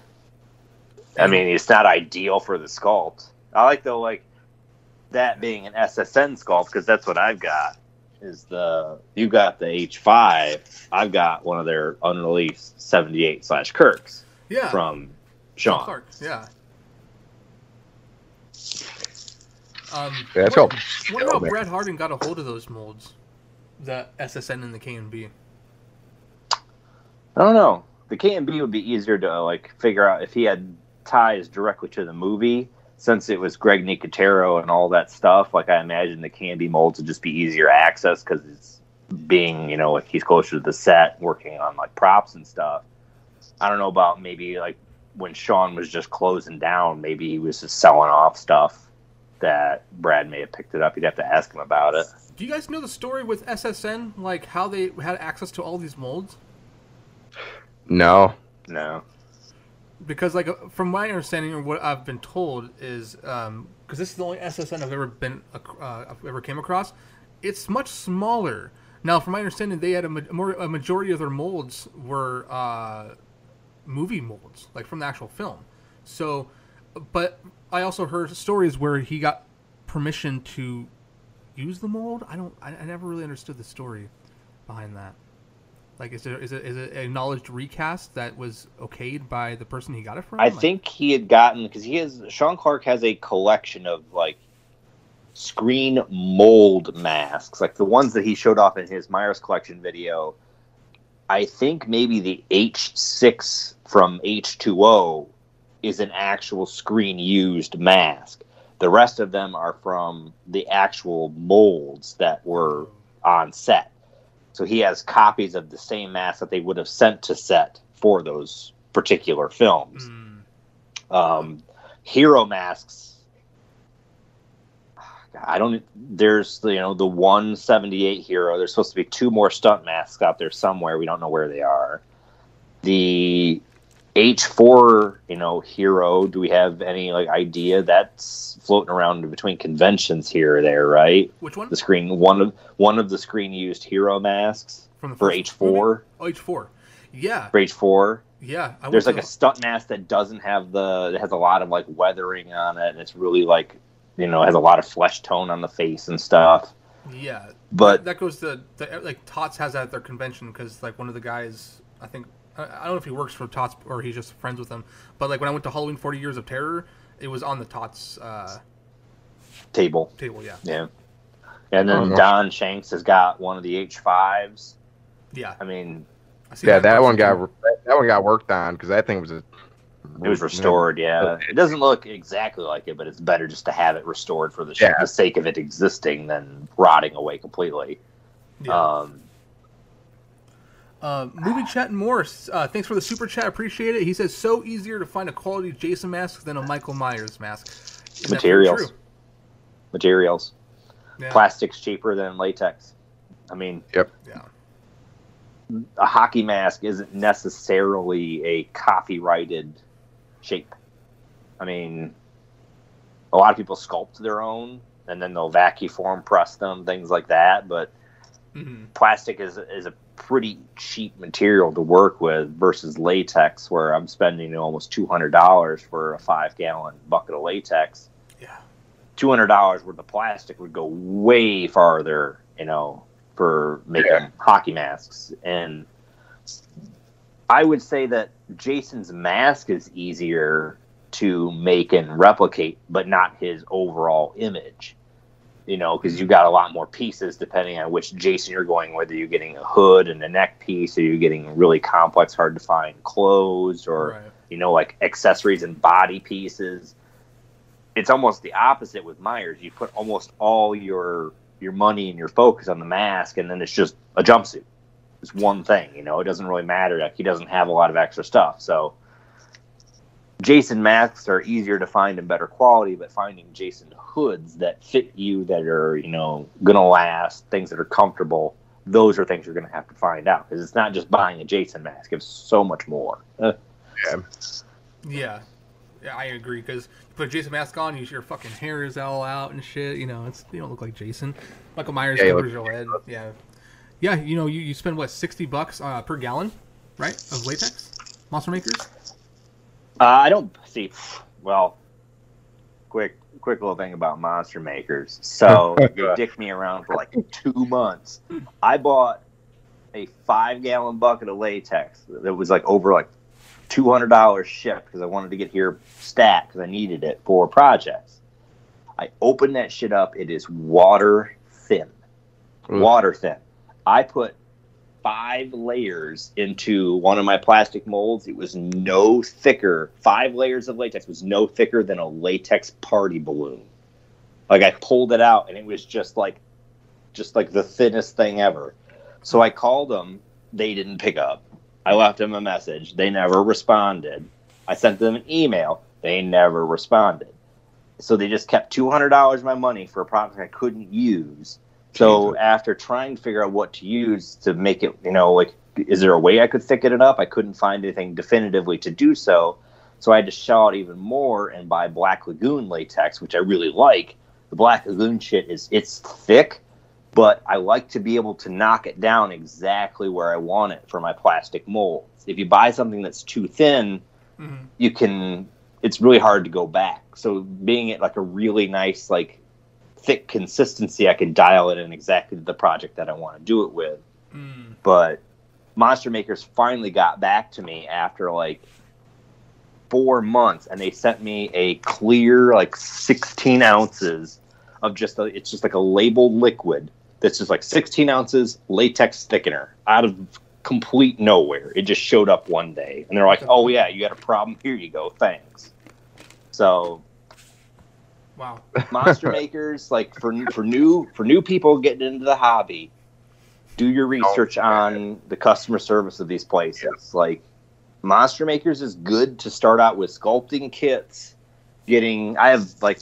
I mean, it's not ideal for the sculpt. I like though, like that being an SSN sculpt because that's what I've got. Is the you got the H5? I've got one of their unreleased 78 slash Kirks Yeah. from Sean Sean. Clark. Yeah. Um, Yeah, wonder- it's all wonder how man. Brad Harding got a hold of those molds, the SSN and the KNB. I don't know. The KNB would be easier to like figure out if he had ties directly to the movie. Since it was Greg Nicotero and all that stuff, like I imagine the candy and molds would just be easier access because it's being, you know, like he's closer to the set, working on like props and stuff. I don't know about maybe like when Sean was just closing down, maybe he was just selling off stuff that Brad may have picked it up. You'd have to ask him about it. Do you guys know the story with SSN? Like how they had access to all these molds? No. No. Because like from my understanding or what I've been told is because this is the only SSN I've ever been uh, I've ever came across. It's much smaller. Now, from my understanding, they had a, ma- more, a majority of their molds were uh, movie molds, like from the actual film. So, but I also heard stories where he got permission to use the mold. I don't. I, I never really understood the story behind that. Like, is it is it is it a acknowledged recast that was okayed by the person he got it from? I Like- think he had gotten because he has Sean Clark has a collection of like screen mold masks, like the ones that he showed off in his Myers collection video. I think maybe the H6 from H2O is an actual screen used mask. The rest of them are from the actual molds that were oh. on set. So he has copies of the same mask that they would have sent to set for those particular films. Mm, Um, hero masks. I don't. There's you know the 178 hero. There's supposed to be two more stunt masks out there somewhere. We don't know where they are. The H4 you know hero. Do we have any like idea? That's floating around between conventions here or there, right? which one? The screen one of one of the screen used hero masks From the for H4. movie? Oh, H four. Yeah, For H4. yeah. I There's like to a stunt mask that doesn't have the it has a lot of like weathering on it and it's really like you know has a lot of flesh tone on the face and stuff yeah. but that goes to the, like Tots has that at their convention because like one of the guys I think I, I don't know if he works for Tots or he's just friends with them, but like when I went to Halloween Forty Years of Terror, it was on the Tots uh, table table. Yeah, yeah and then no. Don Shanks has got one of the H5s yeah. I mean I see Yeah, that in one got too. that, that one got worked on because that thing was a. it was restored yeah it doesn't look exactly like it but it's better just to have it restored for the, sh- Yeah. the sake of it existing than rotting away completely Yeah. um Uh, movie chat and Morris, uh, thanks for the super chat. Appreciate it. He says so easier to find a quality Jason mask than a Michael Myers mask. And that's Materials. true. materials Yeah. plastic's cheaper than latex I mean yep. yeah. a hockey mask isn't necessarily a copyrighted shape. I mean, a lot of people sculpt their own and then they'll vacuum form press them, things like that. But hmm plastic is is a pretty cheap material to work with versus latex, where I'm spending you know, almost two hundred dollars for a five gallon bucket of latex. Yeah. two hundred dollars worth of plastic would go way farther, you know, for making Yeah. hockey masks. And I would say that Jason's mask is easier to make and replicate, but not his overall image. You know, because you got a lot more pieces depending on which Jason you're going. Whether you're getting a hood and a neck piece, or you're getting really complex, hard to find clothes, or Right. you know, like accessories and body pieces. It's almost the opposite with Myers. You put almost all your your money and your focus on the mask, and then it's just a jumpsuit. It's one thing, you know. It doesn't really matter. Like he doesn't have a lot of extra stuff. So Jason masks are easier to find and better quality, but finding Jason hoods that fit you, that are you know gonna last, things that are comfortable, those are things you're gonna have to find out because it's not just buying a Jason mask. It's so much more. Uh, Yeah, yeah, I agree. Because you put a Jason mask on, you, your fucking hair is all out and shit. You know, it's you don't look like Jason. Michael Myers Yeah, covers your head. Yeah, yeah. You know, you, you spend what sixty bucks uh, per gallon, right, of latex. Monster Makers. Uh, I don't see. Well, quick, quick little thing about Monster Makers. So they dicked me around for like two months. I bought a five gallon bucket of latex that was like over like two hundred dollars shipped because I wanted to get here stat because I needed it for projects. I opened that shit up. It is water thin, Ugh. water thin. I put five layers into one of my plastic molds. It was no thicker. Five layers of latex was no thicker than a latex party balloon. Like I pulled it out and it was just like just like the thinnest thing ever. So I called them, they didn't pick up. I left them a message. They never responded. I sent them an email. They never responded. So they just kept $200 of my money for a product I couldn't use. So after trying to figure out what to use to make it, you know, like, is there a way I could thicken it up? I couldn't find anything definitively to do so. So I had to shell out even more and buy Black Lagoon latex, which I really like. The Black Lagoon shit is it's thick, but I like to be able to knock it down exactly where I want it for my plastic molds. If you buy something that's too thin, Mhm. you can it's really hard to go back. So being it like a really nice like thick consistency, I can dial it in exactly to the project that I want to do it with. Mm. But Monster Makers finally got back to me after like four months, and they sent me a clear like 16 ounces of just a, it's just like a labeled liquid that's just like 16 ounces latex thickener out of complete nowhere. It just showed up one day, and they're like, "Oh yeah, you had a problem. Here you go. Thanks." So Wow. monster makers like for for new for new people getting into the hobby do your research on the customer service of these places. Like monster makers is good to start out with sculpting kits getting i have like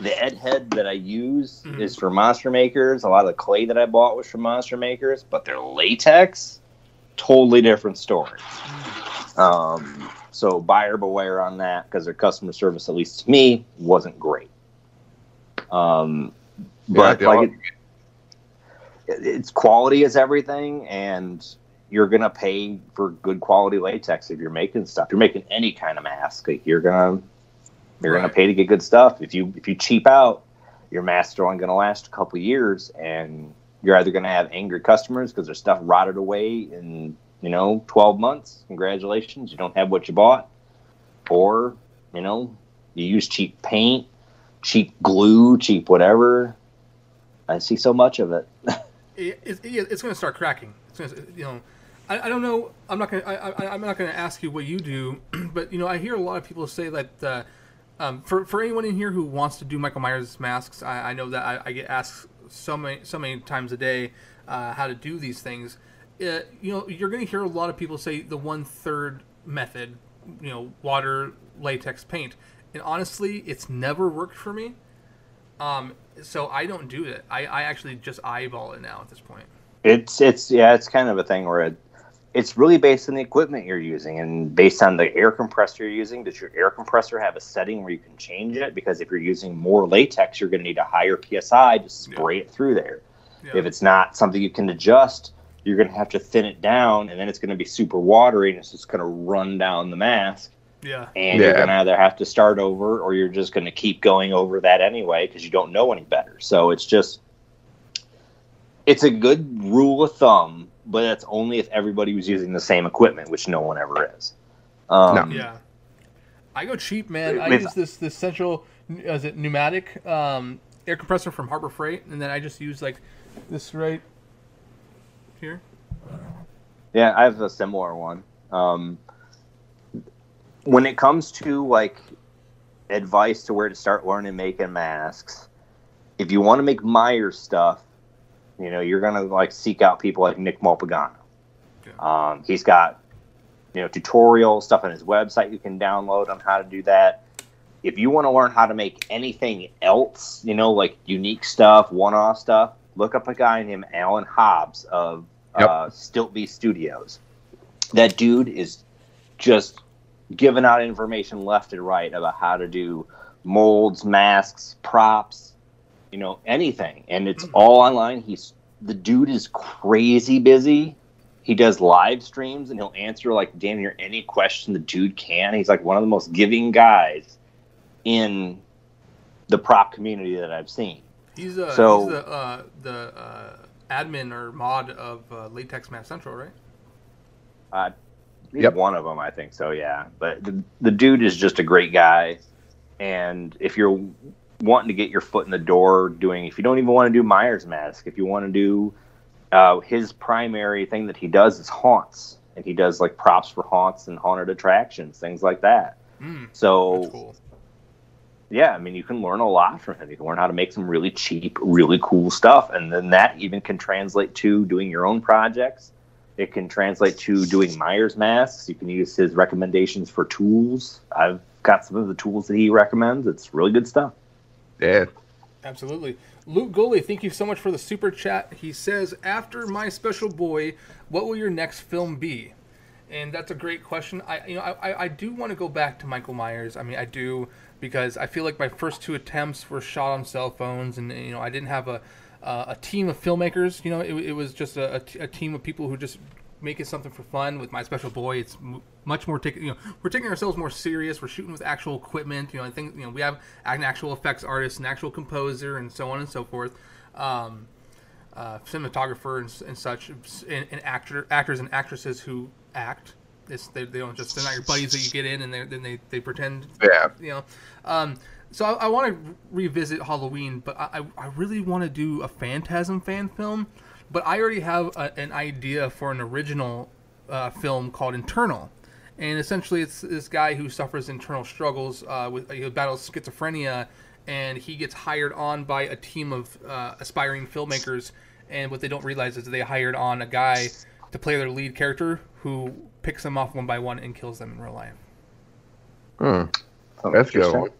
the ed head that i use Mhm. is for monster makers. A lot of the clay that i bought was from monster makers but their latex totally different story. Um, so buyer beware on that because their customer service, at least to me, wasn't great. Um, but Yeah, like, it, it's quality is everything, and you're gonna pay for good quality latex if you're making stuff. You're making any kind of mask, like you're gonna you're gonna pay to get good stuff. If you if you cheap out, your masks are only gonna last a couple years, and you're either gonna have angry customers because their stuff rotted away in you know 12 months. Congratulations, you don't have what you bought, or you know you use cheap paint, cheap glue, cheap whatever. I see so much of it. it, it, it's going to start cracking. It's gonna, you know, I, I don't know. I'm not going. I, I'm not going to ask you what you do, but you know, I hear a lot of people say that. Uh, um, for for anyone in here who wants to do Michael Myers masks, I, I know that I, I get asked so many so many times a day uh, how to do these things. Uh, you know, you're going to hear a lot of people say the one third method. You know, water, latex, paint, and honestly, it's never worked for me. Um, so I don't do it. I, I actually just eyeball it now at this point. It's it's yeah, it's kind of a thing where it, it's really based on the equipment you're using and based on the air compressor you're using. Does your air compressor have a setting where you can change it? Because if you're using more latex, you're going to need a higher psi to spray it through there. Yeah. If it's not something you can adjust, you're going to have to thin it down, and then it's going to be super watery, and it's just going to run down the mask. Yeah. and you're gonna either have to start over or you're just gonna keep going over that anyway because you don't know any better. So it's just it's a good rule of thumb, but that's only if everybody was using the same equipment, which no one ever is. Um, Yeah. I go cheap, man. I use this this central, is it pneumatic um, air compressor from Harbor Freight, and then I just use like this right here. Yeah, I have a similar one. Um, when it comes to like advice to where to start learning making masks, if you want to make Myers stuff, you know, you're gonna like seek out people like Nick Malpagano. Um, he's got you know tutorial stuff on his website you can download on how to do that. If you want to learn how to make anything else, you know, like unique stuff, one-off stuff, look up a guy named Alan Hobbs of Yep. uh, Stiltbeast Studios. That dude is just giving out information left and right about how to do molds, masks, props, you know, anything. And it's all online. He's the dude is crazy busy. He does live streams and he'll answer like damn near any question the dude can. He's like one of the most giving guys in the prop community that I've seen. He's uh, So- he's the uh, the uh, admin or mod of uh, Latex Mask Central, right? Uh, Yep. one of them, I think so. Yeah, but the, the dude is just a great guy, and if you're wanting to get your foot in the door, doing if you don't even want to do Myers mask, if you want to do uh, his primary thing that he does is haunts, and he does like props for haunts and haunted attractions, things like that. Mm, So that's cool. Yeah, I mean, you can learn a lot from him. You can learn how to make some really cheap, really cool stuff. And then that even can translate to doing your own projects. It can translate to doing Myers masks. You can use his recommendations for tools. I've got some of the tools that he recommends. It's really good stuff. Yeah. Absolutely. Luke Goley, thank you so much for the super chat. He says, "After my special boy, what will your next film be?" And that's a great question. I, you know, I, I- I do want to go back to Michael Myers. I mean, I do because I feel like my first two attempts were shot on cell phones, and you know, I didn't have a uh, a team of filmmakers. You know, it, it was just a, a t- a team of people who just making something for fun. With my special boy, it's m- much more taking. You know, we're taking ourselves more serious. We're shooting with actual equipment. You know, I think you know we have an actual effects artist, an actual composer, and so on and so forth. Um, uh, cinematographer and, and such, and, and actor, actors and actresses who act. It's, they, they don't just they're not your buddies that you get in and then they, they pretend Yeah. you know. Um, so I, I want to revisit Halloween, but I, I I really want to do a Phantasm fan film. But I already have a, an idea for an original uh, film called Internal, and essentially it's this guy who suffers internal struggles uh, with he battles schizophrenia, and he gets hired on by a team of uh, aspiring filmmakers. And what they don't realize is they hired on a guy to play their lead character who picks them off one by one and kills them in real life. Hmm. Oh, That's good interesting. one.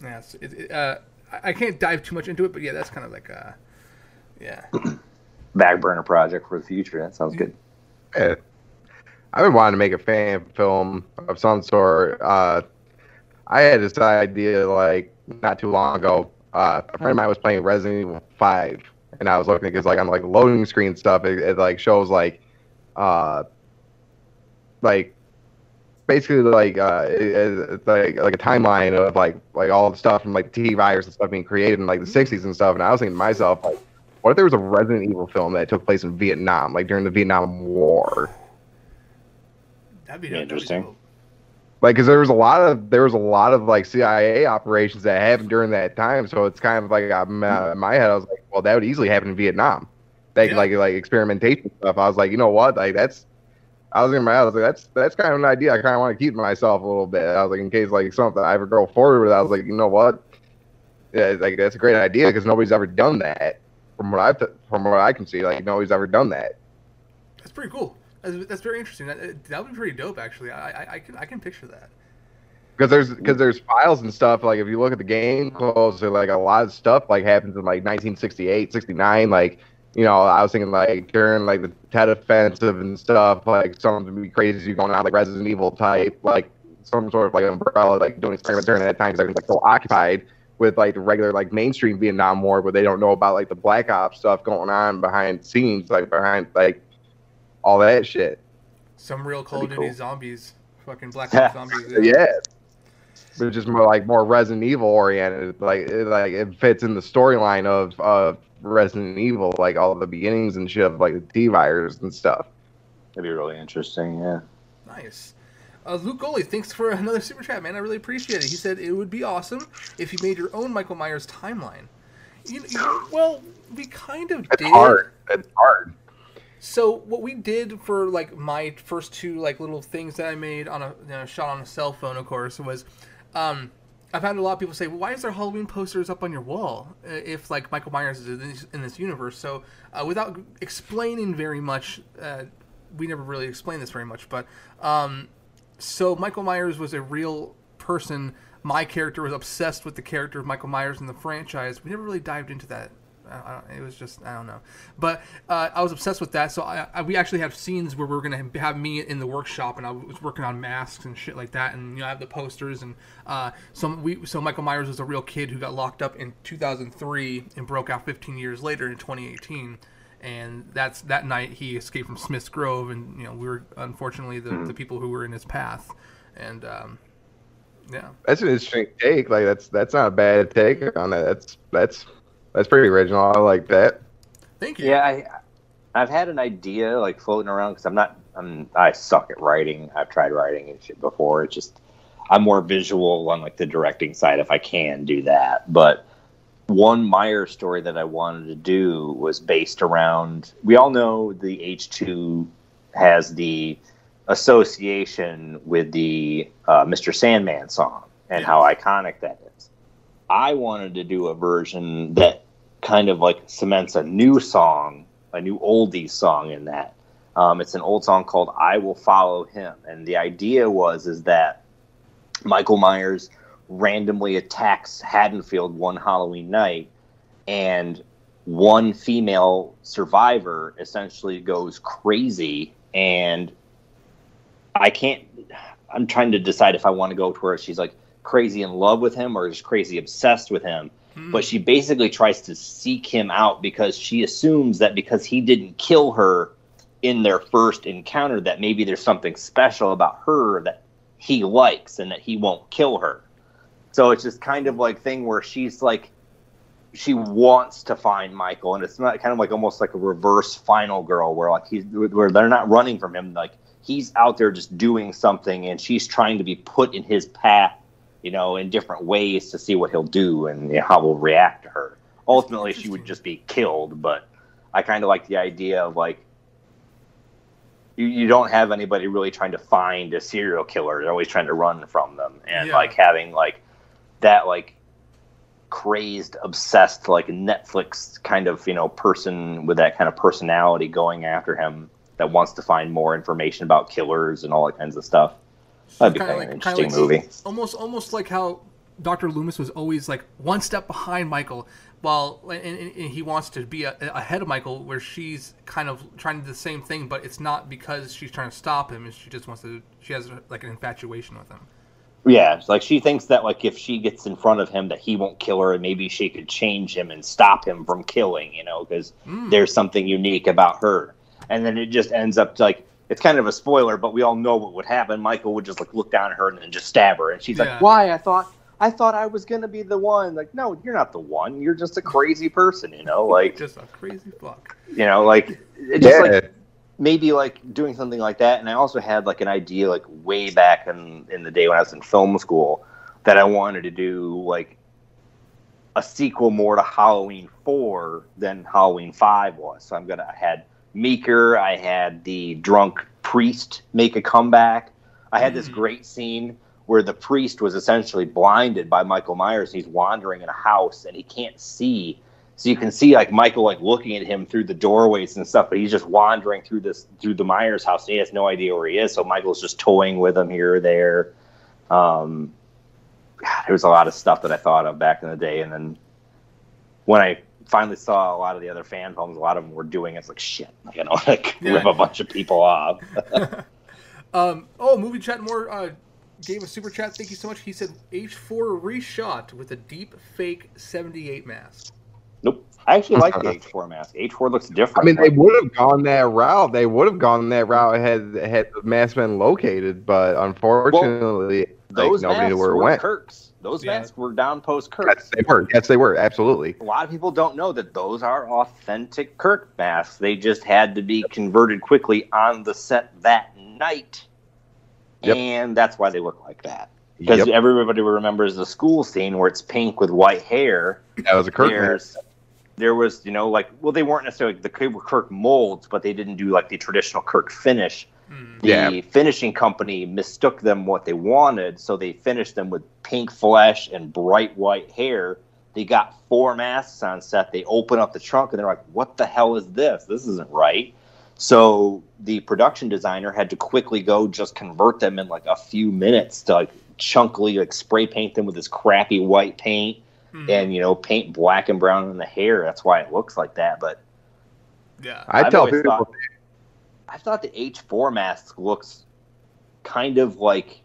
Yes, it, it, uh, I I can't dive too much into it, but yeah, that's kind of like a, yeah. Back burner project for the future. That sounds good. Yeah. I've been wanting to make a fan film of some sort. Uh, I had this idea like not too long ago. Uh, a friend of mine was playing Resident Evil Five, and I was looking because like on like loading screen stuff, it, it like shows like, uh, like basically like uh, it's like like a timeline of like like all the stuff from like the T virus and stuff being created in like the '60s and stuff. And I was thinking to myself like, what if there was a Resident Evil film that took place in Vietnam, like during the Vietnam War? That'd be that'd be Interesting. dope. like because there was a lot of there was a lot of like CIA operations that happened during that time. So it's kind of like I'm, uh, in my head, I was like, well, that would easily happen in Vietnam. Like Yeah. like like experimentation stuff. I was like, you know what? Like that's. I was in my head. I was like, that's that's kind of an idea. I kind of want to keep myself a little bit. I was like, in case like something I ever go forward with. I was like, you know what? Yeah, like that's a great idea because nobody's ever done that. From what I from what I can see, like nobody's ever done that. That's pretty cool. That's, that's very interesting. That that would be pretty dope, actually. I, I I can I can picture that. because there's because there's files and stuff like if you look at the game closely like a lot of stuff like happens in like 1968 69 like you know i was thinking like during like the tet offensive and stuff like something would be crazy going on like resident evil type like some sort of like umbrella like doing experiments during that time because I everyone's like so occupied with like the regular like mainstream vietnam war but they don't know about like the black ops stuff going on behind scenes like behind like all that shit Some real Call of Duty cool. zombies fucking Black Ops Zombies. Yeah. But just more like more Resident Evil oriented. Like it, like it fits in the storyline of of Resident Evil, like all the beginnings and shit of like the T virus and stuff. That'd be really interesting. Yeah. Nice. Uh, Luke Goley, thanks for another super chat, man. I really appreciate it. He said it would be awesome if you made your own Michael Myers timeline. You, you, well, we kind of It's did. hard. It's hard. So what we did for like my first two like little things that I made on a you know, shot on a cell phone, of course, was um, I've had a lot of people say, well, "Why is there Halloween posters up on your wall uh, if like Michael Myers is in this, in this universe?" So uh, without explaining very much, uh, we never really explained this very much, but um, so Michael Myers was a real person. My character was obsessed with the character of Michael Myers in the franchise. We never really dived into that. I, I, it was just I don't know, but uh, I was obsessed with that. So I, I, we actually have scenes where we're gonna have me in the workshop, and I was working on masks and shit like that, and you know I have the posters, and uh, so we so Michael Myers was a real kid who got locked up in 2003 and broke out 15 years later in 2018 and that's that night he escaped from Smith's Grove, and you know we were unfortunately the, the people who were in his path, and um, yeah, That's an interesting take. Like that's that's not a bad take on that. That's that's that's pretty original. I like that. thank you. Yeah, I, I've had an idea like floating around because I'm not. I'm. I suck at writing. I've tried writing and shit before. It's just I'm more visual on like the directing side if I can do that. But one Meyer story that I wanted to do was based around. We all know the H2 has the association with the uh, Mr. Sandman song and how iconic that is. I wanted to do a version that kind of like cements a new song, a new oldie song in that. Um, it's an old song called "I Will Follow Him," and the idea was is that Michael Myers randomly attacks Haddonfield one Halloween night, and one female survivor essentially goes crazy, and I can't. I'm trying to decide if I want to go to where she's like crazy in love with him or just crazy obsessed with him. Hmm. But she basically tries to seek him out because she assumes that because he didn't kill her in their first encounter, that maybe there's something special about her that he likes and that he won't kill her. So it's just kind of like thing where she's like she wants to find Michael, and it's not kind of like almost like a reverse final girl where like he's where they're not running from him, like he's out there just doing something, and she's trying to be put in his path, you know, in different ways to see what he'll do and you know, how we'll react to her. Ultimately, she would just be killed, but I kind of like the idea of like you, you don't have anybody really trying to find a serial killer; they're always trying to run from them, and Yeah. like having like that like crazed, obsessed, like Netflix kind of you know person with that kind of personality going after him that wants to find more information about killers and all that kinds of stuff. That'd be kind of an like- kinda interesting like- movie. Almost, almost like how Doctor Loomis was always like one step behind Michael, while and, and, he wants to be a, ahead of Michael, where she's kind of trying to do the same thing, but it's not because she's trying to stop him; she just wants to. She has like an infatuation with him. Yeah, like she thinks that like if she gets in front of him, that he won't kill her, and maybe she could change him and stop him from killing. You know, because hmm. there's something unique about her. And then it just ends up like it's kind of a spoiler, but we all know what would happen. Michael would just like look down at her and then just stab her, and she's Yeah. like, "Why? I thought I thought I was gonna be the one." Like, no, you're not the one. You're just a crazy person. You know, like Just a crazy fuck. you know, like just Yeah. like maybe like doing something like that. And I also had like an idea like way back in in the day when I was in film school that I wanted to do like a sequel more to Halloween four than Halloween five was. So I'm gonna I had Meeker, I had the drunk priest make a comeback. I had this great scene where the priest was essentially blinded by Michael Myers. He's wandering in a house and he can't see. So you can see like Michael like looking at him through the doorways and stuff, but he's just wandering through this through the Myers house. And he has no idea where he is. So Michael's just toying with him here or there. Um, God, there was a lot of stuff that I thought of back in the day, and then when I finally saw a lot of the other fan films, a lot of them were doing. It's like shit, you know, like Yeah. rip a bunch of people off. Um, oh, movie chat more uh, gave a super chat. Thank you so much. He said H4 reshot with a deep fake 78 mask. nope. I actually like the H4 mask. H4 looks different. I mean, they would have gone that route. They would have gone that route had had the mask been located, but unfortunately, those like, nobody masks knew where it were went. Kirk's. Those Yeah. masks were down post Kirk. Yes, Kirk's. they were. Yes, they were. Absolutely. A lot of people don't know that those are authentic Kirk masks. They just had to be converted quickly on the set that night. Yep. And that's why they look like that. Because Yep, everybody remembers the school scene where it's pink with white hair. that was a Kirk mask. There was, you know, like, well, they weren't necessarily the Kirk molds, but they didn't do like the traditional Kirk finish. Mm. The Yeah. finishing company mistook them what they wanted, so they finished them with pink flesh and bright white hair. They got four masks on set. They open up the trunk and they're like, "What the hell is this? This isn't right." So the production designer had to quickly go just convert them in like a few minutes to like chunkily like spray paint them with this crappy white paint Mhm. and you know paint black and brown in the hair. That's why it looks like that. But yeah. I I've tell people, thought- I thought the H4 mask looks kind of like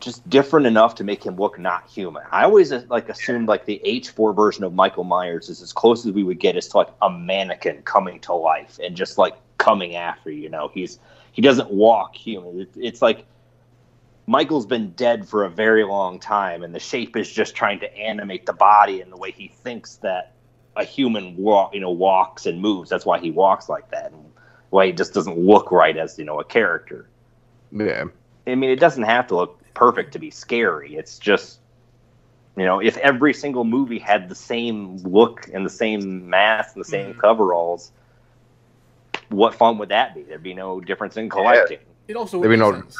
just different enough to make him look not human. I always uh, like assumed like the H4 version of Michael Myers is as close as we would get as to like a mannequin coming to life and just like coming after you. Know, he's he doesn't walk human. It, it's like Michael's been dead for a very long time, and the shape is just trying to animate the body and the way he thinks that a human walk, you know, walks and moves. That's why he walks like that, and why he just doesn't look right as you know a character. yeah, I mean, it doesn't have to look perfect to be scary. It's just, you know, if every single movie had the same look and the same mask and the same Mhm. coveralls, what fun would that be? There'd be no difference in collecting. It also Maybe makes no- sense.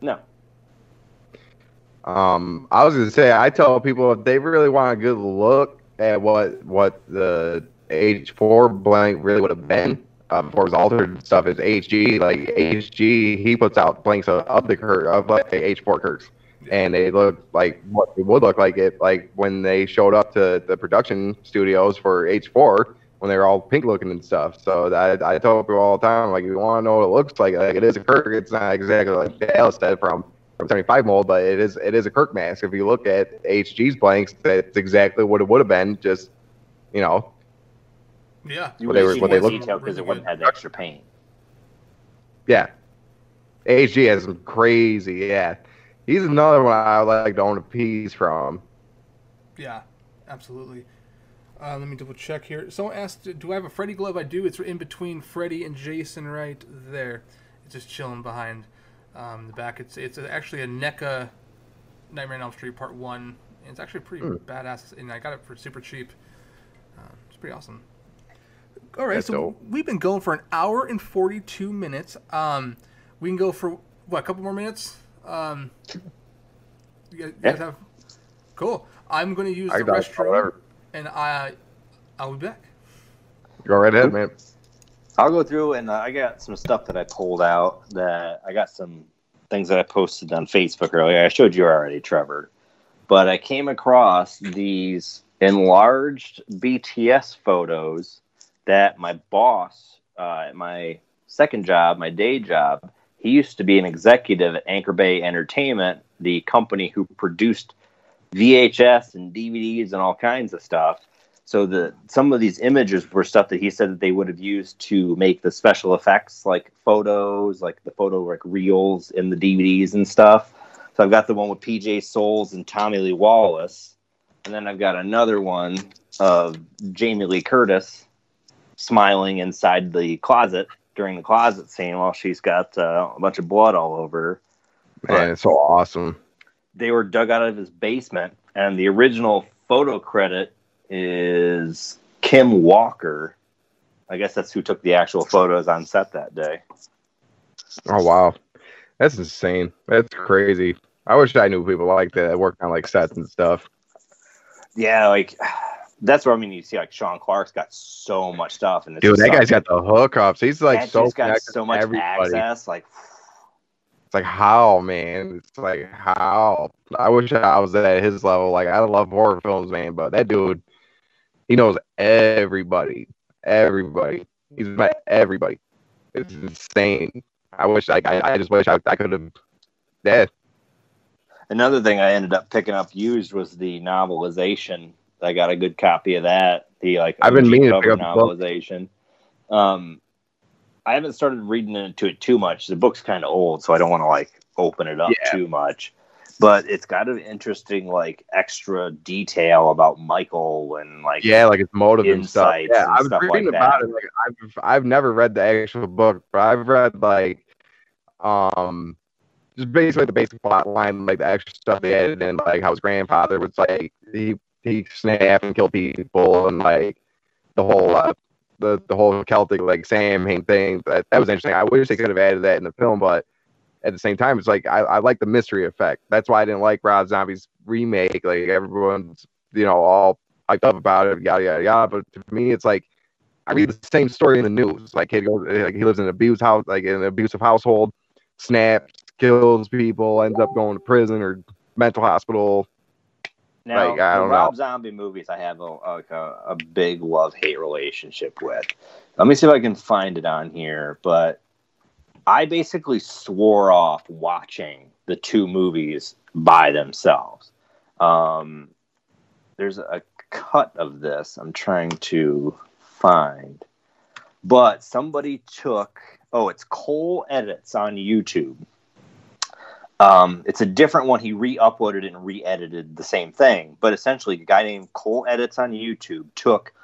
No. Um, I was gonna say, I tell people if they really want a good look at what what the H4 blank really would have been uh, before was altered stuff, is HG. Like HG, he puts out blanks of, of the Kirk of like the H4 Kirks, and they look like what it would look like it like when they showed up to the production studios for H4 when they were all pink looking and stuff. So that, I tell people all the time, like, if you want to know what it looks like, like it is a Kirk. It's not exactly like Dallas said from 75 mold, but it is it is a Kirk mask. If you look at HG's blanks, that's exactly what it would have been. Just you know, Yeah. You What they were what they more look- detail because it wouldn't good. have the extra paint. yeah. HG has some crazy, yeah. He's another one I would like to own a piece from. Yeah, absolutely. Uh, let me double check here. Someone asked, "Do I have a Freddy glove?" I do. It's in between Freddy and Jason, right there. It's just chilling behind um, the back. It's it's actually a NECA Nightmare on Elm Street Part One. And it's actually pretty Hmm. badass, and I got it for super cheap. Uh, it's pretty awesome. All right, That's so dope. we've been going for an hour and forty-two minutes. Um, we can go for what a couple more minutes. Um, you guys, you guys Yeah. have cool. I'm going to use I the restroom, and I I'll be back. Go right ahead, man. I'll go through and uh, I got some stuff that I pulled out that I got some things that I posted on Facebook earlier. I showed you already, Trevor. But I came across these enlarged BTS photos that my boss uh, my second job, my day job, he used to be an executive at Anchor Bay Entertainment, the company who produced VHS and DVDs and all kinds of stuff. So the some of these images were stuff that he said that they would have used to make the special effects, like photos, like the photo like reels in the DVDs and stuff. So I've got the one with PJ Soles and Tommy Lee Wallace, and then I've got another one of Jamie Lee Curtis smiling inside the closet during the closet scene while she's got uh, a bunch of blood all over her Man, it's so awesome. they were dug out of his basement, and the original photo credit is Kim Walker. I guess that's who took the actual photos on set that day. Oh wow, that's insane. That's crazy. I wish I knew people like that that worked on like sets and stuff. Yeah, like that's where I mean you see like Sean Clarke's got so much stuff, and Dude, that guy's got the hookups. He's like that so got so much everybody. access. Like It's like how, man. It's like how. I wish I was at his level. Like I love horror films, man, but that dude, he knows everybody, everybody. He's met everybody. It's insane. I wish like I, I just wish I, I could have. Yeah, another thing I ended up picking up used was the novelization I got a good copy of that. The like I've been meaning to pick up the novelization. Um, I haven't started reading into it too much. The book's kind of old, so I don't want to like open it up Yeah. too much. But it's got an interesting like extra detail about Michael and like Yeah, like his motive and stuff. Yeah, and I was reading like about that. it. Like I've I've never read the actual book, but I've read like um just basically the basic plot line, like the extra stuff they added in, like how his grandfather was like he he snapped and killed people and like the whole uh, the the whole Celtic like Samhain thing. That that was interesting. I wish they could have added that in the film, but at the same time, it's like I, I like the mystery effect. That's why I didn't like Rob Zombie's remake. Like everyone's you know all hyped up about it, yada yada yada. But to me, it's like I read the same story in the news. Like kid goes, like he lives in an abused house, like in an abusive household, snaps, kills people, ends up going to prison or mental hospital. Now, Like, I don't Rob know. Zombie movies, I have a like a, a big love hate relationship with. Let me see if I can find it on here. But I basically swore off watching the two movies by themselves. Um, there's a cut of this I'm trying to find, but somebody took. Oh, it's Cole edits on YouTube. Um, it's a different one. He re-uploaded and re-edited the same thing, but essentially, a guy named Cole Edits on YouTube took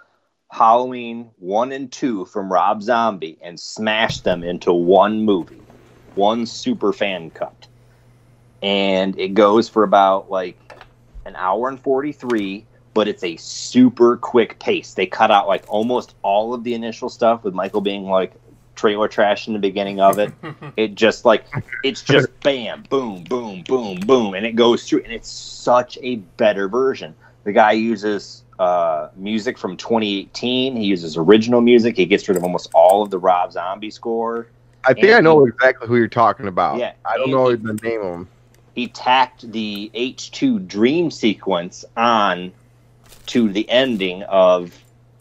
Halloween one and two from Rob Zombie and smashed them into one movie, one super fan cut, and it goes for about like an hour and forty-three. But it's a super quick pace. They cut out like almost all of the initial stuff with Michael being like trailer trash in the beginning of it. it just like it's just bam, boom, boom, boom, boom, and it goes through, and it's such a better version. The guy uses uh, music from 2018. He uses original music. He gets rid of almost all of the Rob Zombie score. I think And I know he- exactly who you're talking about. Yeah, I don't know he- the name of him. He tacked the H2 dream sequence on to the ending of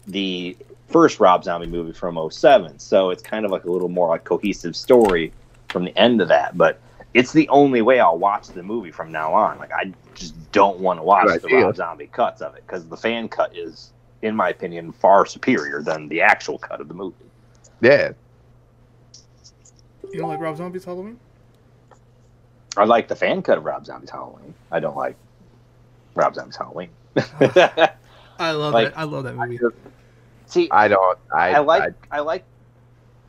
the first Rob Zombie movie from 07. So it's kind of like a little more like cohesive story from the end of that. But it's the only way I'll watch the movie from now on. Like I just don't want to watch Good the idea. Rob Zombie cuts of it because the fan cut is, in my opinion, far superior than the actual cut of the movie. Yeah, You don't like Rob Zombie's Halloween? I like the fan cut of Rob Zombie's Halloween. I don't like Rob Zombie's Halloween. I love Like- that. I love that movie. See, I don't. I, I like I, like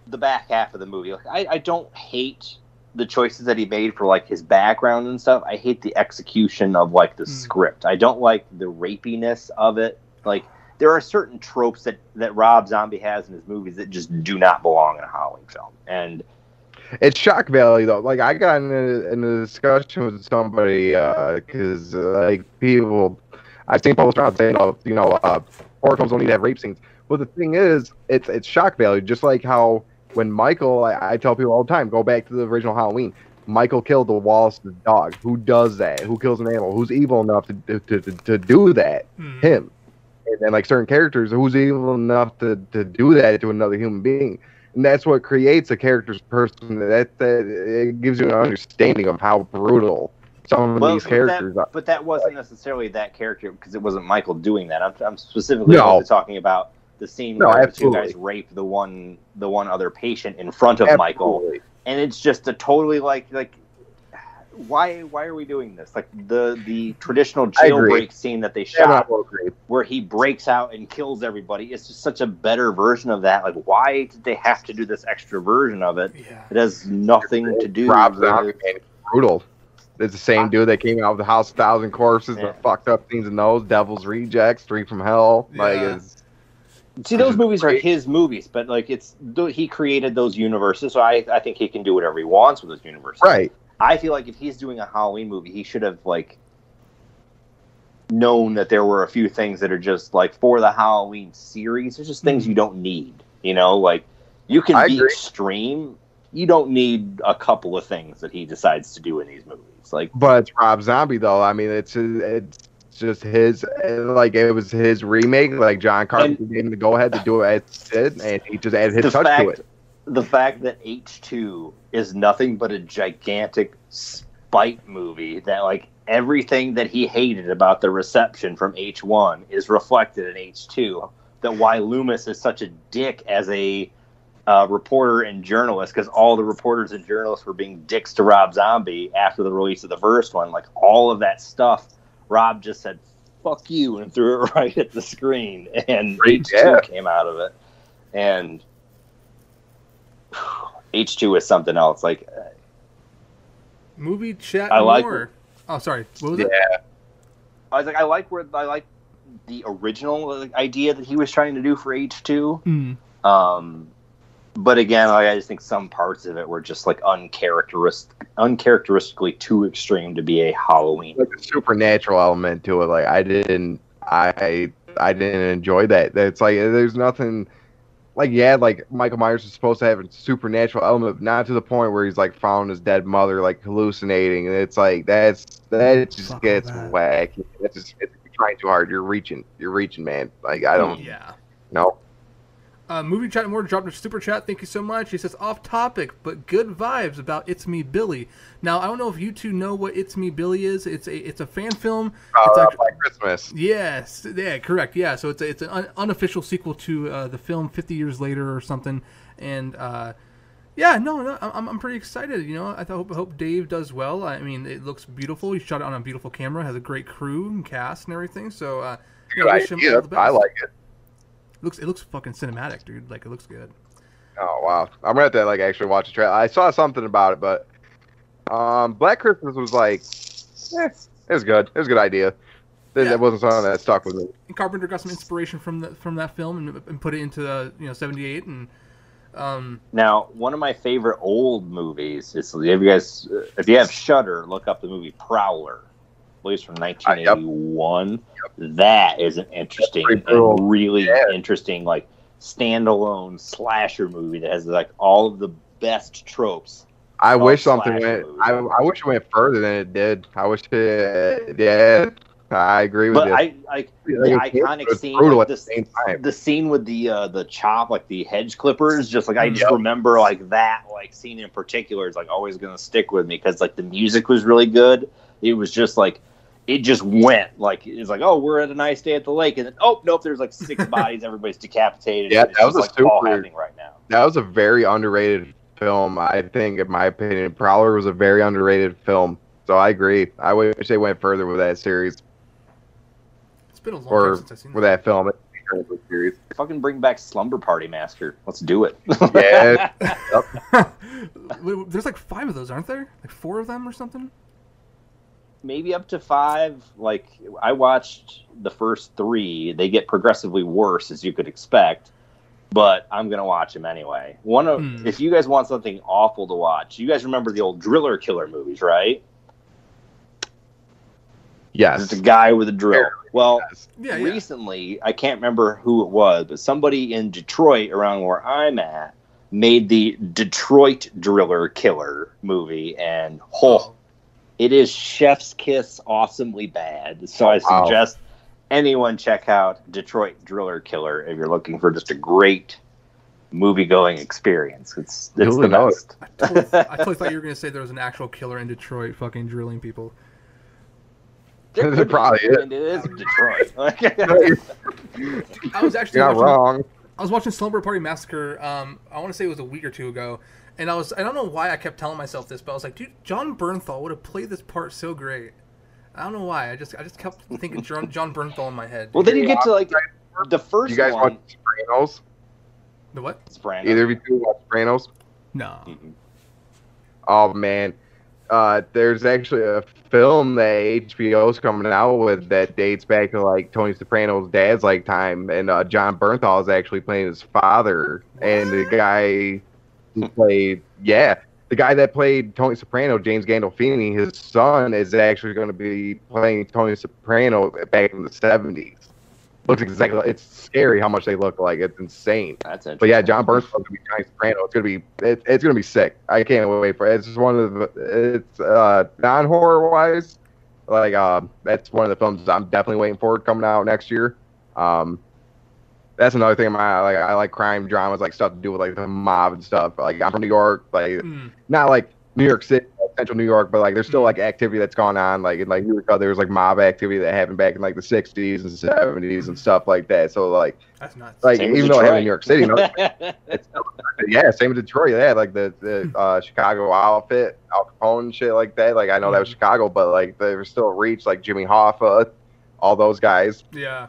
the back half of the movie. Like I, I don't hate the choices that he made for like his background and stuff. I hate the execution of like the Hmm. script. I don't like the rapiness of it. Like there are certain tropes that that Rob Zombie has in his movies that just do not belong in a Halloween film. And It's shock value though. Like I got in a, in a discussion with somebody because uh, like people, I've seen posts around saying, "Oh, you know, uh, horror films don't need to have rape scenes." Well, the thing is, it's it's shock value. Just like how when Michael, I, I tell people all the time, go back to the original Halloween. Michael killed the Wallace's dog. Who does that? Who kills an animal? Who's evil enough to to, to, to do that? Hmm. Him. And then like certain characters, who's evil enough to, to do that to another human being? and that's what creates a character's person. That that it gives you an understanding of how brutal some of Well, these characters that, are. but that wasn't necessarily that character because it wasn't Michael doing that. I'm, I'm specifically No. talking about the scene No, where the two guys rape the one the one other patient in front of Michael, and it's just a totally like like why why are we doing this? Like the the traditional jailbreak scene that they shot I where he breaks out and kills everybody. It's just such a better version of that. Like why did they have to do this extra version of it? Yeah. It has nothing to do Rob with Zombie, brutal. It's the same dude that came out of the House of Thousand Corpses, Yeah. the fucked up scenes in those, Devil's Rejects, 3 From Hell. Like, it's, See, those movies are his movies, but like it's he created those universes, so I I think he can do whatever he wants with those universes. right. I feel like if he's doing a Halloween movie, he should have like known that there were a few things that are just like for the Halloween series. There's just things mm-hmm. you don't need, you know. Like you can I be agree. extreme. You don't need a couple of things that he decides to do in these movies. Like But it's Rob Zombie, though. I mean, it's it's just his, like, it was his remake. Like, John Carpenter gave him the go ahead to do it as Sid, and he just added his touch fact to it. the fact that H two is nothing but a gigantic spite movie that like everything that he hated about the reception from H1 is reflected in H2. That why Loomis is such a dick as a uh, reporter and journalist because all the reporters and journalists were being dicks to Rob Zombie after the release of the first one. Like all of that stuff, Rob just said "fuck you" and threw it right at the screen, and H2 Yeah. came out of it. And H2 is something else. Like Movie chat I like more. Oh, sorry. What was Yeah. it? I was like, I like where I like the original like, idea that he was trying to do for H2. Hmm. Um, but again, like, I just think some parts of it were just like uncharacteristic, uncharacteristically too extreme to be a Halloween. like a supernatural element to it. Like I didn't, I, I didn't enjoy that. That's like there's nothing. Like yeah, like Michael Myers is supposed to have a supernatural element, but not to the point where he's like found his dead mother, like hallucinating, and it's like that's that just Fuck gets that. wacky. That's just it's you're trying too hard. You're reaching, you're reaching, man. Like I don't Yeah. know. Uh, movie chat more dropped a super chat. Thank you so much. He says off topic, but good vibes about It's Me Billy. Now I don't know if you two know what It's Me Billy is. It's a it's a fan film. It's Uh, actu- Christmas. Yes, yeah, correct. Yeah, so it's a, it's an un- unofficial sequel to uh, the film Fifty Years Later or something, and uh, yeah, no, no, I'm, I'm pretty excited. You know, I hope hope Dave does well. I mean, it looks beautiful. He shot it on a beautiful camera, has a great crew and cast and everything. So, uh, yeah, Good wish him idea. all the best. I like it. Looks it looks fucking cinematic, dude. Like it looks good. Oh wow, I'm gonna have to like actually watch the trailer. I saw something about it, but um, Black Christmas was like, eh, it was good. It was a good idea. That Yeah. that wasn't something that stuck with me. And Carpenter got some inspiration from the, from that film and, and put it into uh, you know '78 and um, Now, one of my favorite old movies is if you guys, if you have Shutter, look up the movie Prowler. It's from 1981. That is an interesting, really Yeah. interesting, like standalone slasher movie that has like all of the best tropes. I wish something went. I, I wish it went further than it did. I wish it. Yeah, I agree with But you. I like the Like, iconic scene, like at the same time. the scene with the uh, the chop, like the hedge clippers. Just like I just Yep. remember, like that, like scene in particular is like always gonna stick with me because like the music was really good. It was just like it just went like it's like oh we're at a nice day at the lake and then oh nope there's like six bodies everybody's decapitated Yeah, that was just, a like all super- happening right now that was a very underrated film. I think, in my opinion, Prowler was a very underrated film. So I agree. I wish they went further with that series it's been a long or time since I've seen with that. that film. Series. fucking bring back Slumber Party Massacre let's do it Yeah. Wait, There's like five of those, aren't there? Like four of them or something. Maybe up to five. Like I watched the first three; they get progressively worse, as you could expect. But I'm gonna watch them anyway. One of, Hmm. if you guys want something awful to watch, you guys remember the old Driller Killer movies, right? Yes. It's a guy with a drill. Well, Yeah, yeah. recently, I can't remember who it was, but somebody in Detroit, around where I'm at, made the Detroit Driller Killer movie, and oh, it is chef's kiss awesomely bad so i Wow. suggest anyone check out detroit driller killer if you're looking for just a great movie going experience it's it's Duly the noted. best I totally, I totally thought you were gonna say there was an actual killer in Detroit, fucking drilling people. There It probably is. it is detroit I was actually You're not watching, wrong. I was watching Slumber Party Massacre. Um, I want to say it was a week or two ago, and I was I don't know why I kept telling myself this, but I was like, dude, Jon Bernthal would have played this part so great. I don't know why. I just I just kept thinking John Jon Bernthal in my head. well then you get to like the first You guys one watch Sopranos? the what? Sopranos. Either of you two watch Sopranos? No. Mhm. Oh man, uh, there's actually a film that HBO's coming out with that dates back to like Tony Soprano's dad's like time, and uh, Jon Bernthal is actually playing his father, and the guy who played yeah. The guy that played Tony Soprano, James Gandolfini, his son is actually going to be playing Tony Soprano back in the '70s. Looks exactly. It's scary how much they look like. It's insane. that's interesting But yeah, Jon Bernthal gonna be Johnny Soprano. It's gonna be it, it's gonna be sick. I can't wait for it. It's just one of the it's uh non horror wise, like uh that's one of the films I'm definitely waiting for coming out next year. Um, that's another thing. In my like I like crime dramas, like stuff to do with like the mob and stuff. Like I'm from New York, like Mm. not like New York City, but Central New York, but like there's still like activity that's gone on. Like in like New York, there was like mob activity that happened back in like the '60s and '70s and stuff like that. So like That's nuts. like Same even though I live in New York City, you it's yeah, same with Detroit. Yeah, like the the uh, Chicago outfit, Al Capone, shit like that. Like I know that was Chicago, but like they were still reach like Jimmy Hoffa, all those guys. Yeah.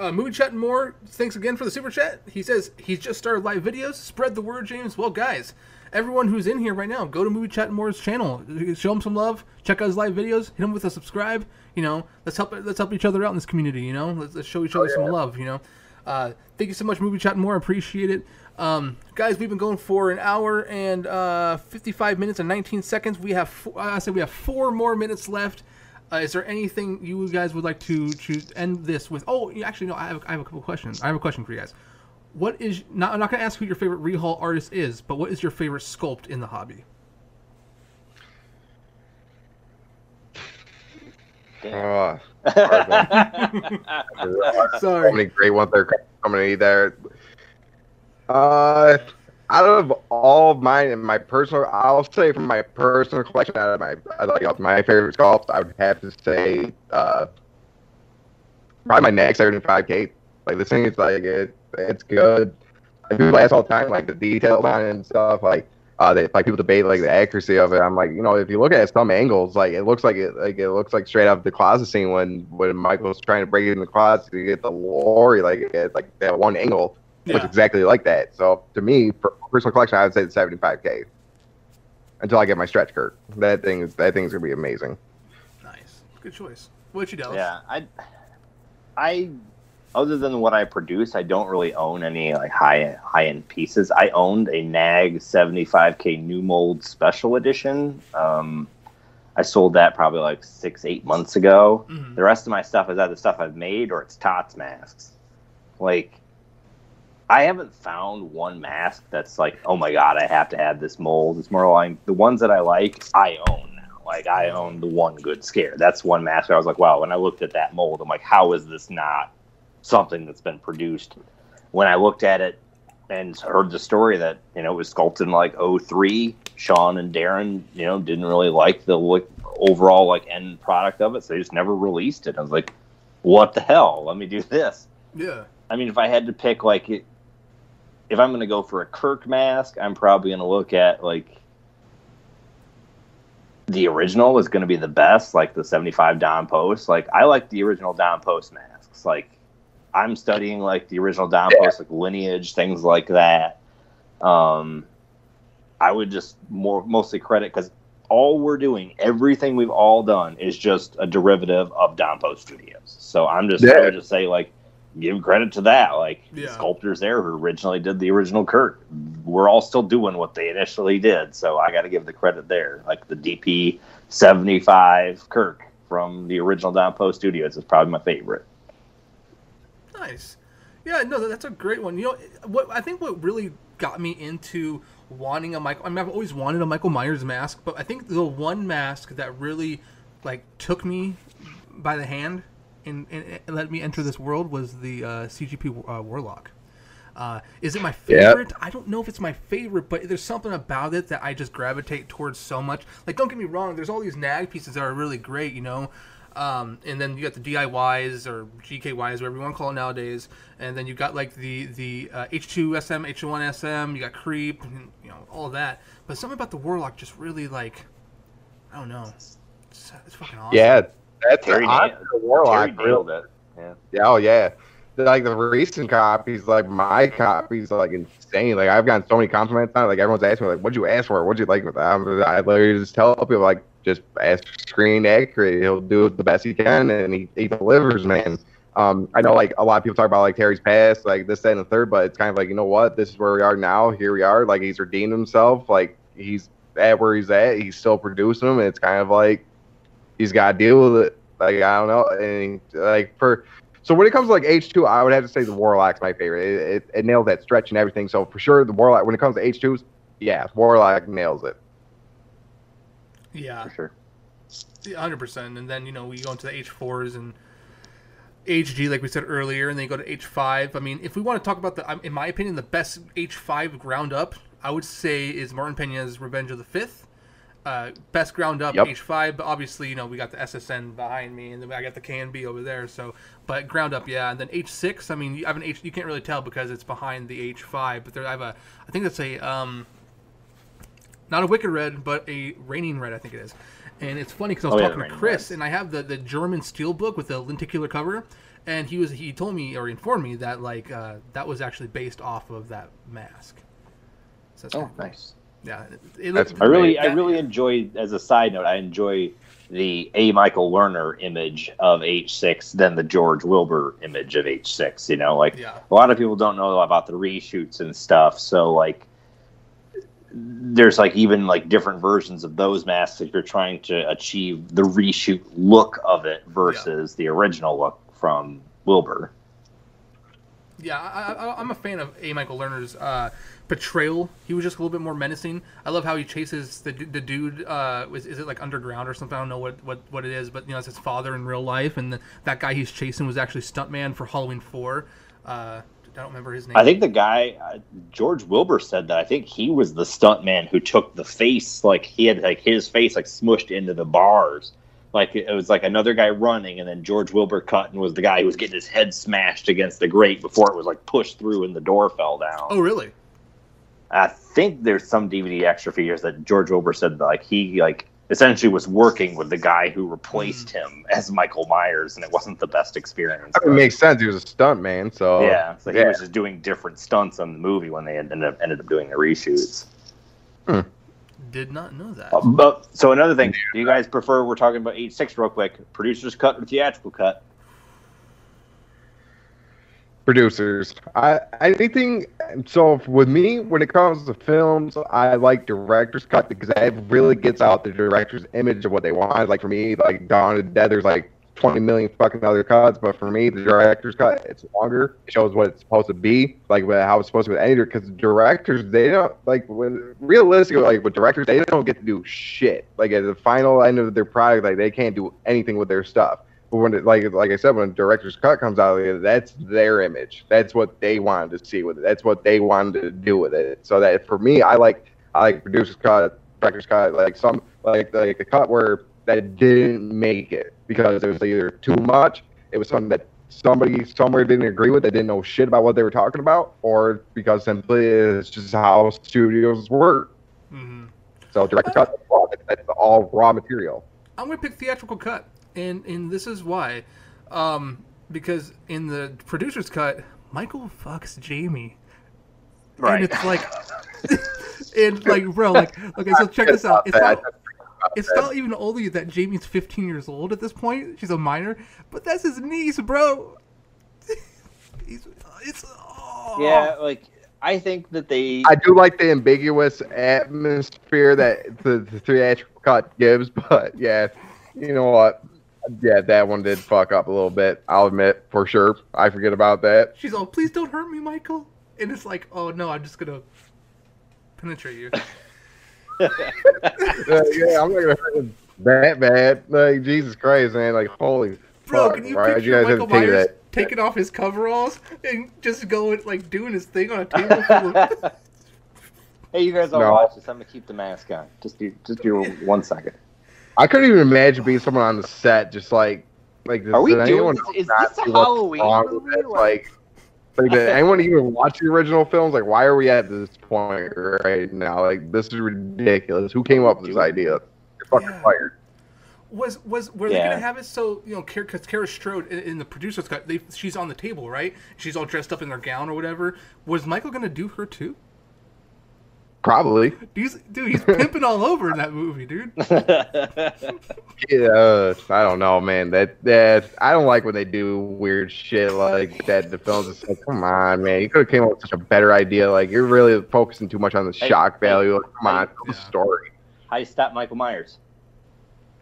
Uh, Movie Chat and more. Thanks again for the super chat. He says he's just started live videos. Spread the word, James. Well, guys, everyone who's in here right now, go to Movie Chat and More's channel. Show him some love. Check out his live videos. Hit him with a subscribe. You know, let's help let's help each other out in this community. You know, let's, let's show each other some love. You know, uh, thank you so much, Movie Chat and more. Appreciate it. Um, guys, we've been going for an hour and uh, 55 minutes and 19 seconds. We have four, I said we have four more minutes left. Uh, is there anything you guys would like to to end this with? Oh, actually, no. I have, I have a couple questions. I have a question for you guys. What is not? I'm not going to ask who your favorite rehaul artist is, but what is your favorite sculpt in the hobby? Uh, hard one. so many great ones are coming there. Uh, out of all of mine and my personal, I'll say from my personal collection, out of my like my favorite sculpt, I would have to say uh, probably my next 75k. Like this thing is like it, it's good. Like, people ask all the time, like the details on it and stuff. Like uh, like people debate like the accuracy of it. I'm like, you know, if you look at some angles, like it looks like it, like it looks like straight out of the closet scene when when Michael's trying to break it in the closet to get the Laurie, like it's like that one angle looks Yeah. exactly like that. So to me, for personal collection, I would say the 75k. Until I get my Stretch Kirk, that thing is that thing's gonna be amazing. Nice. Good choice. What you Dallas? Yeah, I, I, other than what I produce, I don't really own any like high high end pieces. I owned a Nag 75k new mold special edition. Um, I sold that probably like six eight months ago. Mhm. The rest of my stuff is either stuff I've made or it's Tots masks. Like, I haven't found one mask that's like, oh my god, I have to have this mold. It's more like the ones that I like, I own now. Like, I own the one good scare. That's one mask where I was like, wow, when I looked at that mold, I'm like, how is this not something that's been produced? When I looked at it and heard the story that, you know, it was sculpted in like 03, Sean and Darren, you know, didn't really like the look, overall like end product of it, so they just never released it. I was like, what the hell? Let me do this. Yeah. I mean, if I had to pick, like, if I'm going to go for a Kirk mask, I'm probably going to look at, like, the original is going to be the best, like the 75 Don Post. Like, I like the original Don Post masks. Like, I'm studying, like, the original Don Yeah. Post, like, lineage, things like that. Um, I would just more mostly credit because all we're doing, everything we've all done, is just a derivative of Don Post Studios. So I'm just, I Yeah. would just say, like, give credit to that. Like, Yeah. the sculptors there who originally did the original Kirk, we're all still doing what they initially did. So I got to give the credit there. Like, the DP 75 Kirk from the original Don Post Studios is probably my favorite. Nice. Yeah, no, that's a great one. You know, what I think what really got me into wanting a Michael. I mean, I've always wanted a Michael Myers mask, but I think the one mask that really like took me by the hand and, and, and let me enter this world was the uh, CGP uh, Warlock. Uh, is it my favorite? I don't know if it's my favorite, but there's something about it that I just gravitate towards so much. Like, don't get me wrong, there's all these nag pieces that are really great, you know. Um, and then you got the DIYs or GKYs, whatever you want to call it nowadays. And then you got like the the uh, H2SM, H1SM. You got Creep, and, you know all that. But something about the Warlock just really like, I don't know. It's, it's fucking awesome. Yeah, that's Terry, the Warlock. Terry nailed it. Yeah. Yeah, oh yeah. Like the recent copies, like my copies, are like insane. Like I've gotten so many compliments on it. Like everyone's asking me, like, "What'd you ask for? What'd you like with that?" I'm- literally just tell people, like, just ask screen accurate. He'll do it the best he can, and he, he delivers, man. Um, I know, like a lot of people talk about like Terry's past, like this, that, and the third, but it's kind of like you know what? This is where we are now. Here we are. Like he's redeemed himself. Like he's at where he's at. He's still producing them. And it's kind of like he's got to deal with it. Like I don't know, and like for so when it comes to like H two, I would have to say the Warlock's my favorite. It, it, it nailed that stretch and everything. So for sure, the Warlock. When it comes to H twos, yeah, Warlock nails it. yeah. For sure. hundred percent. And then you know we go into the H fours and HG, like we said earlier, and then you go to H five. I mean, if we want to talk about the, in my opinion, the best H five ground up, I would say is Martin Pena's Revenge of the Fifth. Uh, best ground up Yep. H5, but obviously you know we got the SSN behind me, and then I got the KNB over there. So, but ground up, yeah, and then H6. I mean, you have an H. You can't really tell because it's behind the H5, but there I have a. I think that's a um, not a wicked red, but a raining red. I think it is. And it's funny because I was Oh, yeah, talking to Chris, Reds. and I have the, the German steel book with the lenticular cover, and he was he told me or informed me that like uh, that was actually based off of that mask. So that's Oh, cool. Yeah, it, I really, I really enjoy. As a side note, I enjoy the A. Michael Lerner image of H6 than the George Wilbur image of H6. You know, like Yeah. a lot of people don't know about the reshoots and stuff. So like, there's like even like different versions of those masks if you're trying to achieve the reshoot look of it versus the original look from Wilbur. Yeah, I, I, I'm a fan of A. Michael Lerner's uh, portrayal. He was just a little bit more menacing. I love how he chases the the dude. Uh, is, is it like underground or something? I don't know what, what, what it is, but you know, it's his father in real life, and the, that guy he's chasing was actually stuntman for Halloween Four. Uh, I don't remember his name. I think the guy uh, George Wilbur said that I think he was the stuntman who took the face like he had like his face like smushed into the bars. Like it was like another guy running, and then George Wilbur cut and was the guy who was getting his head smashed against the grate before it was like pushed through and the door fell down. Oh, really? I think there's some DVD extra figures that George Wilbur said that, like he like essentially was working with the guy who replaced him as Michael Myers, and it wasn't the best experience. I it makes sense. He was a stunt man, so Yeah, so he was just doing different stunts on the movie when they ended up, ended up doing the reshoots. Did not know that. Uh, But so another thing, do you guys prefer? We're talking about eight six real quick. Producer's cut or theatrical cut? Producers. I anything. So with me, when it comes to films, I like director's cut because that really gets out the director's image of what they want. Like for me, like Dawn of the Dead, there's like 20 million fucking other cuts, but for me, the director's cut, it's longer. It shows what it's supposed to be, like how it's supposed to be any because directors, they don't like when realistically, like with directors, they don't get to do shit. Like at the final end of their product, like they can't do anything with their stuff. But when it, like like I said, when director's cut comes out, that's their image. That's what they wanted to see with it. That's what they wanted to do with it. So that for me, I like I like producer's cut, director's cut, like some like like the cut where that didn't make it because it was either too much, it was something that somebody somewhere didn't agree with, they didn't know shit about what they were talking about, or because simply it's just how studios work. hmm So director's cut, that's that's all raw material. I'm gonna pick theatrical cut, and and this is why, um, because in the producer's cut, Michael fucks Jamie, right? and it's like, and like, bro, like, okay, so check this out. It's not, it's not even only that Jamie's 15 years old at this point; she's a minor, but that's his niece, bro. He's, it's oh. Yeah, like I think that they. I do like the ambiguous atmosphere that the, the theatrical cut gives, but yeah, you know what? Yeah, that one did fuck up a little bit. I'll admit for sure. I forget about that. She's all, please don't hurt me, Michael. And it's like, oh no, I'm just gonna penetrate you. Uh, yeah, I'm not gonna hurt him that bad. Like Jesus Christ, man! Like holy Bro, fuck! can you why did picture guys have Michael take Myers that? taking off his coveralls and just going like doing his thing on a table full of hey, you guys all No. watch this. I'm gonna keep the mask on. Just do, just do one second. I couldn't even imagine being someone on the set just like like. this. Are we doing this? Is this a Halloween movie? Like, like did anyone even watch the original films? Like, why are we at this point right now? Like, this is ridiculous. Who came up with this idea? You're fucking Yeah. fired. Was was were they gonna have it so you know? Because Kara Strode in, in the producer's cut, they, she's on the table, right? She's all dressed up in her gown or whatever. Was Michael gonna do her too? Probably. He's dude, he's pimping all over in that movie, dude. Yeah, uh, I don't know, man. That that I don't like when they do weird shit like that. The films is like, come on, man. You could have came up with such a better idea. Like you're really focusing too much on the Hey, shock hey, value. Like, come on, hey. tell the Yeah. story. How you stop Michael Myers?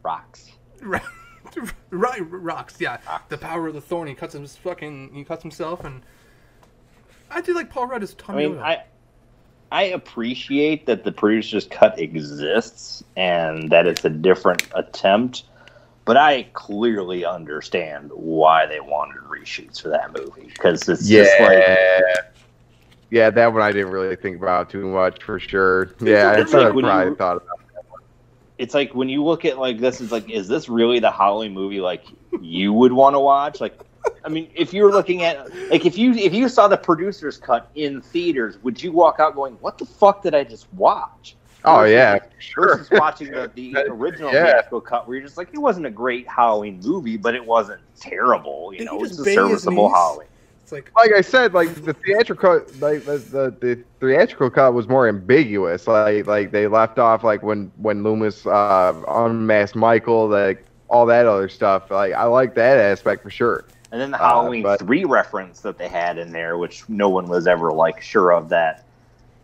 Rocks. right, right, rocks. Yeah, Rocks. the power of the thorn. He cuts his fucking. He cuts himself, and I do like Paul Rudd as I Tommy mean, Doyle. I I appreciate that the producer's cut exists and that it's a different attempt, but I clearly understand why they wanted reshoots for that movie because it's Yeah. just like yeah, that one I didn't really think about too much for sure. Yeah, I It's kind like probably you- thought about it's like when you look at like this, it's like, is this really the Halloween movie like you would want to watch? Like, I mean, if you were looking at like if you if you saw the producer's cut in theaters, would you walk out going, "What the fuck did I just watch?" Oh Versus- yeah, sure. Versus watching the, the original Yeah. theatrical cut, where you're just like, it wasn't a great Halloween movie, but it wasn't terrible. You Did he know, it's just a serviceable? Halloween. It's like like I said, like the theatrical, like the, the the theatrical cut was more ambiguous. Like like they left off like when when Loomis uh, unmasked Michael, like all that other stuff. Like I like that aspect for sure. And then the Uh, Halloween but- three reference that they had in there, which no one was ever like sure of that.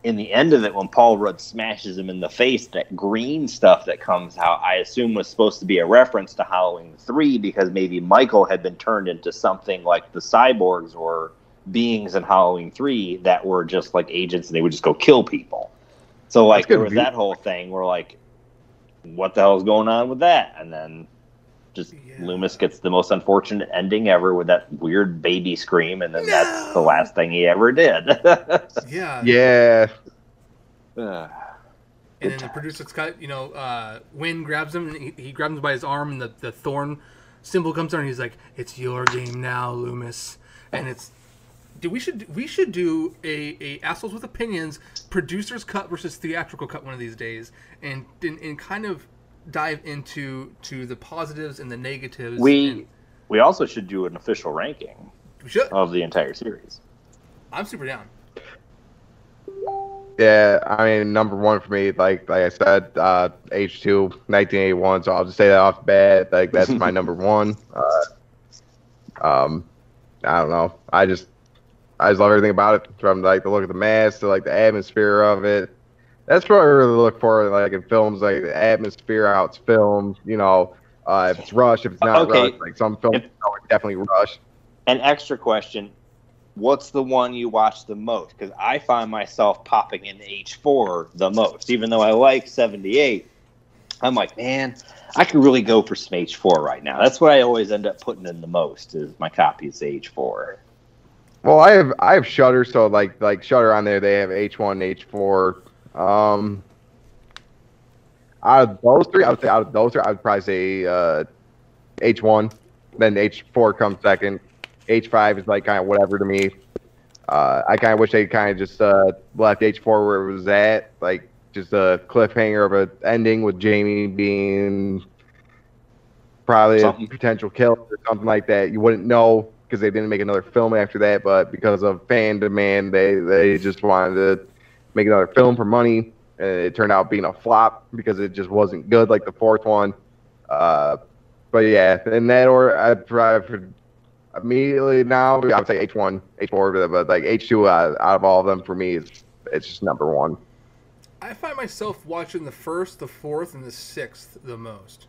In the end of it, when Paul Rudd smashes him in the face, that green stuff that comes out, I assume was supposed to be a reference to Halloween three because maybe Michael had been turned into something like the cyborgs or beings in Halloween three that were just like agents and they would just go kill people. So like there was view. that whole thing where like, what the hell is going on with that? And then just Yeah. Loomis gets the most unfortunate ending ever with that weird baby scream, and then that's the last thing he ever did. yeah. Yeah, Ugh. And then the producer's cut, you know, uh, Wynn grabs him and he, he grabs him by his arm and the, the thorn symbol comes down and he's like, It's your game now, Loomis. And it's do we should we should do a, a assholes with opinions producer's cut versus theatrical cut one of these days and and, and kind of dive into to the positives and the negatives. we and- we also should do an official ranking should. of the entire series. I'm super down. yeah. I mean, number one for me, like like I said, uh, H two 1981. So I'll just say that off the bat. Like that's my number one. Uh, um, I don't know. I just I just love everything about it, from like the look of the mask to like the atmosphere of it. That's what I really look for, like in films, like the atmosphere, how it's filmed. You know, uh, if it's rushed, if it's not Okay. rushed. Like some films, If- it's definitely rushed. An extra question: What's the one you watch the most? Because I find myself popping in H four the most, even though I like seventy eight. I'm like, man, I could really go for some H four right now. That's what I always end up putting in the most. Is my copies H four. Well, I have I have Shudder, so like like Shudder on there, they have H one, H four. Um, out of those three, I would say out of those three, I would probably say uh, H one, then H four comes second. H five is like kind of whatever to me. Uh, I kind of wish they kind of just uh, left H four where it was at, like just a cliffhanger of a ending with Jamie being probably Something. a potential killer or something like that. You wouldn't know because they didn't make another film after that, but because of fan demand, they they just wanted to make another film for money, and it turned out being a flop because it just wasn't good like the fourth one. Uh, but yeah, in that order, I'd probably immediately now I would say H one, H four, but like H two out, out of all of them for me is it's just number one. I find myself watching the first, the fourth, and the sixth the most.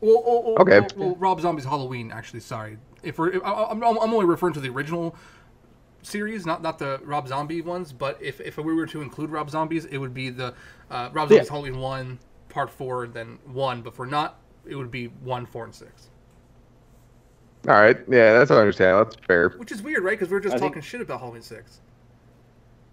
Well, Okay. well, well, Rob Zombie's Halloween. Actually, sorry. If we're, if, I- I'm, I'm only referring to the original series, not not the Rob Zombie ones. But if, if we were to include Rob Zombies, it would be the uh, Rob Zombie's Yeah. Halloween one, part four, then one. But for not, it would be one, four, and six. All right, yeah, that's understandable. That's fair. Which is weird, right? Because we are just I think- talking shit about Halloween six.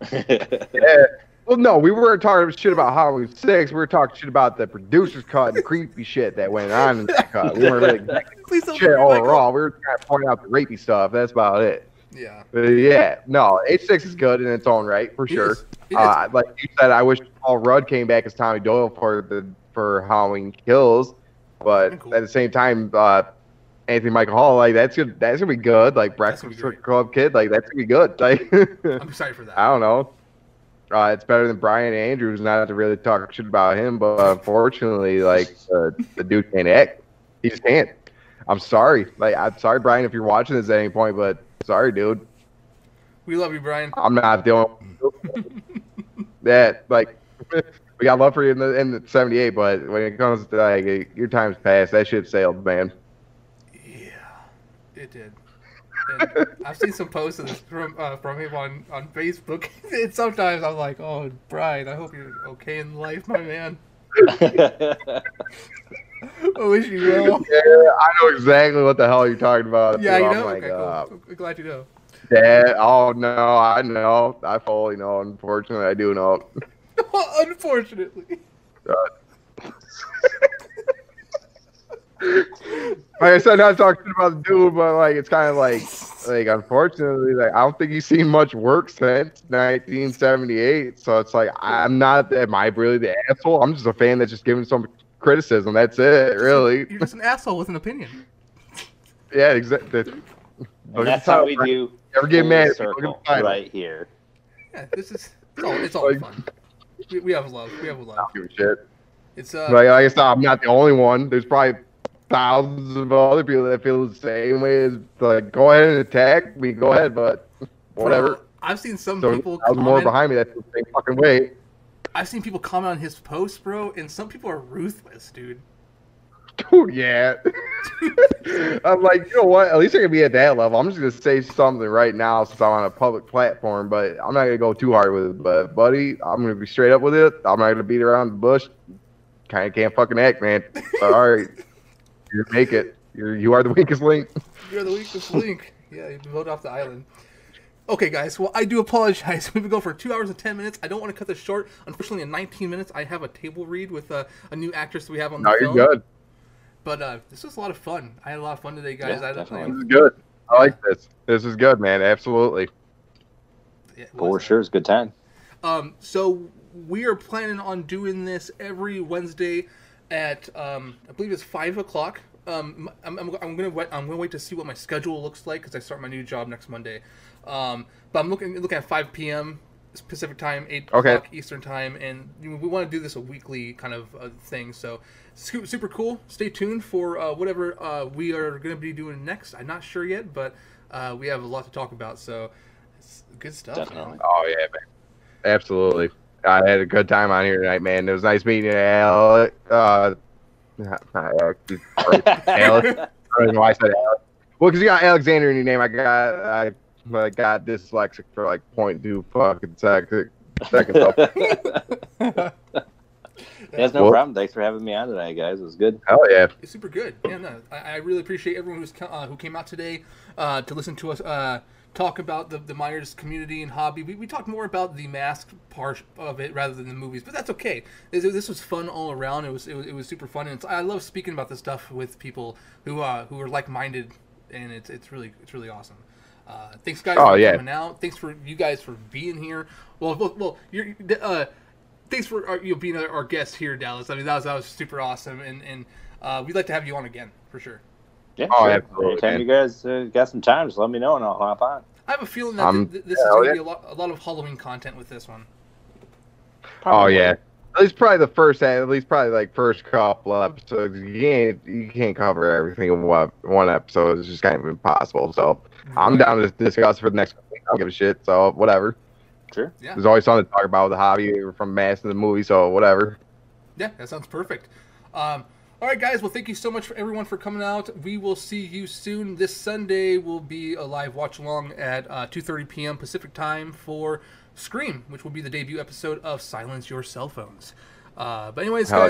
Yeah. Well, no, we weren't talking shit about Halloween six. We were talking shit about the producer's cut and the creepy shit that went on in that cut. We weren't really Please don't shit overall. We were kind of pointing out the rapey stuff. That's about it. Yeah. But yeah, no, H six is good in its own right for It sure. is. Uh, like you said, I wish Paul Rudd came back as Tommy Doyle for the for Halloween Kills, but Cool. at the same time, uh, Anthony Michael Hall, like that's good. That's gonna be good. Like Breakfast. Club Kid, like that's gonna be good. Like I'm excited for that. I don't know. Uh, it's better than Brian Andrews. Not to really talk shit about him, but unfortunately, like uh, the dude can't act. He just can't. I'm sorry. Like I'm sorry, Brian, if you're watching this at any point, but sorry, dude. We love you, Brian. I'm not the only that like we got love for you in the in the '78, but when it comes to like your time's passed, that shit sailed, man. Yeah, it did. And I've seen some posts of this from uh, from him on, on Facebook. and sometimes I'm like, "Oh, Brian, I hope you're okay in life, my man. I wish you well." Yeah, I know exactly what the hell you're talking about. Yeah, you I'm know. like, okay, uh, cool. I'm glad you know. Dad, oh no, I know. I fully know. Unfortunately, I do know. Unfortunately, like I said, not talking about the dude, but like it's kind of like, like unfortunately, like I don't think he's seen much work since 1978. So it's like I'm not. Am I really the asshole? I'm just a fan that's just giving some criticism. That's it, really. You're just an asshole with an opinion. Yeah, exactly. And that's how we do. Never get full mad. circle look at the title. right here. Yeah, this is it's all, it's all fun. We, we have a love. We have I love. don't give a shit. It's uh, Like, like I guess I'm not the only one. There's probably thousands of other people that feel the same way. As like, go ahead and attack me. Go ahead, but whatever. bro, I've seen some So people. I was more behind me. That's the same fucking way. I've seen people comment on his posts, bro, and some people are ruthless, dude. Dude, yeah. I'm like, you know what? At least I can be at that level. I'm just gonna say something right now since I'm on a public platform, but I'm not gonna go too hard with it. But buddy, I'm gonna be straight up with it. I'm not gonna beat around the bush. Kind of can't fucking act, man. All right, you make it. You're you are the weakest link. You're the weakest link. Yeah, you've been voted off the island. Okay, guys. Well, I do apologize. We've been going for two hours and ten minutes. I don't want to cut this short. Unfortunately, in 19 minutes, I have a table read with uh, a new actress that we have on the No, you're film. good. But uh, this was a lot of fun. I had a lot of fun today, guys. Yeah, I, definitely. This is good. I like this. This is good, man. Absolutely. yeah, For sure, it's a good time. Um, so we are planning on doing this every Wednesday at um, I believe it's five o'clock. Um, I'm, I'm, I'm gonna wait, I'm gonna wait to see what my schedule looks like because I start my new job next Monday. Um, but I'm looking looking at 5 p.m. Pacific time, 8 Okay. o'clock Eastern time, and we want to do this a weekly kind of uh, thing. So su- super cool. Stay tuned for uh, whatever uh, we are gonna be doing next. I'm not sure yet, but uh, we have a lot to talk about. So it's good stuff. man. Definitely. Oh yeah, man. Absolutely. I had a good time on here tonight, man. It was nice meeting you, Alec. Uh, not Alec. Alex. I don't know why I said Alex. Well, because you got Alexander in your name, I got I, I got dyslexic for like point two fucking second seconds. So, There's no Well- problem. Thanks for having me on tonight, guys. It was good. hell yeah. It's super good. Yeah, no, I, I really appreciate everyone who's uh, who came out today uh, to listen to us uh, talk about the, the Myers community and hobby. We, we talked more about the mask part of it rather than the movies, but that's okay. This, this was fun all around. It was it was, it was super fun, and it's, I love speaking about this stuff with people who uh, who are like minded, and it's it's really it's really awesome. Uh, thanks guys Oh, for yeah. coming out. Thanks for you guys for being here. Well, well, well you're. Uh, thanks for our, you know, being our, our guest here, Dallas. I mean, that was that was super awesome, and and uh, we'd like to have you on again for sure. Yeah, Oh, sure. absolutely, Anytime you guys uh, got some time, just let me know and I'll hop on. I have a feeling that Um, th- th- this yeah, is going to yeah. be a lot, a lot of Halloween content with this one. Oh Probably. yeah. At least probably the first at least probably like first couple episodes. You can't you can't cover everything in one one episode. It's just kind of impossible. So I'm down to discuss for the next week. I don't give a shit. So whatever. Sure. Yeah, There's always something to talk about with the hobby from mass to the movie. So whatever. yeah, that sounds perfect. Um, all right, guys. Well, thank you so much for everyone for coming out. We will see you soon. This Sunday will be a live watch along at uh, 2:30 p.m. Pacific time for Scream, which will be the debut episode of Silence Your Cell Phones. Uh, but anyways, Hell guys.